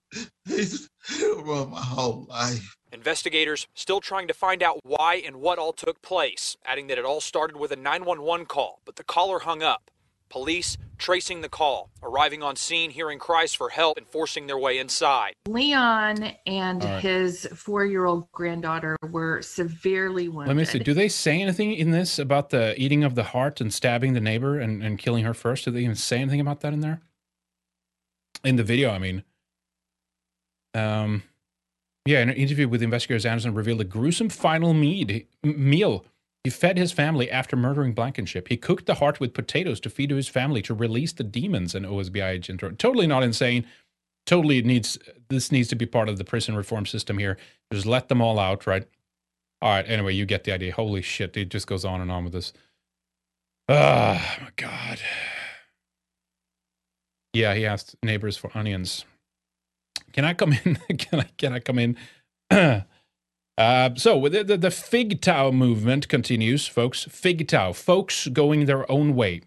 he's ruined my whole life. Investigators still trying to find out why and what all took place, adding that it all started with a 911 call, but the caller hung up. Police tracing the call, arriving on scene, hearing cries for help, and forcing their way inside. Leon and All right. his four year old granddaughter were severely wounded. Let me see. Do they say anything in this about the eating of the heart and stabbing the neighbor and, and killing her first? Do they even say anything about that in there? In the video, I mean. Um, yeah, in an interview with investigators, Anderson revealed a gruesome final mead, meal he fed his family after murdering Blankenship. He cooked the heart with potatoes to feed to his family to release the demons. An OSBI agent. Totally not insane. Totally needs this needs to be part of the prison reform system here. Just let them all out, right? All right. Anyway, you get the idea. Holy shit! It just goes on and on with this. Ah, my god. Yeah, he asked neighbors for onions. Can I come in? can I? Can I come in? Uh, so the, the the FIGTOW movement continues, folks. FIGTOW, folks going their own way.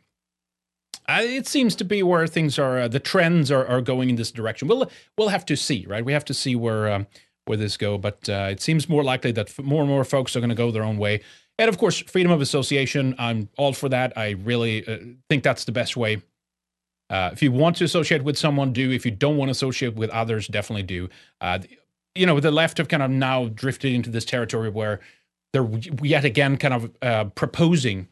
Uh, it seems to be where things are. Uh, the trends are, are going in this direction. We'll we'll have to see, right? We have to see where um, where this go. But uh, it seems more likely that more and more folks are going to go their own way. And of course, freedom of association. I'm all for that. I really uh, think that's the best way. Uh, if you want to associate with someone, do. If you don't want to associate with others, definitely do. Uh, you know, the left have kind of now drifted into this territory where they're yet again kind of uh, proposing,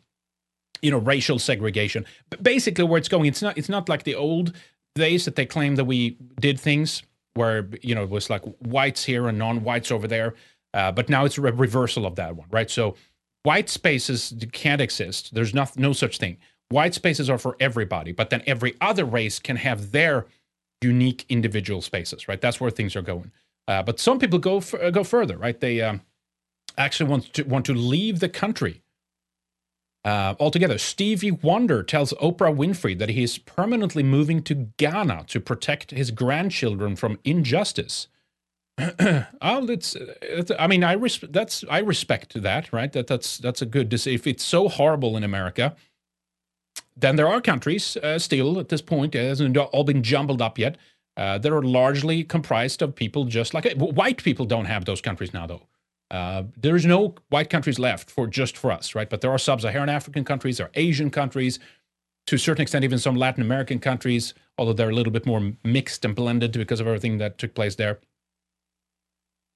you know, racial segregation. But basically, where it's going, it's not it's not like the old days that they claim that we did things where you know it was like whites here and non-whites over there. Uh, but now it's a reversal of that one, right? So white spaces can't exist. There's no, no such thing. White spaces are for everybody, but then every other race can have their unique individual spaces, right? That's where things are going. Uh, but some people go f- go further, right? They um, actually want to want to leave the country uh, altogether. Stevie Wonder tells Oprah Winfrey that he is permanently moving to Ghana to protect his grandchildren from injustice. oh, it's, it's, I mean, I res- that's I respect that, right? That that's that's a good. If it's so horrible in America, then there are countries uh, still at this point, it hasn't all been jumbled up yet. Uh, that are largely comprised of people just like white people. Don't have those countries now, though. Uh, there's no white countries left for just for us, right? But there are sub-Saharan African countries, there are Asian countries, to a certain extent, even some Latin American countries, although they're a little bit more mixed and blended because of everything that took place there.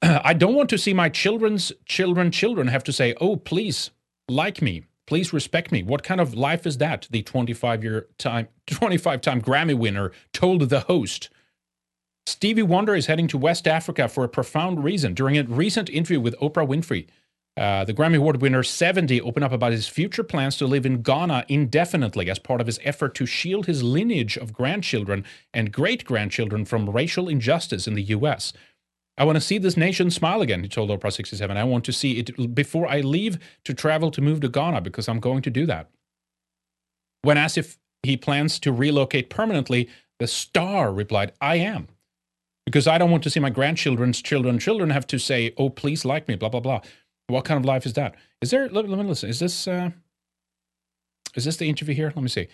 I don't want to see my children's children children have to say, "Oh, please like me, please respect me." What kind of life is that? The 25 year time 25 time Grammy winner told the host. Stevie Wonder is heading to West Africa for a profound reason. During a recent interview with Oprah Winfrey, uh, the Grammy Award winner 70 opened up about his future plans to live in Ghana indefinitely as part of his effort to shield his lineage of grandchildren and great grandchildren from racial injustice in the U.S. I want to see this nation smile again, he told Oprah 67. I want to see it before I leave to travel to move to Ghana because I'm going to do that. When asked if he plans to relocate permanently, the star replied, I am. Because I don't want to see my grandchildren's children children have to say, oh, please like me, blah, blah, blah. What kind of life is that? Is there, let, let me listen, is this, uh, is this the interview here? Let me see.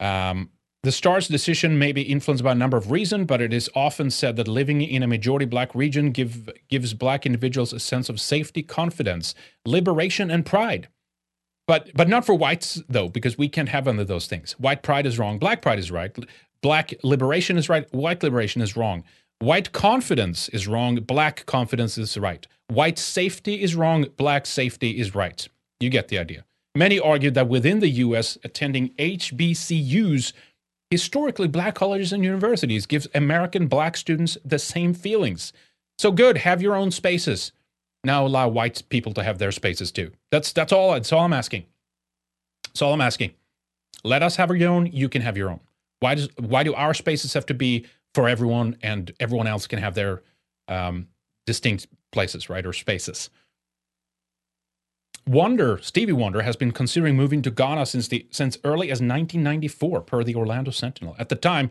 Um, the star's decision may be influenced by a number of reasons, but it is often said that living in a majority black region give, gives black individuals a sense of safety, confidence, liberation, and pride. But, but not for whites, though, because we can't have any of those things. White pride is wrong. Black pride is right. Black liberation is right. White liberation is wrong. White confidence is wrong. Black confidence is right. White safety is wrong. Black safety is right. You get the idea. Many argue that within the US, attending HBCUs historically black colleges and universities gives American black students the same feelings. So good, have your own spaces. Now allow white people to have their spaces too. That's that's all that's all I'm asking. That's all I'm asking. Let us have our own, you can have your own. Why does why do our spaces have to be for everyone and everyone else can have their um, distinct places, right? Or spaces. Wonder, Stevie Wonder, has been considering moving to Ghana since the since early as 1994, per the Orlando Sentinel. At the time,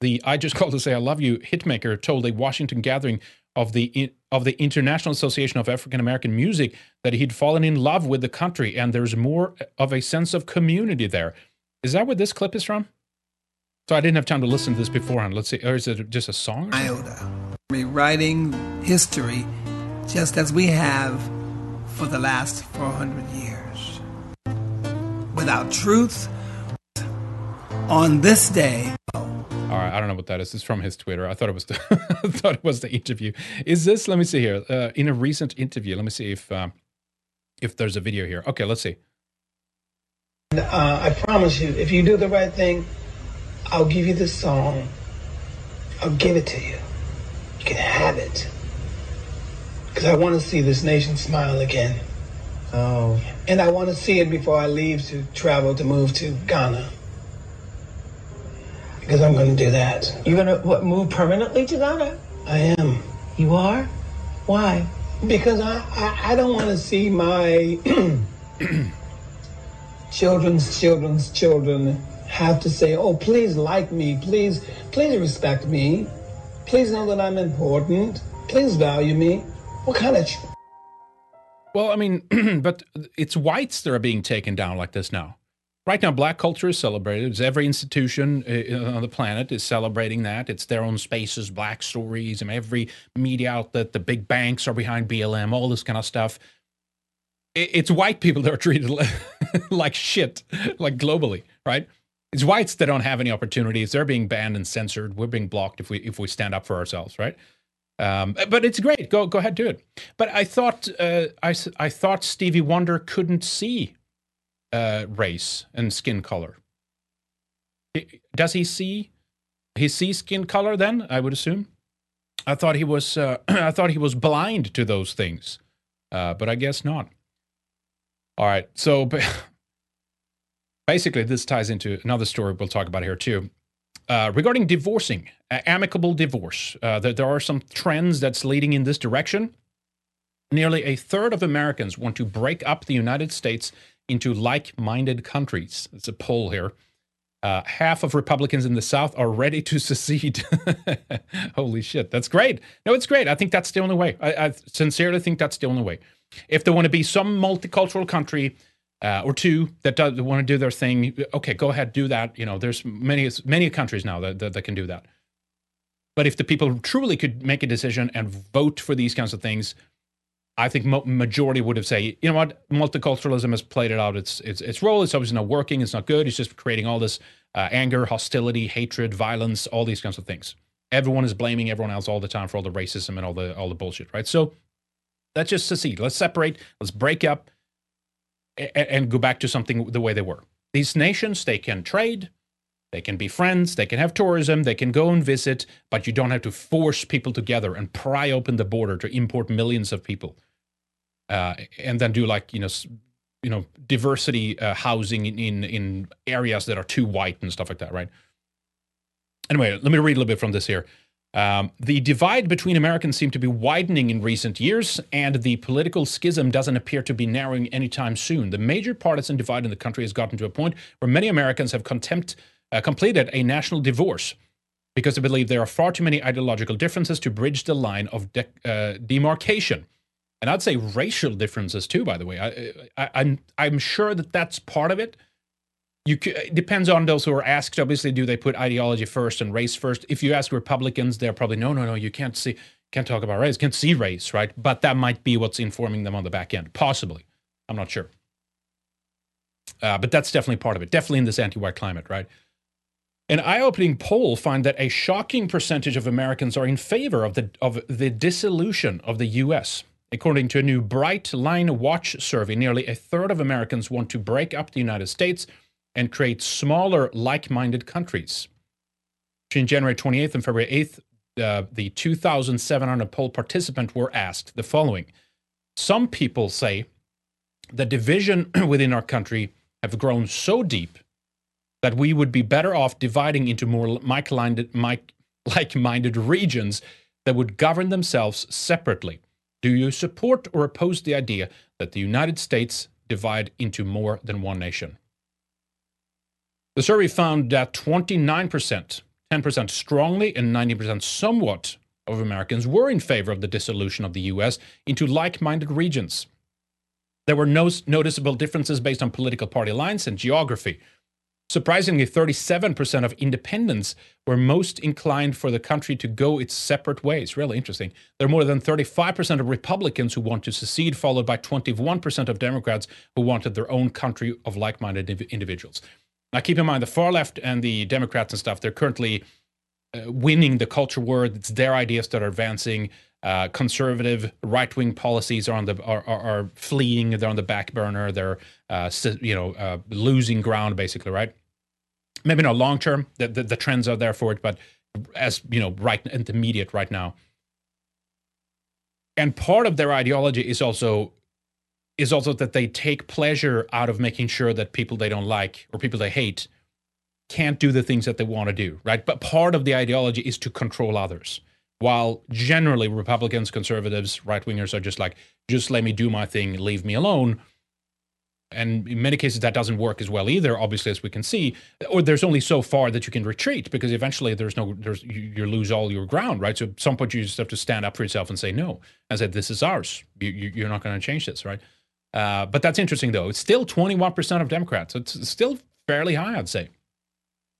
the "I Just Called to Say I Love You" hitmaker told a Washington gathering of the of the International Association of African American Music that he'd fallen in love with the country and there's more of a sense of community there. Is that where this clip is from? So I didn't have time to listen to this beforehand. Let's see, or is it just a song? Iota. Rewriting history, just as we have for the last 400 years. Without truth, on this day. All right, I don't know what that is. It's from his Twitter. I thought it was the I thought it was the interview. Is this? Let me see here. Uh, in a recent interview, let me see if uh, if there's a video here. Okay, let's see. Uh, I promise you, if you do the right thing, I'll give you this song. I'll give it to you. You can have it because I want to see this nation smile again. Oh. And I want to see it before I leave to travel to move to Ghana. Because I'm going to do that. You're going to what, move permanently to Ghana? I am. You are? Why? Because I, I, I don't want to see my children's children's children have to say, oh, please like me. Please, please respect me. Please know that I'm important. Please value me. What kind of? well, I mean, but it's whites that are being taken down like this now. Right now, black culture is celebrated. It's every institution uh, on the planet is celebrating that. It's their own spaces, black stories, and every media outlet, the big banks are behind BLM, all this kind of stuff. It's white people that are treated like shit, like globally, right? It's whites that don't have any opportunities. They're being banned and censored. We're being blocked if we if we stand up for ourselves, right? Um, but it's great. Go go ahead, do it. But I thought uh, I I thought Stevie Wonder couldn't see uh, race and skin color. Does he see? He sees skin color. Then I would assume. I thought he was. Uh, I thought he was blind to those things. uh, but I guess not. All right, so basically, this ties into another story we'll talk about here too. Uh, regarding divorcing, uh, amicable divorce, uh, there, there are some trends that's leading in this direction. Nearly a third of Americans want to break up the United States into like minded countries. It's a poll here. Uh, half of Republicans in the South are ready to secede. Holy shit, that's great. No, it's great. I think that's the only way. I, I sincerely think that's the only way. If they want to be some multicultural country uh, or two that does, want to do their thing, okay, go ahead, do that. You know, there's many many countries now that, that, that can do that. But if the people truly could make a decision and vote for these kinds of things, I think mo- majority would have say, you know what, multiculturalism has played it out. Its its its role. It's obviously not working. It's not good. It's just creating all this uh, anger, hostility, hatred, violence, all these kinds of things. Everyone is blaming everyone else all the time for all the racism and all the all the bullshit, right? So let's just secede. Let's separate. Let's break up, and, and go back to something the way they were. These nations, they can trade, they can be friends, they can have tourism, they can go and visit, but you don't have to force people together and pry open the border to import millions of people uh, and then do like you know you know diversity uh, housing in, in in areas that are too white and stuff like that, right? Anyway, let me read a little bit from this here. Um, the divide between Americans seems to be widening in recent years, and the political schism doesn't appear to be narrowing anytime soon. The major partisan divide in the country has gotten to a point where many Americans have contempt, uh, completed a national divorce because they believe there are far too many ideological differences to bridge the line of de- uh, demarcation and I'd say racial differences too. By the way, I, I, I'm I'm sure that that's part of it. You it depends on those who are asked. Obviously, do they put ideology first and race first? If you ask Republicans, they're probably no, no, no. You can't see, can't talk about race, can't see race, right? But that might be what's informing them on the back end, possibly. I'm not sure. Uh, but that's definitely part of it. Definitely in this anti-white climate, right? An eye-opening poll find that a shocking percentage of Americans are in favor of the of the dissolution of the U.S. According to a new Bright Line Watch survey, nearly a third of Americans want to break up the United States and create smaller, like minded countries. Between January 28th and February 8th, uh, the 2,700 poll participants were asked the following Some people say the division within our country have grown so deep that we would be better off dividing into more like minded regions that would govern themselves separately. Do you support or oppose the idea that the United States divide into more than one nation? The survey found that 29%, 10% strongly, and 90% somewhat of Americans were in favor of the dissolution of the U.S. into like minded regions. There were no noticeable differences based on political party lines and geography. Surprisingly, 37% of independents were most inclined for the country to go its separate ways. Really interesting. There are more than 35% of Republicans who want to secede, followed by 21% of Democrats who wanted their own country of like minded individuals. Now, keep in mind the far left and the Democrats and stuff, they're currently uh, winning the culture war. It's their ideas that are advancing. Uh, conservative right wing policies are on the are, are, are, fleeing. They're on the back burner. They're uh, you know uh, losing ground basically, right? Maybe not long term. The, the, the trends are there for it, but as you know, right intermediate right now. And part of their ideology is also is also that they take pleasure out of making sure that people they don't like or people they hate can't do the things that they want to do, right? But part of the ideology is to control others while generally Republicans, conservatives, right wingers are just like, just let me do my thing, leave me alone. And in many cases, that doesn't work as well either, obviously, as we can see. Or there's only so far that you can retreat because eventually there's no, there's you, you lose all your ground, right? So at some point you just have to stand up for yourself and say no, and say this is ours. You, you, are not going to change this, right? Uh, but that's interesting though. It's still 21% of Democrats. It's still fairly high, I'd say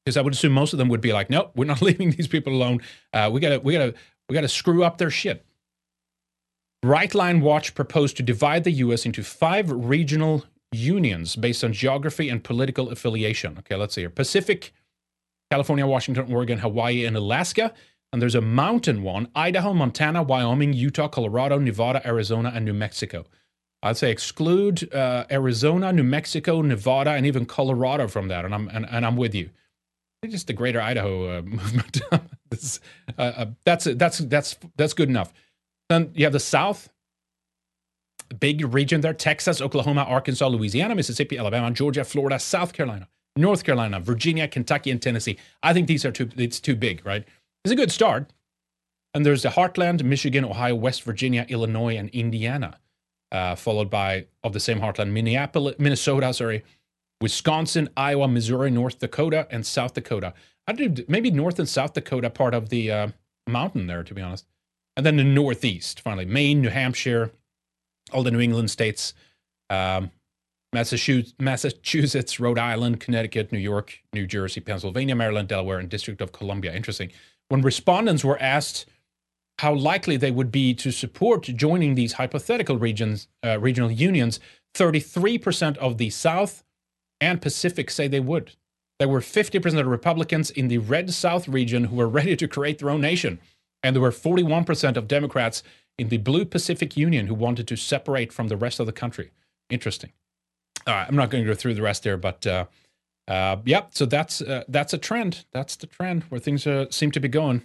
because I would assume most of them would be like, nope, we're not leaving these people alone. Uh, we gotta, we gotta, we gotta screw up their shit. Bright Line Watch proposed to divide the U.S. into five regional unions based on geography and political affiliation. Okay, let's see here: Pacific, California, Washington, Oregon, Hawaii, and Alaska. And there's a mountain one: Idaho, Montana, Wyoming, Utah, Colorado, Nevada, Arizona, and New Mexico. I'd say exclude uh, Arizona, New Mexico, Nevada, and even Colorado from that, and I'm and, and I'm with you just the Greater Idaho uh, movement. uh, uh, that's that's that's that's good enough. Then you have the South. big region there Texas, Oklahoma, Arkansas, Louisiana, Mississippi, Alabama, Georgia, Florida, South Carolina, North Carolina, Virginia, Kentucky, and Tennessee. I think these are too, it's too big, right? It's a good start. And there's the heartland, Michigan, Ohio, West Virginia, Illinois, and Indiana, uh, followed by, of the same heartland, Minneapolis, Minnesota, sorry, Wisconsin, Iowa, Missouri, North Dakota, and South Dakota. I maybe North and South Dakota part of the uh, mountain there, to be honest. And then the Northeast, finally, Maine, New Hampshire, all the New England states, um, Massachusetts, Massachusetts, Rhode Island, Connecticut, New York, New Jersey, Pennsylvania, Maryland, Delaware, and District of Columbia. Interesting. When respondents were asked how likely they would be to support joining these hypothetical regions, uh, regional unions, 33% of the South and Pacific say they would. There were 50% of Republicans in the red South region who were ready to create their own nation. And there were 41% of Democrats in the blue Pacific Union who wanted to separate from the rest of the country. Interesting. All right, I'm not going to go through the rest there, but uh, uh, yeah, so that's uh, that's a trend. That's the trend where things uh, seem to be going.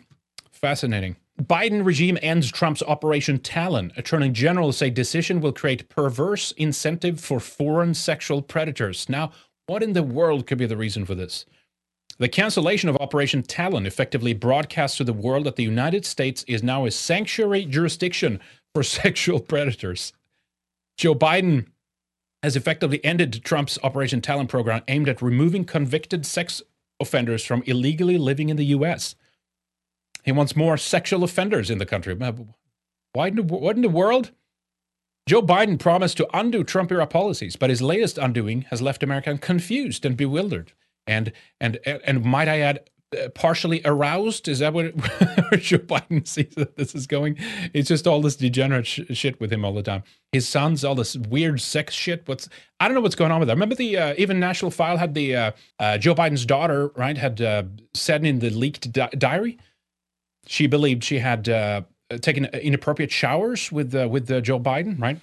Fascinating. Biden regime ends Trump's Operation Talon. Attorney generals say decision will create perverse incentive for foreign sexual predators. Now, what in the world could be the reason for this? The cancellation of Operation Talon effectively broadcasts to the world that the United States is now a sanctuary jurisdiction for sexual predators. Joe Biden has effectively ended Trump's Operation Talon program aimed at removing convicted sex offenders from illegally living in the U.S. He wants more sexual offenders in the country. Why in the, what in the world? Joe Biden promised to undo Trump era policies, but his latest undoing has left America confused and bewildered. And and and might I add, uh, partially aroused? Is that what Joe Biden sees that this is going? It's just all this degenerate sh- shit with him all the time. His sons, all this weird sex shit. What's I don't know what's going on with that. Remember the uh, even National File had the uh, uh Joe Biden's daughter right had uh, said in the leaked di- diary she believed she had uh, taken inappropriate showers with uh, with uh, Joe Biden, right?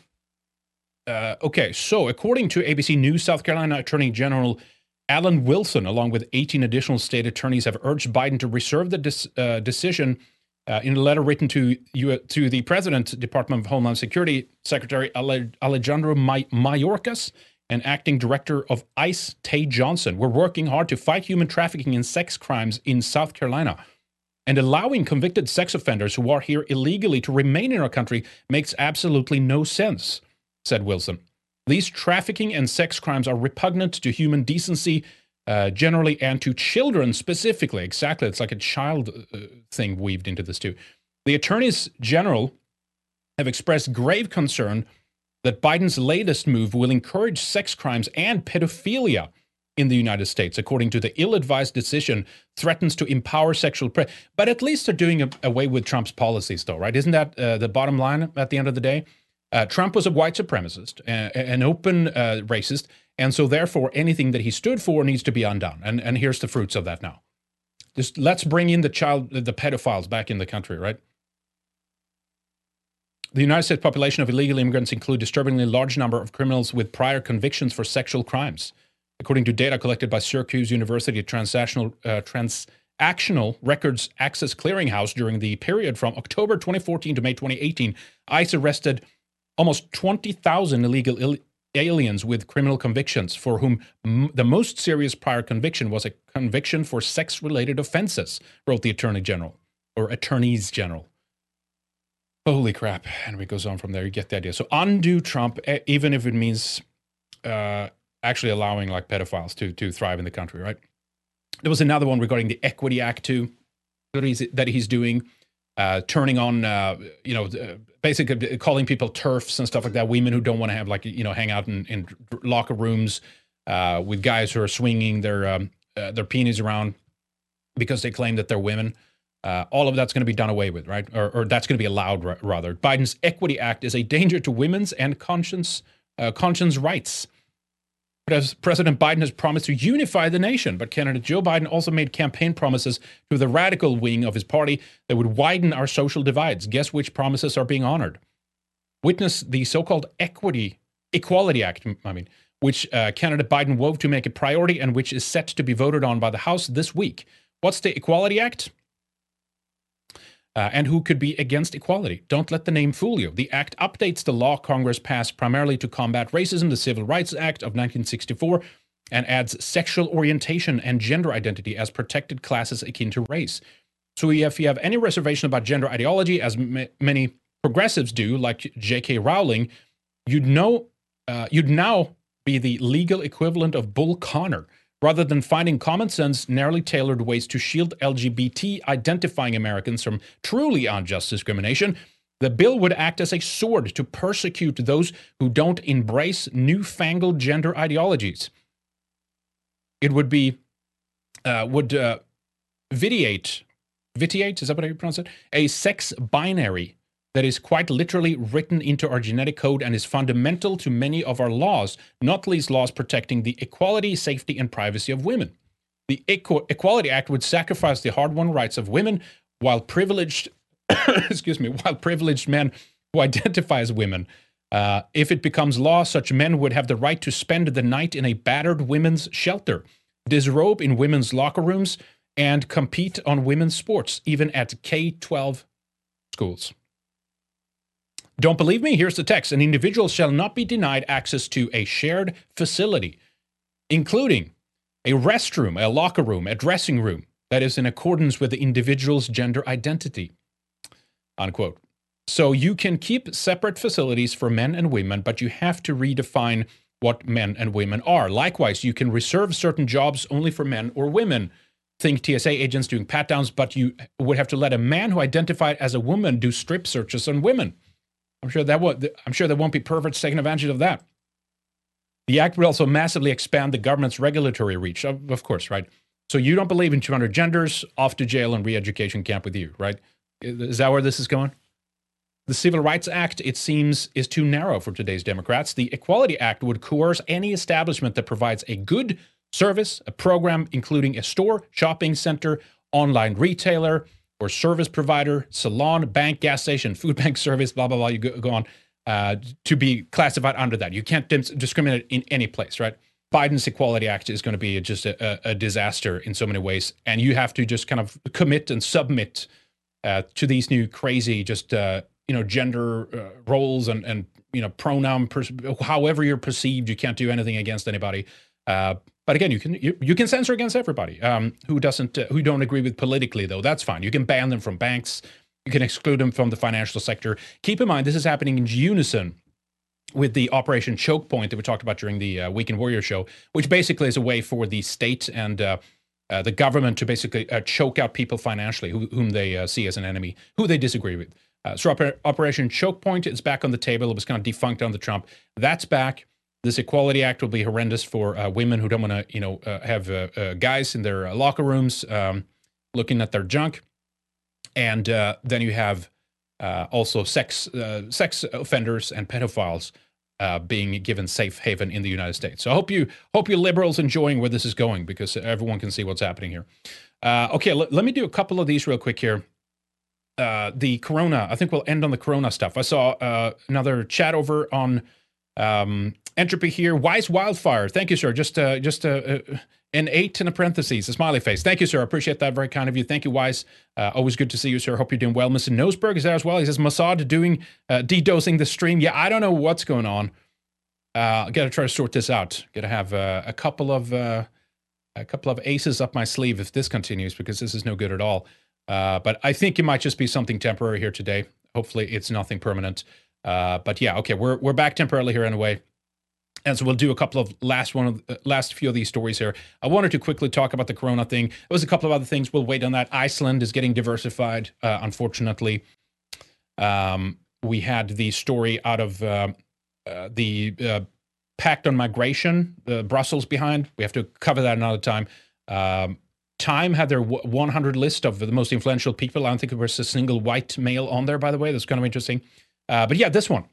Uh, okay, so according to ABC News, South Carolina Attorney General Alan Wilson, along with 18 additional state attorneys, have urged Biden to reserve the uh, decision. Uh, in a letter written to you, to the President, Department of Homeland Security Secretary Ale- Alejandro May- Mayorkas, and Acting Director of ICE Tae Johnson, we're working hard to fight human trafficking and sex crimes in South Carolina. And allowing convicted sex offenders who are here illegally to remain in our country makes absolutely no sense, said Wilson. These trafficking and sex crimes are repugnant to human decency uh, generally and to children specifically. Exactly. It's like a child uh, thing weaved into this, too. The attorneys general have expressed grave concern that Biden's latest move will encourage sex crimes and pedophilia in the United States, according to the ill-advised decision, threatens to empower sexual prey. But at least they're doing away with Trump's policies, though, right? Isn't that uh, the bottom line at the end of the day? Uh, Trump was a white supremacist, uh, an open uh, racist, and so therefore anything that he stood for needs to be undone. And and here's the fruits of that now. Just let's bring in the child, the pedophiles back in the country, right? The United States population of illegal immigrants include disturbingly large number of criminals with prior convictions for sexual crimes. According to data collected by Syracuse University Transactional, uh, Transactional Records Access Clearinghouse during the period from October 2014 to May 2018, ICE arrested almost 20,000 illegal Ill- aliens with criminal convictions, for whom m- the most serious prior conviction was a conviction for sex related offenses, wrote the Attorney General or Attorneys General. Holy crap. And it goes on from there. You get the idea. So undo Trump, even if it means uh, actually allowing like pedophiles to to thrive in the country, right? There was another one regarding the Equity Act too that he's that he's doing, uh, turning on uh, you know uh, basically calling people TERFs and stuff like that. Women who don't want to have like you know hang out in, in locker rooms uh, with guys who are swinging their um, uh, their penis around because they claim that they're women. Uh, all of that's going to be done away with, right? Or, or that's going to be allowed, rather. Biden's Equity Act is a danger to women's and conscience uh, conscience rights. President Biden has promised to unify the nation, but candidate Joe Biden also made campaign promises to the radical wing of his party that would widen our social divides. Guess which promises are being honored? Witness the so-called Equity Equality Act, I mean, which uh, candidate Biden wove to make a priority and which is set to be voted on by the House this week. What's the Equality Act? Uh, and who could be against equality. Don't let the name fool you. The act updates the law Congress passed primarily to combat racism, the Civil Rights Act of 1964, and adds sexual orientation and gender identity as protected classes akin to race. So if you have any reservation about gender ideology, as m- many progressives do, like J.K. Rowling, you'd know uh, you'd now be the legal equivalent of Bull Connor rather than finding common sense, narrowly tailored ways to shield LGBT identifying Americans from truly unjust discrimination, the bill would act as a sword to persecute those who don't embrace newfangled gender ideologies. It would be, uh, would uh, vitiate, vitiate, is that what you pronounce it? A sex binary that is quite literally written into our genetic code and is fundamental to many of our laws, not least laws protecting the equality, safety, and privacy of women. The Equ- Equality Act would sacrifice the hard-won rights of women while privileged, excuse me, while privileged men who identify as women. Uh, if it becomes law, such men would have the right to spend the night in a battered women's shelter, disrobe in women's locker rooms, and compete on women's sports, even at K 12 schools. Don't believe me? Here's the text. An individual shall not be denied access to a shared facility, including a restroom, a locker room, a dressing room that is in accordance with the individual's gender identity. Unquote. So you can keep separate facilities for men and women, but you have to redefine what men and women are. Likewise, you can reserve certain jobs only for men or women. Think TSA agents doing pat downs, but you would have to let a man who identified as a woman do strip searches on women. I'm sure that I'm sure there won't be perverts taking advantage of that. The act would also massively expand the government's regulatory reach, of, of course, right? So you don't believe in 200 genders, off to jail and re-education camp with you, right? Is that where this is going? The Civil Rights Act, it seems, is too narrow for today's Democrats. The Equality Act would coerce any establishment that provides a good service, a program including a store, shopping center, online retailer, or service provider, salon, bank, gas station, food bank service, blah, blah, blah, you go, go on, uh, to be classified under that. You can't dim- discriminate in any place, right? Biden's Equality Act is going to be just a, a, disaster in so many ways. And you have to just kind of commit and submit uh, to these new crazy, just, uh, you know, gender uh, roles and, and, you know, pronoun, pers- however you're perceived, you can't do anything against anybody. Uh, but again, you can you, you can censor against everybody um, who doesn't uh, who don't agree with politically though. That's fine. You can ban them from banks. You can exclude them from the financial sector. Keep in mind this is happening in unison with the Operation Choke Point that we talked about during the uh, Weekend Warrior show, which basically is a way for the state and uh, uh, the government to basically uh, choke out people financially who, whom they uh, see as an enemy, who they disagree with. Uh, so Oper- Operation Choke Point is back on the table. It was kind of defunct under Trump. That's back. This Equality Act will be horrendous for uh, women who don't want to, you know, uh, have uh, uh guys in their uh, locker rooms um, looking at their junk, and uh, then you have also sex sex offenders and pedophiles being given safe haven in the United States. So I hope you hope you liberals enjoying where this is going because everyone can see what's happening here. okay, l- let me do a couple of these real quick here. the Corona, I think we'll end on the Corona stuff. I saw another chat over on um, entropy here. Wise wildfire. Thank you, sir. Just uh, just uh, uh, an eight in a parentheses, a smiley face. Thank you, sir. I appreciate that. Very kind of you. Thank you, Wise. Uh, always good to see you, sir. Hope you're doing well. Mr. Noseberg is there as well. He says Mossad doing uh, DDoSing the stream. Yeah, I don't know what's going on. Uh, got to try to sort this out. Got to have uh, a couple of uh, a couple of aces up my sleeve if this continues because this is no good at all. Uh, but I think it might just be something temporary here today. Hopefully, it's nothing permanent. Uh, but yeah, okay, we're we're back temporarily here anyway. And so we'll do a couple of last one of uh, last few of these stories here. I wanted to quickly talk about the Corona thing. There was a couple of other things. We'll wait on that. Iceland is getting diversified, uh, unfortunately. Um, we had the story out of uh, uh, the uh, Pact on Migration, the Brussels behind. We have to cover that another time. Um, Time had their 100 list of the most influential people. I don't think there was a single white male on there, by the way. That's kind of interesting. Uh, but yeah, this one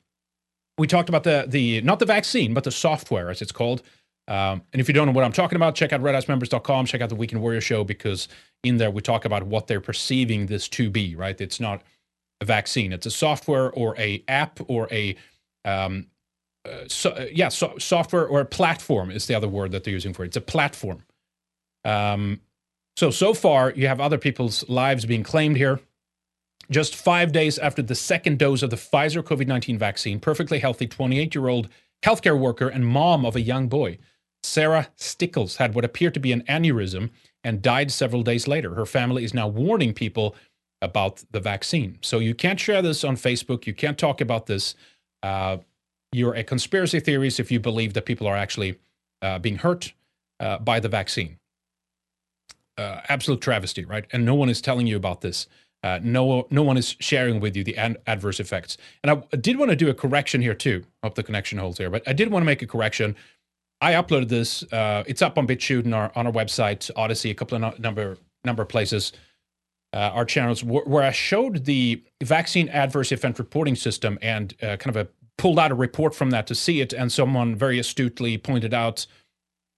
we talked about the the not the vaccine, but the software as it's called. Um, and if you don't know what I'm talking about, check out redicemembers.com, check out the Weekend Warrior show because in there we talk about what they're perceiving this to be. Right? It's not a vaccine; it's a software or a app or a um, uh, so, uh, yeah, so, software or a platform is the other word that they're using for it. It's a platform. Um, so so far, you have other people's lives being claimed here. Just five days after the second dose of the Pfizer COVID 19 vaccine, perfectly healthy 28 year old healthcare worker and mom of a young boy, Sarah Stickles, had what appeared to be an aneurysm and died several days later. Her family is now warning people about the vaccine. So you can't share this on Facebook. You can't talk about this. Uh, you're a conspiracy theorist if you believe that people are actually uh, being hurt uh, by the vaccine. Uh, absolute travesty, right? And no one is telling you about this. Uh, no, no one is sharing with you the ad- adverse effects. And I did want to do a correction here too. Hope the connection holds here, but I did want to make a correction. I uploaded this. Uh, it's up on BitChute and our, on our website, Odysee, a couple of no- number number of places. Uh, our channels where, where I showed the vaccine adverse event reporting system and uh, kind of a pulled out a report from that to see it, and someone very astutely pointed out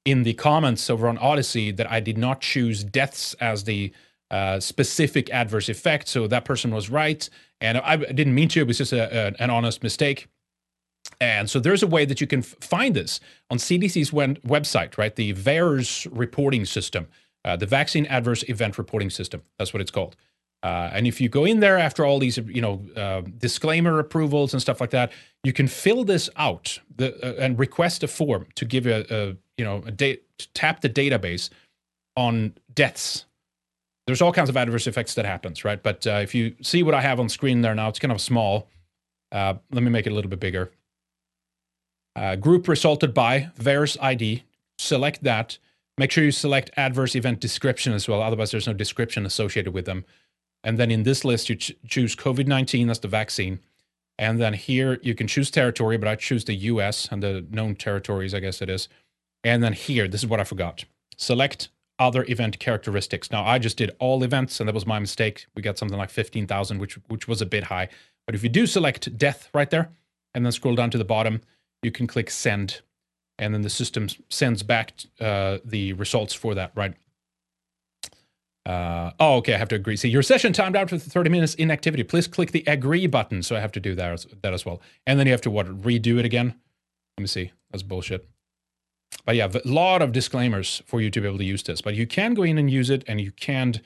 in the comments over on Odysee that I did not choose deaths as the uh, specific adverse effect. So that person was right, and I didn't mean to. It was just a, a, an honest mistake. And so there's a way that you can f- find this on CDC's website, right? The VAERS reporting system, uh, the Vaccine Adverse Event Reporting System. That's what it's called. Uh, and if you go in there after all these, you know, uh, disclaimer approvals and stuff like that, you can fill this out the, uh, and request a form to give a, a you know, a date, tap the database on deaths. There's all kinds of adverse effects that happens, right? But uh, if you see what I have on screen there now, it's kind of small. Uh, let me make it a little bit bigger. Uh, group resulted by VAERS ID. Select that. Make sure you select adverse event description as well. Otherwise, there's no description associated with them. And then in this list, you ch- choose COVID 19, that's the vaccine. And then here, you can choose territory, but I choose the US and the known territories, I guess it is. And then here, this is what I forgot. Select other event characteristics. Now, I just did all events, and that was my mistake. We got something like 15,000, which, which was a bit high. But if you do select death right there, and then scroll down to the bottom, you can click send. And then the system sends back uh, the results for that, right? Uh, oh, okay. I have to agree. See, your session timed out for 30 minutes inactivity. Please click the agree button. So I have to do that as, that as well. And then you have to what? Redo it again. Let me see. That's bullshit. But yeah, a lot of disclaimers for you to be able to use this. But you can go in and use it, and you can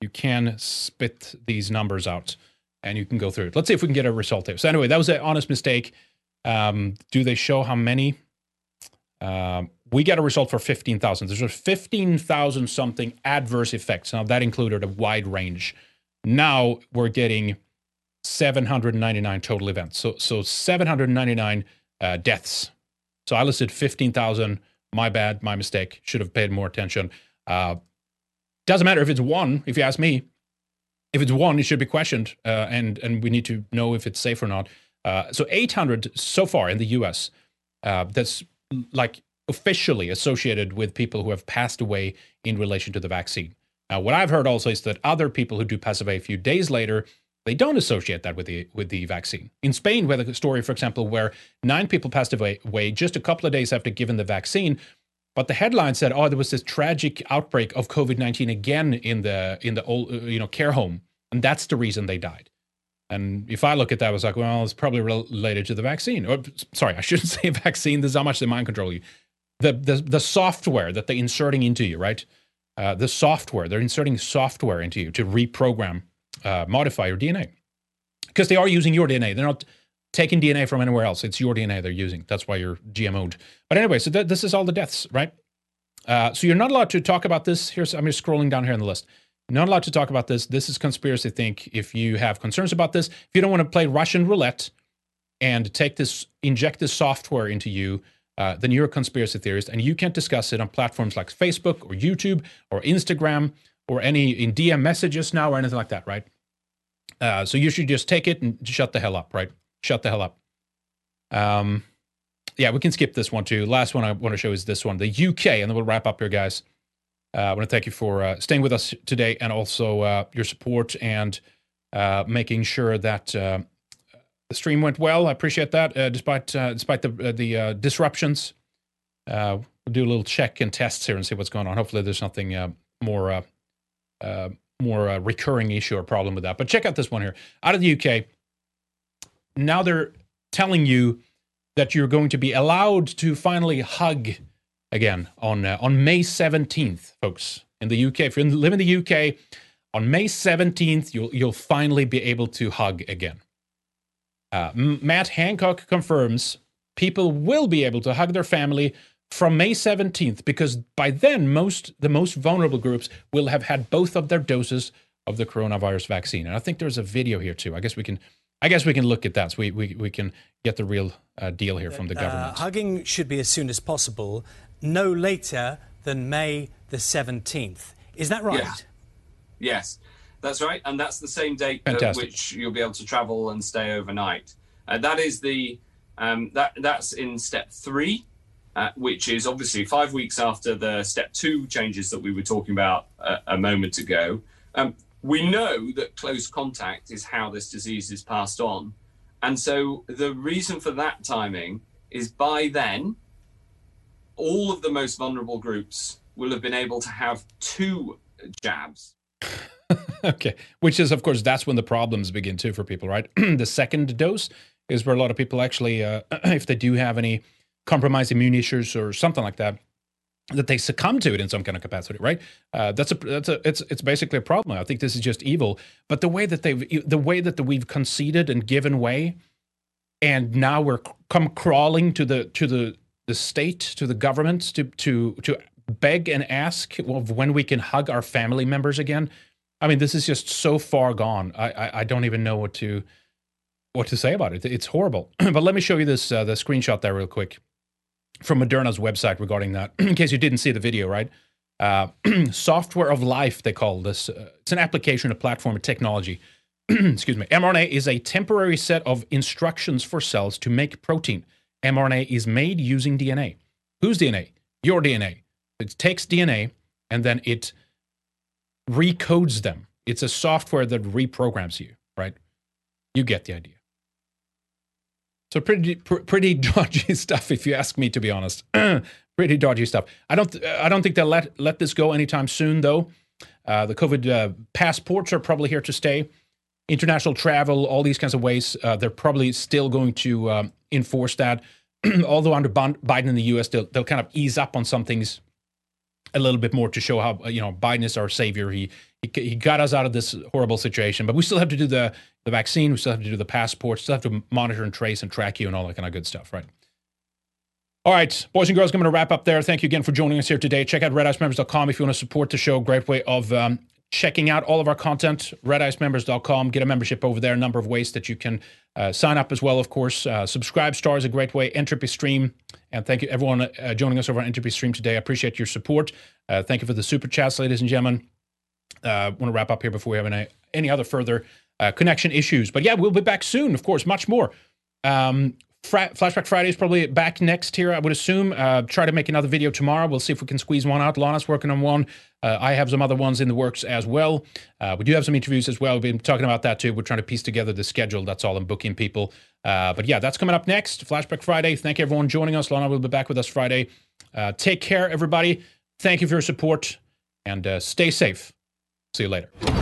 you can spit these numbers out, and you can go through it. Let's see if we can get a result here. So anyway, that was an honest mistake. Um, do they show how many? Um, we got a result for 15,000. There's a 15,000 something adverse effects. Now, that included a wide range. Now we're getting 799 total events. So, so 799 uh, deaths. So I listed 15,000. My bad, my mistake. Should have paid more attention. Uh, doesn't matter if it's one, if you ask me. If it's one, it should be questioned, uh, and and we need to know if it's safe or not. Uh, so 800 so far in the U.S. Uh, that's like officially associated with people who have passed away in relation to the vaccine. Now, what I've heard also is that other people who do pass away a few days later, they don't associate that with the with the vaccine. In Spain, we had a story, for example, where nine people passed away, away just a couple of days after giving the vaccine. But the headline said, "Oh, there was this tragic outbreak of COVID nineteen again in the in the old you know care home, and that's the reason they died." And if I look at that, I was like, well, it's probably related to the vaccine. Or, sorry, I shouldn't say vaccine. This is how much they mind control you. The, the, the software that they're inserting into you, right? Uh, the software, they're inserting software into you to reprogram, uh, modify your DNA. Because they are using your DNA. They're not taking DNA from anywhere else. It's your DNA they're using. That's why you're GMO'd. But anyway, so th- this is all the deaths, right? Uh, so you're not allowed to talk about this. Here's I'm just scrolling down here on the list. Not allowed to talk about this. This is conspiracy think. If you have concerns about this, if you don't want to play Russian roulette and take this, inject this software into you, uh, then you're a conspiracy theorist, and you can't discuss it on platforms like Facebook or YouTube or Instagram or any in DM messages now or anything like that, right? Uh, so you should just take it and shut the hell up, right? Shut the hell up. Um, yeah, we can skip this one too. Last one I want to show is this one, the UK, and then we'll wrap up here, guys. Uh, I want to thank you for uh, staying with us today and also uh, your support and uh, making sure that uh, the stream went well. I appreciate that, uh, despite despite the the disruptions. we'll do a little check and tests here and see what's going on. Hopefully, there's nothing more more recurring issue or problem with that. But check out this one here out of the UK. Now they're telling you that you're going to be allowed to finally hug again on uh, on May 17th, folks, in the UK. If you live in the UK, On May 17th, you'll you'll finally be able to hug again. Uh, Matt Hancock confirms people will be able to hug their family from May 17th because by then most the most vulnerable groups will have had both of their doses of the coronavirus vaccine. And I think there's a video here too. I guess we can I guess we can look at that so we we, we can get the real uh, deal here from the government. Uh, hugging should be as soon as possible, no later than May the 17th. Is that right? Yeah. Yes, that's right, and that's the same date at which you'll be able to travel and stay overnight. Uh, that is the um, that that's in step three, uh, which is obviously five weeks after the step two changes that we were talking about a, a moment ago. Um, we know that close contact is how this disease is passed on, and so the reason for that timing is by then, all of the most vulnerable groups will have been able to have two jabs. okay, which is of course that's when the problems begin too for people, right? the second dose is where a lot of people actually, uh, if they do have any compromised immune issues or something like that, that they succumb to it in some kind of capacity, right? Uh, that's a that's a it's it's basically a problem. I think this is just evil. But the way that they've the way that the, we've conceded and given way, and now we're come crawling to the to the the state to the government to to to beg and ask of when we can hug our family members again. I mean, this is just so far gone. I I, I don't even know what to what to say about it. It's horrible. but let me show you this uh, the screenshot there real quick from Moderna's website regarding that, in case you didn't see the video, right? Uh, software of life, they call this. Uh, it's an application, a platform, a technology. Excuse me. mRNA is a temporary set of instructions for cells to make protein. mRNA is made using DNA. Whose DNA? Your DNA. It takes DNA and then it recodes them. It's a software that reprograms you, right? You get the idea. So pretty pr- pretty dodgy stuff, if you ask me. To be honest, pretty dodgy stuff. I don't th- I don't think they'll let let this go anytime soon, though. Uh, the COVID uh, passports are probably here to stay. International travel, all these kinds of ways, uh, they're probably still going to um, enforce that. Although under Biden in the U.S., they'll they'll kind of ease up on some things a little bit more to show how you know Biden is our savior. He, he he got us out of this horrible situation, but we still have to do the the vaccine. We still have to do the passport. Still have to monitor and trace and track you and all that kind of good stuff, right? All right, boys and girls, I'm going to wrap up there. Thank you again for joining us here today. Check out redicemembers.com if you want to support the show. Great way of um, checking out all of our content. Redicemembers.com. Get a membership over there. A number of ways that you can uh, sign up as well, of course. Uh, SubscribeStar is a great way. Entropy Stream. And thank you, everyone, uh, joining us over on Entropy Stream today. I appreciate your support. Uh, thank you for the super chats, ladies and gentlemen. Uh, want to wrap up here before we have any, any other further uh, connection issues. But yeah, we'll be back soon, of course, much more. Um, Fra- Flashback Friday is probably back next here, I would assume. Uh, try to make another video tomorrow. We'll see if we can squeeze one out. Lana's working on one. Uh, I have some other ones in the works as well. Uh, we do have some interviews as well. We've been talking about that too. We're trying to piece together the schedule. That's all I'm booking people. Uh, but yeah, that's coming up next. Flashback Friday. Thank you everyone joining us. Lana will be back with us Friday. Uh, take care, everybody. Thank you for your support and stay safe. See you later.